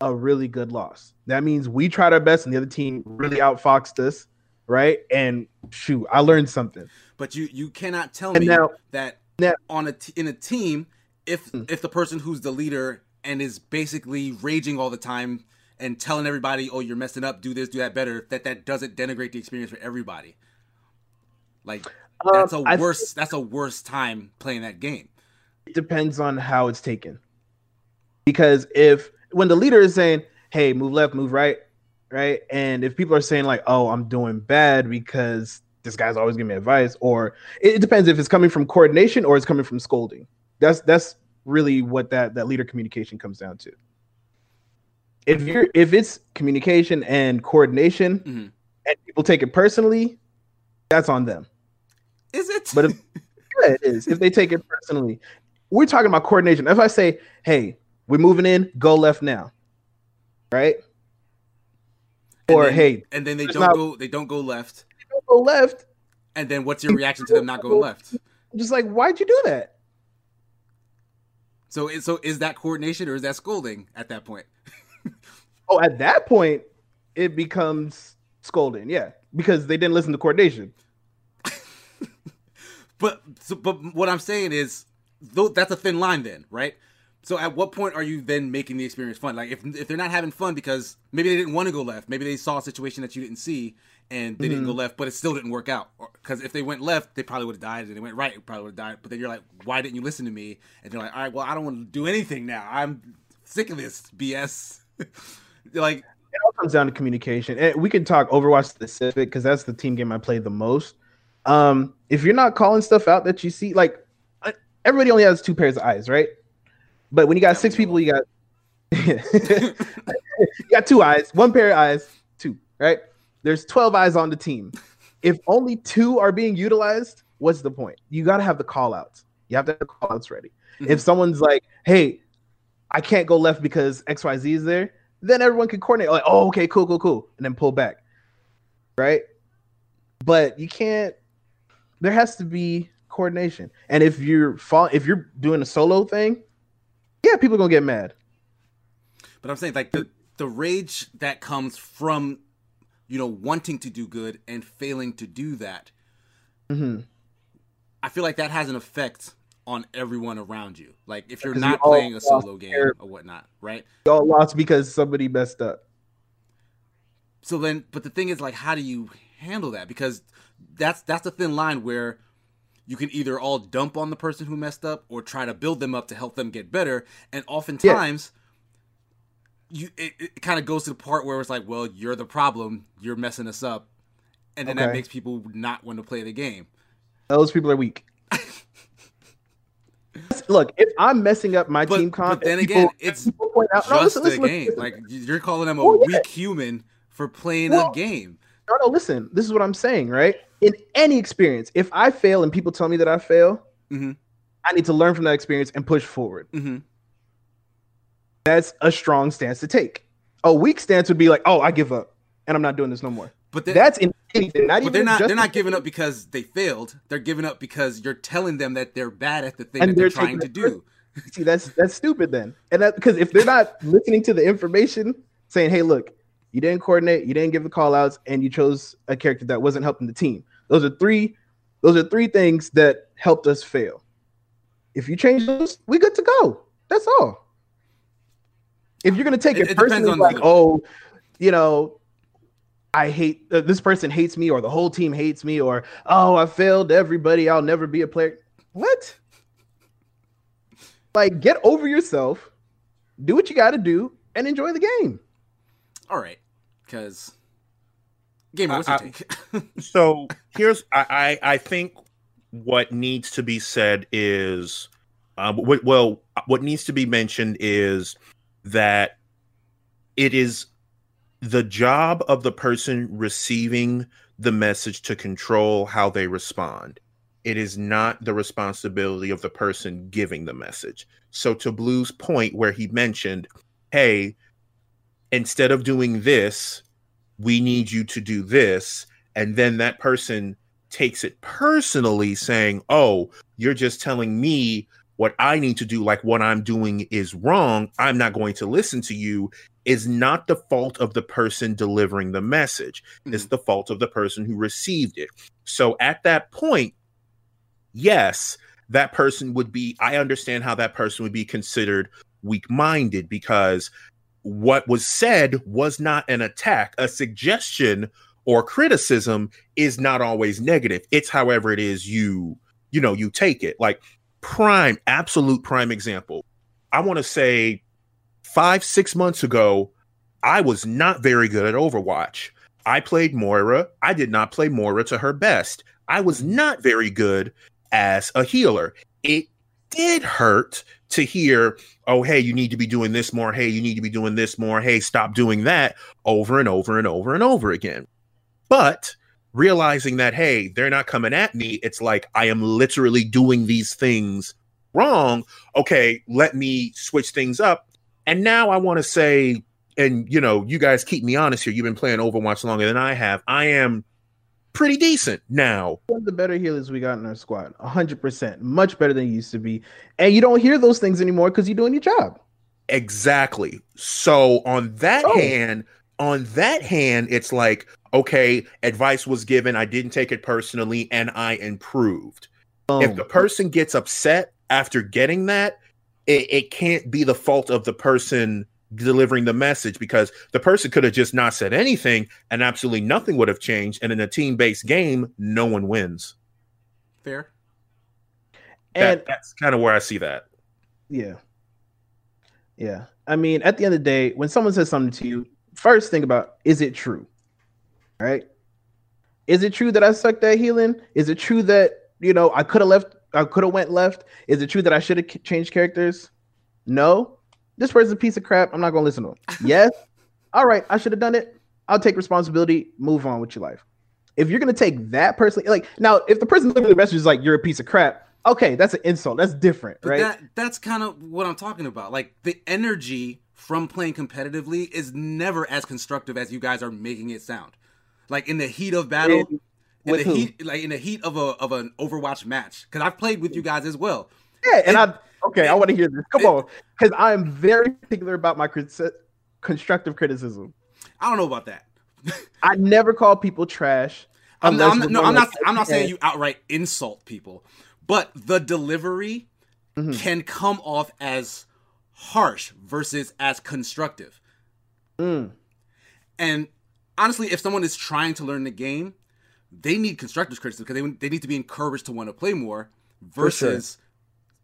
a really good loss. That means we tried our best and the other team really outfoxed us, right? And shoot, I learned something. But you you cannot tell And me now- that now- on a t- in a team if Hmm. if the person who's the leader and is basically raging all the time and telling everybody, "Oh, you're messing up. Do this, do that better." That that doesn't denigrate the experience for everybody. Like that's a Um, worse that's a worse time playing that game. it depends on how it's taken. Because if when the leader is saying, "Hey, move left, move right," right, and if people are saying like, "Oh, I'm doing bad because this guy's always giving me advice," or it, it depends if it's coming from coordination or it's coming from scolding. That's that's really what that that leader communication comes down to. If you're if it's communication and coordination, Mhm. and people take it personally, that's on them. Is it? But if yeah, it is. If they take it personally, we're talking about coordination. If I say, "Hey, we're moving in, go left now," right? And Or then- hey, and then they don't not- go they don't go left. Go left. And then what's your reaction to them not going left? Just like, why'd you do that? So is- so is that coordination or is that scolding at that point? Oh, at that point, it becomes scolding. Yeah, because they didn't listen to coordination. But so, but what I'm saying is, though that's a thin line, then, right? So at what point are you then making the experience fun? Like if if they're not having fun because maybe they didn't want to go left, maybe they saw a situation that you didn't see and they didn't go left, but it still didn't work out. Because if they went left, they probably would have died, and they went right, probably would have died. But then you're like, why didn't you listen to me? And they're like, all right, well, I don't want to do anything now. I'm sick of this BS. Like, It all comes down to communication. And we can talk Overwatch specific because that's the team game I played the most. Um, if you're not calling stuff out that you see, like uh, everybody only has two pairs of eyes, right? But when you got six people, you got you got two eyes, one pair of eyes, two, right? There's 12 eyes on the team. If only two are being utilized, what's the point? You got to have the call outs. You have to have the call outs ready. Mhm. If someone's like, hey, I can't go left because XYZ is there, then everyone can coordinate, like, oh, okay, cool, cool, cool, and then pull back. Right? But you can't, there has to be coordination. And if you're fall, if you're doing a solo thing, yeah, people are gonna get mad. But I'm saying like the the rage that comes from you know wanting to do good and failing to do that. hmm I feel like that has an effect on everyone around you. Like if you're not playing a solo game or whatnot, right? Y'all lost because somebody messed up. So then, but the thing is, like, how do you handle that? Because that's that's the thin line where you can either all dump on the person who messed up or try to build them up to help them get better. And oftentimes, yeah. You it, it kind of goes to the part where it's like, well, you're the problem, you're messing us up, and then okay. that makes people not want to play the game. Those people are weak. Look, if I'm messing up my but, team comp, but then people, again, it's point out, just no, listen, listen, game. Listen. Like you're calling them a well, yeah. weak human for playing well, a game. No, no, listen. This is what I'm saying, right? In any experience, if I fail and people tell me that I fail, mm-hmm. I need to learn from that experience and push forward. Mm-hmm. That's a strong stance to take. A weak stance would be like, "Oh, I give up, and I'm not doing this no more." But that's in anything. Not but they're not. They're not giving up because they failed. They're giving up because you're telling them that they're bad at the thing that they're, they're trying to do. See, that's that's stupid then. And that because if they're not listening to the information, saying, "Hey, look, you didn't coordinate, you didn't give the call outs, and you chose a character that wasn't helping the team. Those are three those are three things that helped us fail. If you change those, we good to go. That's all. If you're gonna take it, it personally, like, the- oh, you know, I hate uh, this person hates me, or the whole team hates me, or oh, I failed everybody. I'll never be a player. What? Like, get over yourself, do what you got to do, and enjoy the game. All right because game. What's your take? so here's I, I I think what needs to be said is, um, what, well, what needs to be mentioned is that it is the job of the person receiving the message to control how they respond. It is not the responsibility of the person giving the message. So, to Blue's point, where he mentioned, hey, instead of doing this, we need you to do this. And then that person takes it personally, saying, Oh, you're just telling me what I need to do, like what I'm doing is wrong. I'm not going to listen to you, is not the fault of the person delivering the message. Mm-hmm. It's the fault of the person who received it. So at that point, yes, that person would be, I understand how that person would be considered weak minded because what was said was not an attack. A suggestion or criticism is not always negative. It's however it is you, you know, you take it. Like prime, absolute prime example. I want to say five, six months ago, I was not very good at Overwatch. I played Moira. I did not play Moira to her best. I was not very good as a healer. It did hurt to hear, oh, hey, you need to be doing this more. Hey, you need to be doing this more. Hey, stop doing that over and over and over and over again. But realizing that, hey, they're not coming at me, it's like I am literally doing these things wrong. Okay, let me switch things up. And now I want to say, and you know, you guys keep me honest here. You've been playing Overwatch longer than I have. I am pretty decent now. One of the better healers we got in our squad, hundred percent, much better than used to be. And you don't hear those things anymore because you're doing your job. Exactly. So on that oh. hand, on that hand, it's like okay, advice was given, I didn't take it personally, and I improved. Oh. If the person gets upset after getting that, it, it can't be the fault of the person delivering the message because the person could have just not said anything and absolutely nothing would have changed. And in a team based game, no one wins. Fair. And that, that's kind of where I see that. Yeah. Yeah. I mean, at the end of the day, when someone says something to you, first think about is it true? Right? Is it true that I sucked at healing? Is it true that, you know, I could have left, I could have went left? Is it true that I should have changed characters? No this person's a piece of crap. I'm not gonna listen to him. yes. All right, I should have done it. I'll take responsibility. Move on with your life. If you're gonna take that personally, like now, if the person literally the message is like you're a piece of crap, okay, that's an insult. That's different, but right? That, that's kind of what I'm talking about. Like the energy from playing competitively is never as constructive as you guys are making it sound. Like in the heat of battle, in, the who? heat, like in the heat of a of an Overwatch match, because I've played with you guys as well. Yeah, and, and I Okay, I want to hear this. Come on, because I'm very particular about my constructive criticism. I don't know about that. I never call people trash. I'm, I'm, no, I'm not. I'm not saying you outright insult people, but the delivery mm-hmm. can come off as harsh versus as constructive. Mm. And honestly, if someone is trying to learn the game, they need constructive criticism because they, they need to be encouraged to want to play more versus sure.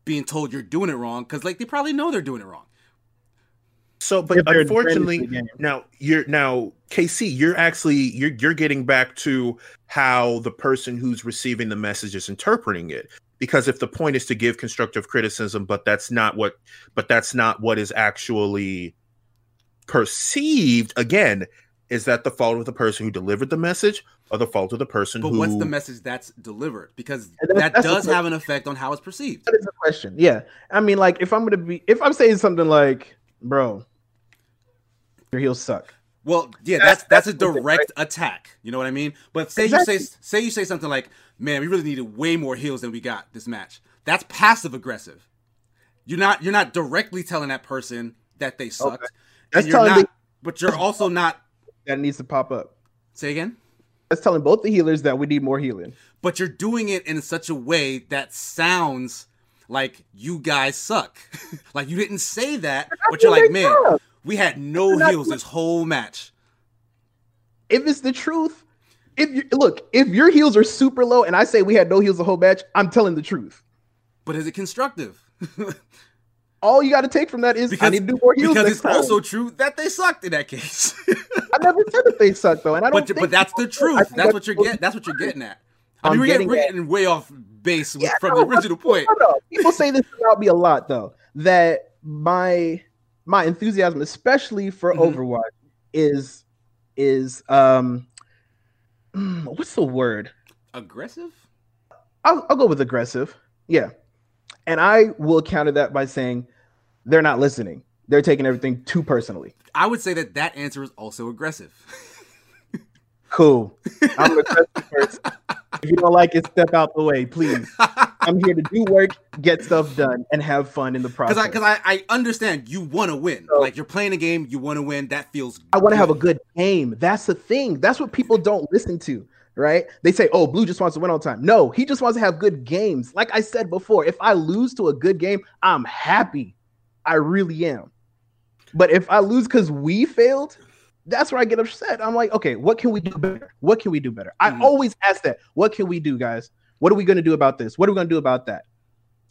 being told you're doing it wrong because like they probably know they're doing it wrong. So, but unfortunately, now you're now KC, you're actually you're you're getting back to how the person who's receiving the message is interpreting it. Because if the point is to give constructive criticism, but that's not what, but that's not what is actually perceived. Again, is that the fault of the person who delivered the message, or the fault of the person but who? what's the message that's delivered? Because that does have an effect on how it's perceived. That is a question. Yeah, I mean, like if I'm gonna be, if I'm saying something like, "Bro, your heals suck." Well, yeah, that's that's, a direct attack. You know what I mean? But say exactly. you say say you say something like, "Man, we really needed way more heals than we got this match." That's passive aggressive. You're not you're not directly telling that person that they sucked. Okay. That's telling not, but you're also not that needs to pop up. Say again. That's telling both the healers that we need more healing. But you're doing it in such a way that sounds like you guys suck. like you didn't say that, but you're like, man. We had no heals this whole match. If it's the truth, if you look, if your heals are super low and I say we had no heals the whole match, I'm telling the truth. But is it constructive? all you got to take from that is because, I need to do more heals. Because it's time. also true that they sucked in that case. I never said that they sucked though, and I don't. But, but that's the truth. That's, that's, what you're getting. That's what you're getting at. I mean, we're getting, we're getting way off base yeah, from no, the original point. No, People say this about me a lot though. That my my enthusiasm, especially for mm-hmm. Overwatch, is is um, what's the word? Aggressive. I'll, I'll go with aggressive. Yeah. And I will counter that by saying they're not listening. They're taking everything too personally. I would say that that answer is also aggressive. cool. I'm aggressive first. If you don't like it, step out the way, please. I'm here to do work, get stuff done, and have fun in the process. Because I, I, I, understand you want to win. So, like you're playing a game, you want to win. That feels. I want to have a good game. That's the thing. That's what people don't listen to right? They say, oh, Blue just wants to win all the time. No, he just wants to have good games. Like I said before, if I lose to a good game, I'm happy. I really am. But if I lose because we failed, that's where I get upset. I'm like, okay, what can we do better? What can we do better? Mm-hmm. I always ask that. What can we do, guys? What are we going to do about this? What are we going to do about that?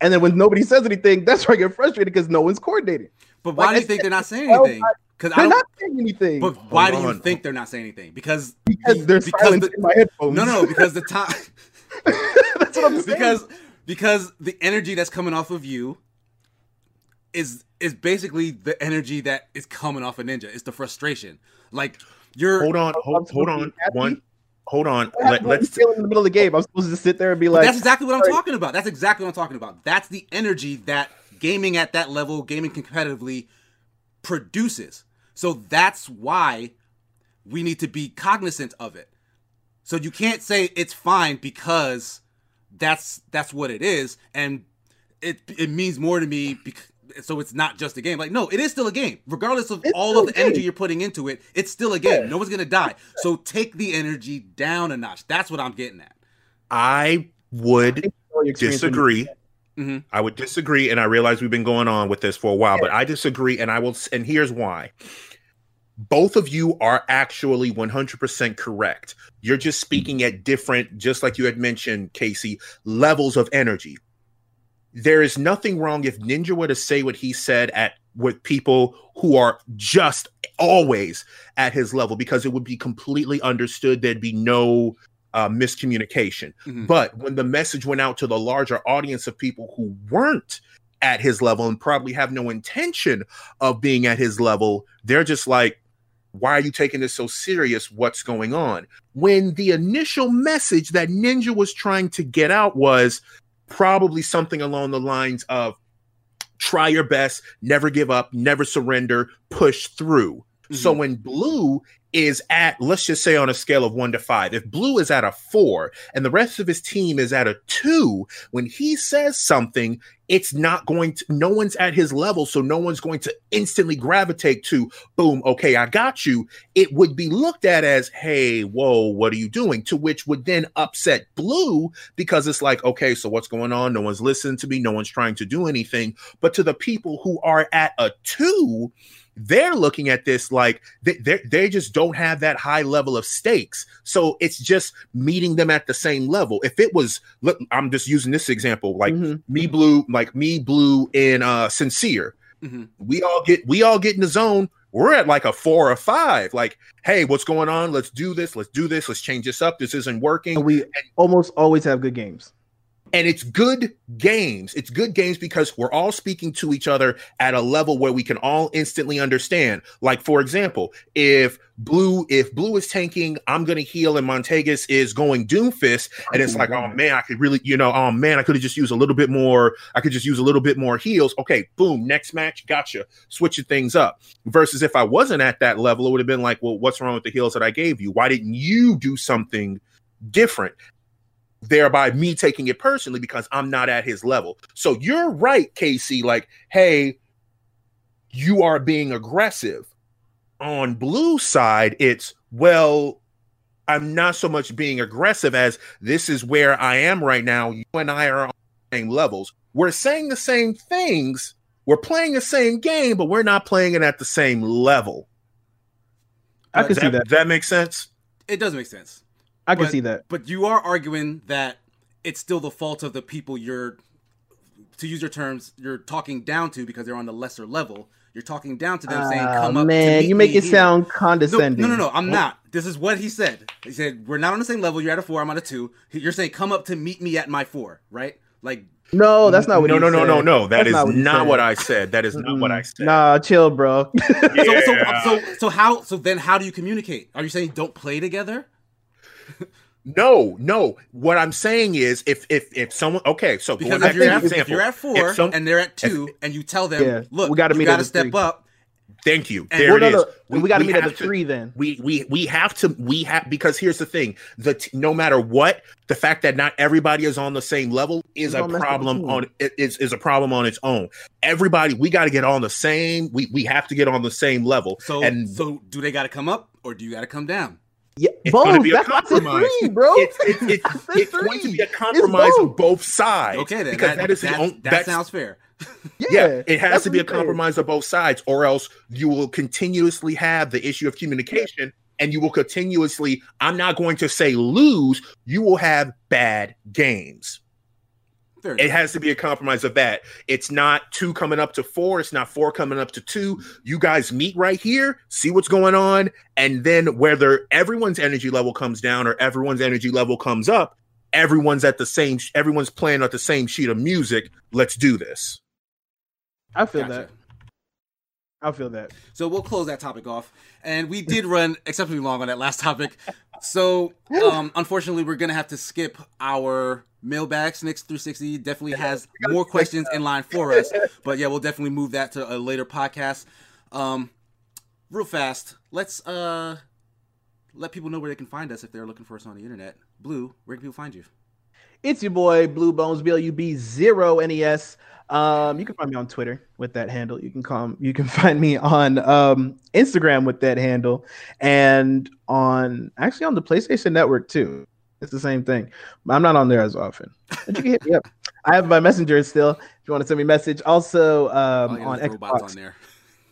And then when nobody says anything, that's where I get frustrated because no one's coordinating. But why like do you think they're not saying anything? Because they're not saying anything. But why Hold do you on. think they're not saying anything? Because because there's because silence the, in my headphones. No, no, because the time. that's what I'm saying. Because because the energy that's coming off of you is is basically the energy that is coming off a of ninja. It's the frustration. Like you're hold on, hold, hold on, one. Hold on. Let, us in the middle of the game. I'm supposed to sit there and be like, "That's exactly what I'm talking about. That's exactly what I'm talking about. That's the energy that gaming at that level, gaming competitively, produces. So that's why we need to be cognizant of it. So you can't say it's fine because that's that's what it is, and it it means more to me. Because, so it's not just a game. Like no, it is still a game, regardless of it's all of the energy you're putting into it. It's still a game. Yeah. No one's gonna die. So take the energy down a notch. That's what I'm getting at. I would disagree. Mm-hmm. I would disagree, and I realize we've been going on with this for a while, yeah. but I disagree, and I will. And here's why: both of you are actually 100% correct. You're just speaking at different, just like you had mentioned, KC, levels of energy. There is nothing wrong if Ninja were to say what he said at with people who are just always at his level because it would be completely understood. There'd be no uh, miscommunication. Mm-hmm. But when the message went out to the larger audience of people who weren't at his level and probably have no intention of being at his level, they're just like, why are you taking this so serious? What's going on? When the initial message that Ninja was trying to get out was probably something along the lines of try your best, never give up, never surrender, push through. Mm-hmm. So when Blue is at, let's just say on a scale of one to five, if Blue is at a four and the rest of his team is at a two, when he says something, it's not going to, no one's at his level. So no one's going to instantly gravitate to, boom, okay, I got you. It would be looked at as, hey, whoa, what are you doing? To which would then upset Blue because it's like, okay, so what's going on? No one's listening to me. No one's trying to do anything. But to the people who are at a two, they're looking at this like they, they, just don't have that high level of stakes. So it's just meeting them at the same level. If it was, look, I'm just using this example, like mm-hmm. me blue, like me blue and uh sincere. Mm-hmm. We all get we all get in the zone. We're at like a four or five. Like, hey, what's going on? Let's do this. Let's do this. Let's change this up. This isn't working. And we and, almost always have good games and it's good games. It's good games because we're all speaking to each other at a level where we can all instantly understand. Like, for example, if Blue, if Blue is tanking, I'm gonna heal, and Montagus is going Doomfist, and it's like, oh mm-hmm. man, I could really, you know, oh man, I could have just used a little bit more. I could just use a little bit more heals. Okay, boom, next match, gotcha. Switching things up. Versus if I wasn't at that level, it would have been like, well, what's wrong with the heals that I gave you? Why didn't you do something? different thereby me taking it personally because I'm not at his level. So you're right, KC. Like, hey, you are being aggressive. On blue side, it's well, I'm not so much being aggressive as this is where I am right now. You and I are on the same levels. We're saying the same things. We're playing the same game, but we're not playing it at the same level. I can see that. That make sense? It does make sense. I can but, see that. But you are arguing that it's still the fault of the people you're, to use your terms, you're talking down to because they're on the lesser level. You're talking down to them, uh, saying, "Come up." Man, you make it here. sound condescending. No, no, no, no I'm what? not. This is what he said. He said, "We're not on the same level. You're at a four. I'm at a two. You're saying, come up to meet me at my four, right? Like." No, that's not what. No, no, no, no, no. That that's is not, what, not what, I said. That is not what I said. Nah, chill, bro. yeah. so, so, so, so how? So then, how do you communicate? Are you saying don't play together? No, no. What I'm saying is, if if if someone okay, so because if you're, at, example, if you're at four some, and they're at two, if, and you tell them, yeah, look, we got to got to step three. up. Thank you. And there it is. We, we got to meet at the three. Then we we we have to we have because here's the thing: the t- no matter what, the fact that not everybody is on the same level is a problem on is is a problem on its own. Everybody, we got to get on the same. We we have to get on the same level. So and so, do they got to come up or do you got to come down? Yeah, it's both. Going to be That's a compromise, three, bro. It's, it's, it's, it's going to be a compromise on both sides. Okay, then because that, that is that, own, that sounds fair. yeah, yeah, it has to be a compromise fair. of both sides, or else you will continuously have the issue of communication, and you will continuously. I'm not going to say lose. You will have bad games it has to be a compromise of that. It's not two coming up to four. It's not four coming up to two. You guys meet right here, see what's going on, and then whether everyone's energy level comes down or everyone's energy level comes up, everyone's at the same. Everyone's playing at the same sheet of music. Let's do this. I feel gotcha. that. I feel that. So we'll close that topic off. And we did run exceptionally long on that last topic. So um, unfortunately, we're gonna have to skip our mailbag. Snix 360 definitely has more questions in line for us. But yeah, we'll definitely move that to a later podcast. Um, real fast, let's uh let people know where they can find us if they're looking for us on the internet. Blue, where can people find you? It's your boy Blue Bones B L U B zero N E S. Um, you can find me on Twitter with that handle. You can come. You can find me on um, Instagram with that handle, and on actually on the PlayStation Network too. It's the same thing. I'm not on there as often. But you can hit me up. I have my messenger still. If you want to send me a message, also um, on Xbox. On there.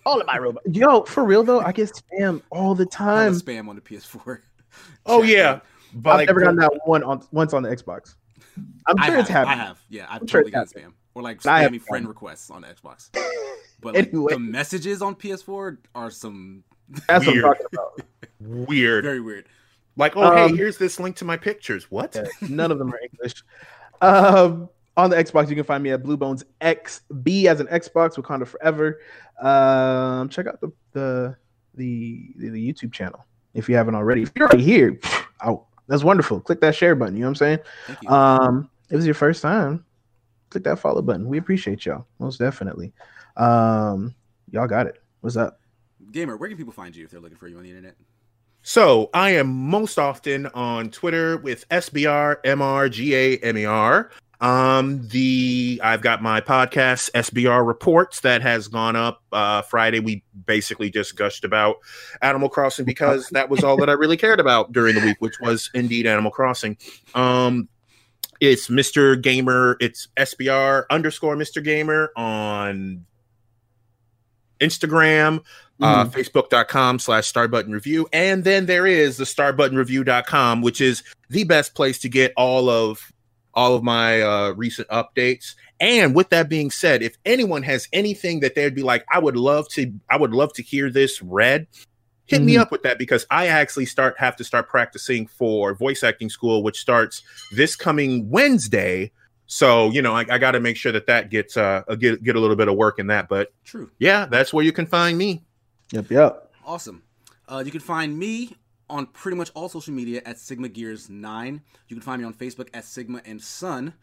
All of my robots. Yo, for real though, I get spam all the time. spam on the PS4. oh yeah, but I've like, never gotten that one on once on the Xbox. I'm sure have, it's happening. I have. Yeah, I've I'm totally sure got spam or like spammy friend requests on Xbox. But like, anyway. the messages on PS4 are some That's weird. what I'm talking about. weird. Very weird. Like, oh um, hey, here's this link to my pictures. What? Yeah, none of them are English. Um, on the Xbox, you can find me at Blue Bones XB as an Xbox Wakanda Forever. Um, check out the, the the the YouTube channel if you haven't already. If you're already here, oh, that's wonderful. Click that share button. You know what I'm saying? Um, it was your first time click that follow button. We appreciate y'all most definitely. Um, y'all got it. What's up, gamer? Where can people find you if they're looking for you on the internet? So I am most often on Twitter with SBR MRGAMER. Um, the I've got my podcast SBR Reports that has gone up uh Friday. We basically just gushed about Animal Crossing because that was all that I really cared about during the week, which was indeed Animal Crossing. Um it's Mr. Gamer, it's SBR underscore Mr. Gamer on Instagram, uh, Mhm. facebook.com slash star button review. And then there is the star button starbuttonreview.com, which is the best place to get all of all of my uh, recent updates. And with that being said, if anyone has anything that they'd be like, I would love to, I would love to hear this read, hit me Mhm. up with that because I actually start have to start practicing for voice acting school, which starts this coming Wednesday. So you know, I, I got to make sure that that gets uh get get a little bit of work in that. But True. yeah, that's where you can find me. Yep, yep. Awesome. Uh, you can find me on pretty much all social media at Sigma Gears 9. You can find me on Facebook at Sigma and Sun.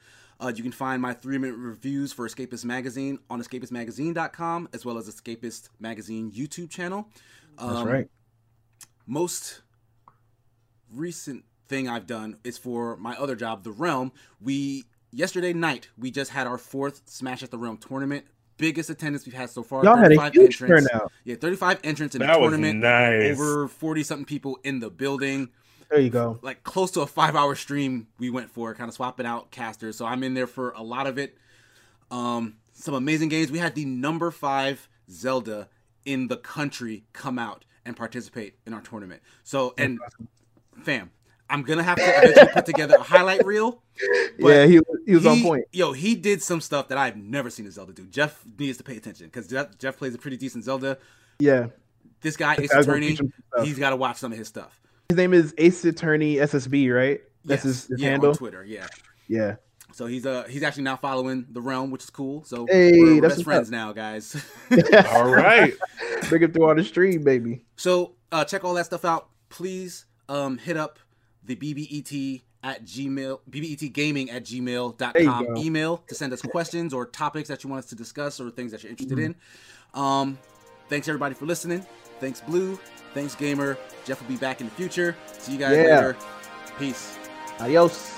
Uh, you can find my three minute reviews for Escapist Magazine on escapistmagazine.com as well as Escapist Magazine YouTube channel. That's Um, right. most recent thing I've done is for my other job, The Realm. We yesterday night we just had our fourth Smash at the Realm tournament. Biggest attendance we've had so far. Y'all had a huge entrants. turnout. Yeah, 35 entrants in the That was tournament. nice. Over 40 something people in the building. There you go. Like close to a five hour stream we went for, kind of swapping out casters. So I'm in there for a lot of it. Um, some amazing games. We had the number five Zelda in the country come out and participate in our tournament. So, and fam, I'm gonna have to eventually put together a highlight reel. But yeah, he, he was on point. Yo, he did some stuff that I've never seen a Zelda do. Jeff needs to pay attention because Jeff, Jeff plays a pretty decent Zelda. Yeah. This guy, Ace guy's Attorney, teach him some stuff. he's got to watch some of his stuff. His name is Ace Attorney SSB, right? That's Yes. his, his yeah, handle. on Twitter. Yeah. Yeah. So he's uh he's actually now following the realm, which is cool. So Hey, we're, we're that's best what's friends now, guys. All right. Bring it through on the stream, baby. so uh, check all that stuff out. Please um hit up the BBET at gmail bbetgaming at gmail.com email to send us questions or topics that you want us to discuss or things that you're interested Mm-hmm. in. Um, thanks everybody for listening. Thanks Blue. Thanks Gamer. Jeff will be back in the future. See you guys Yeah. later. Peace. Adios.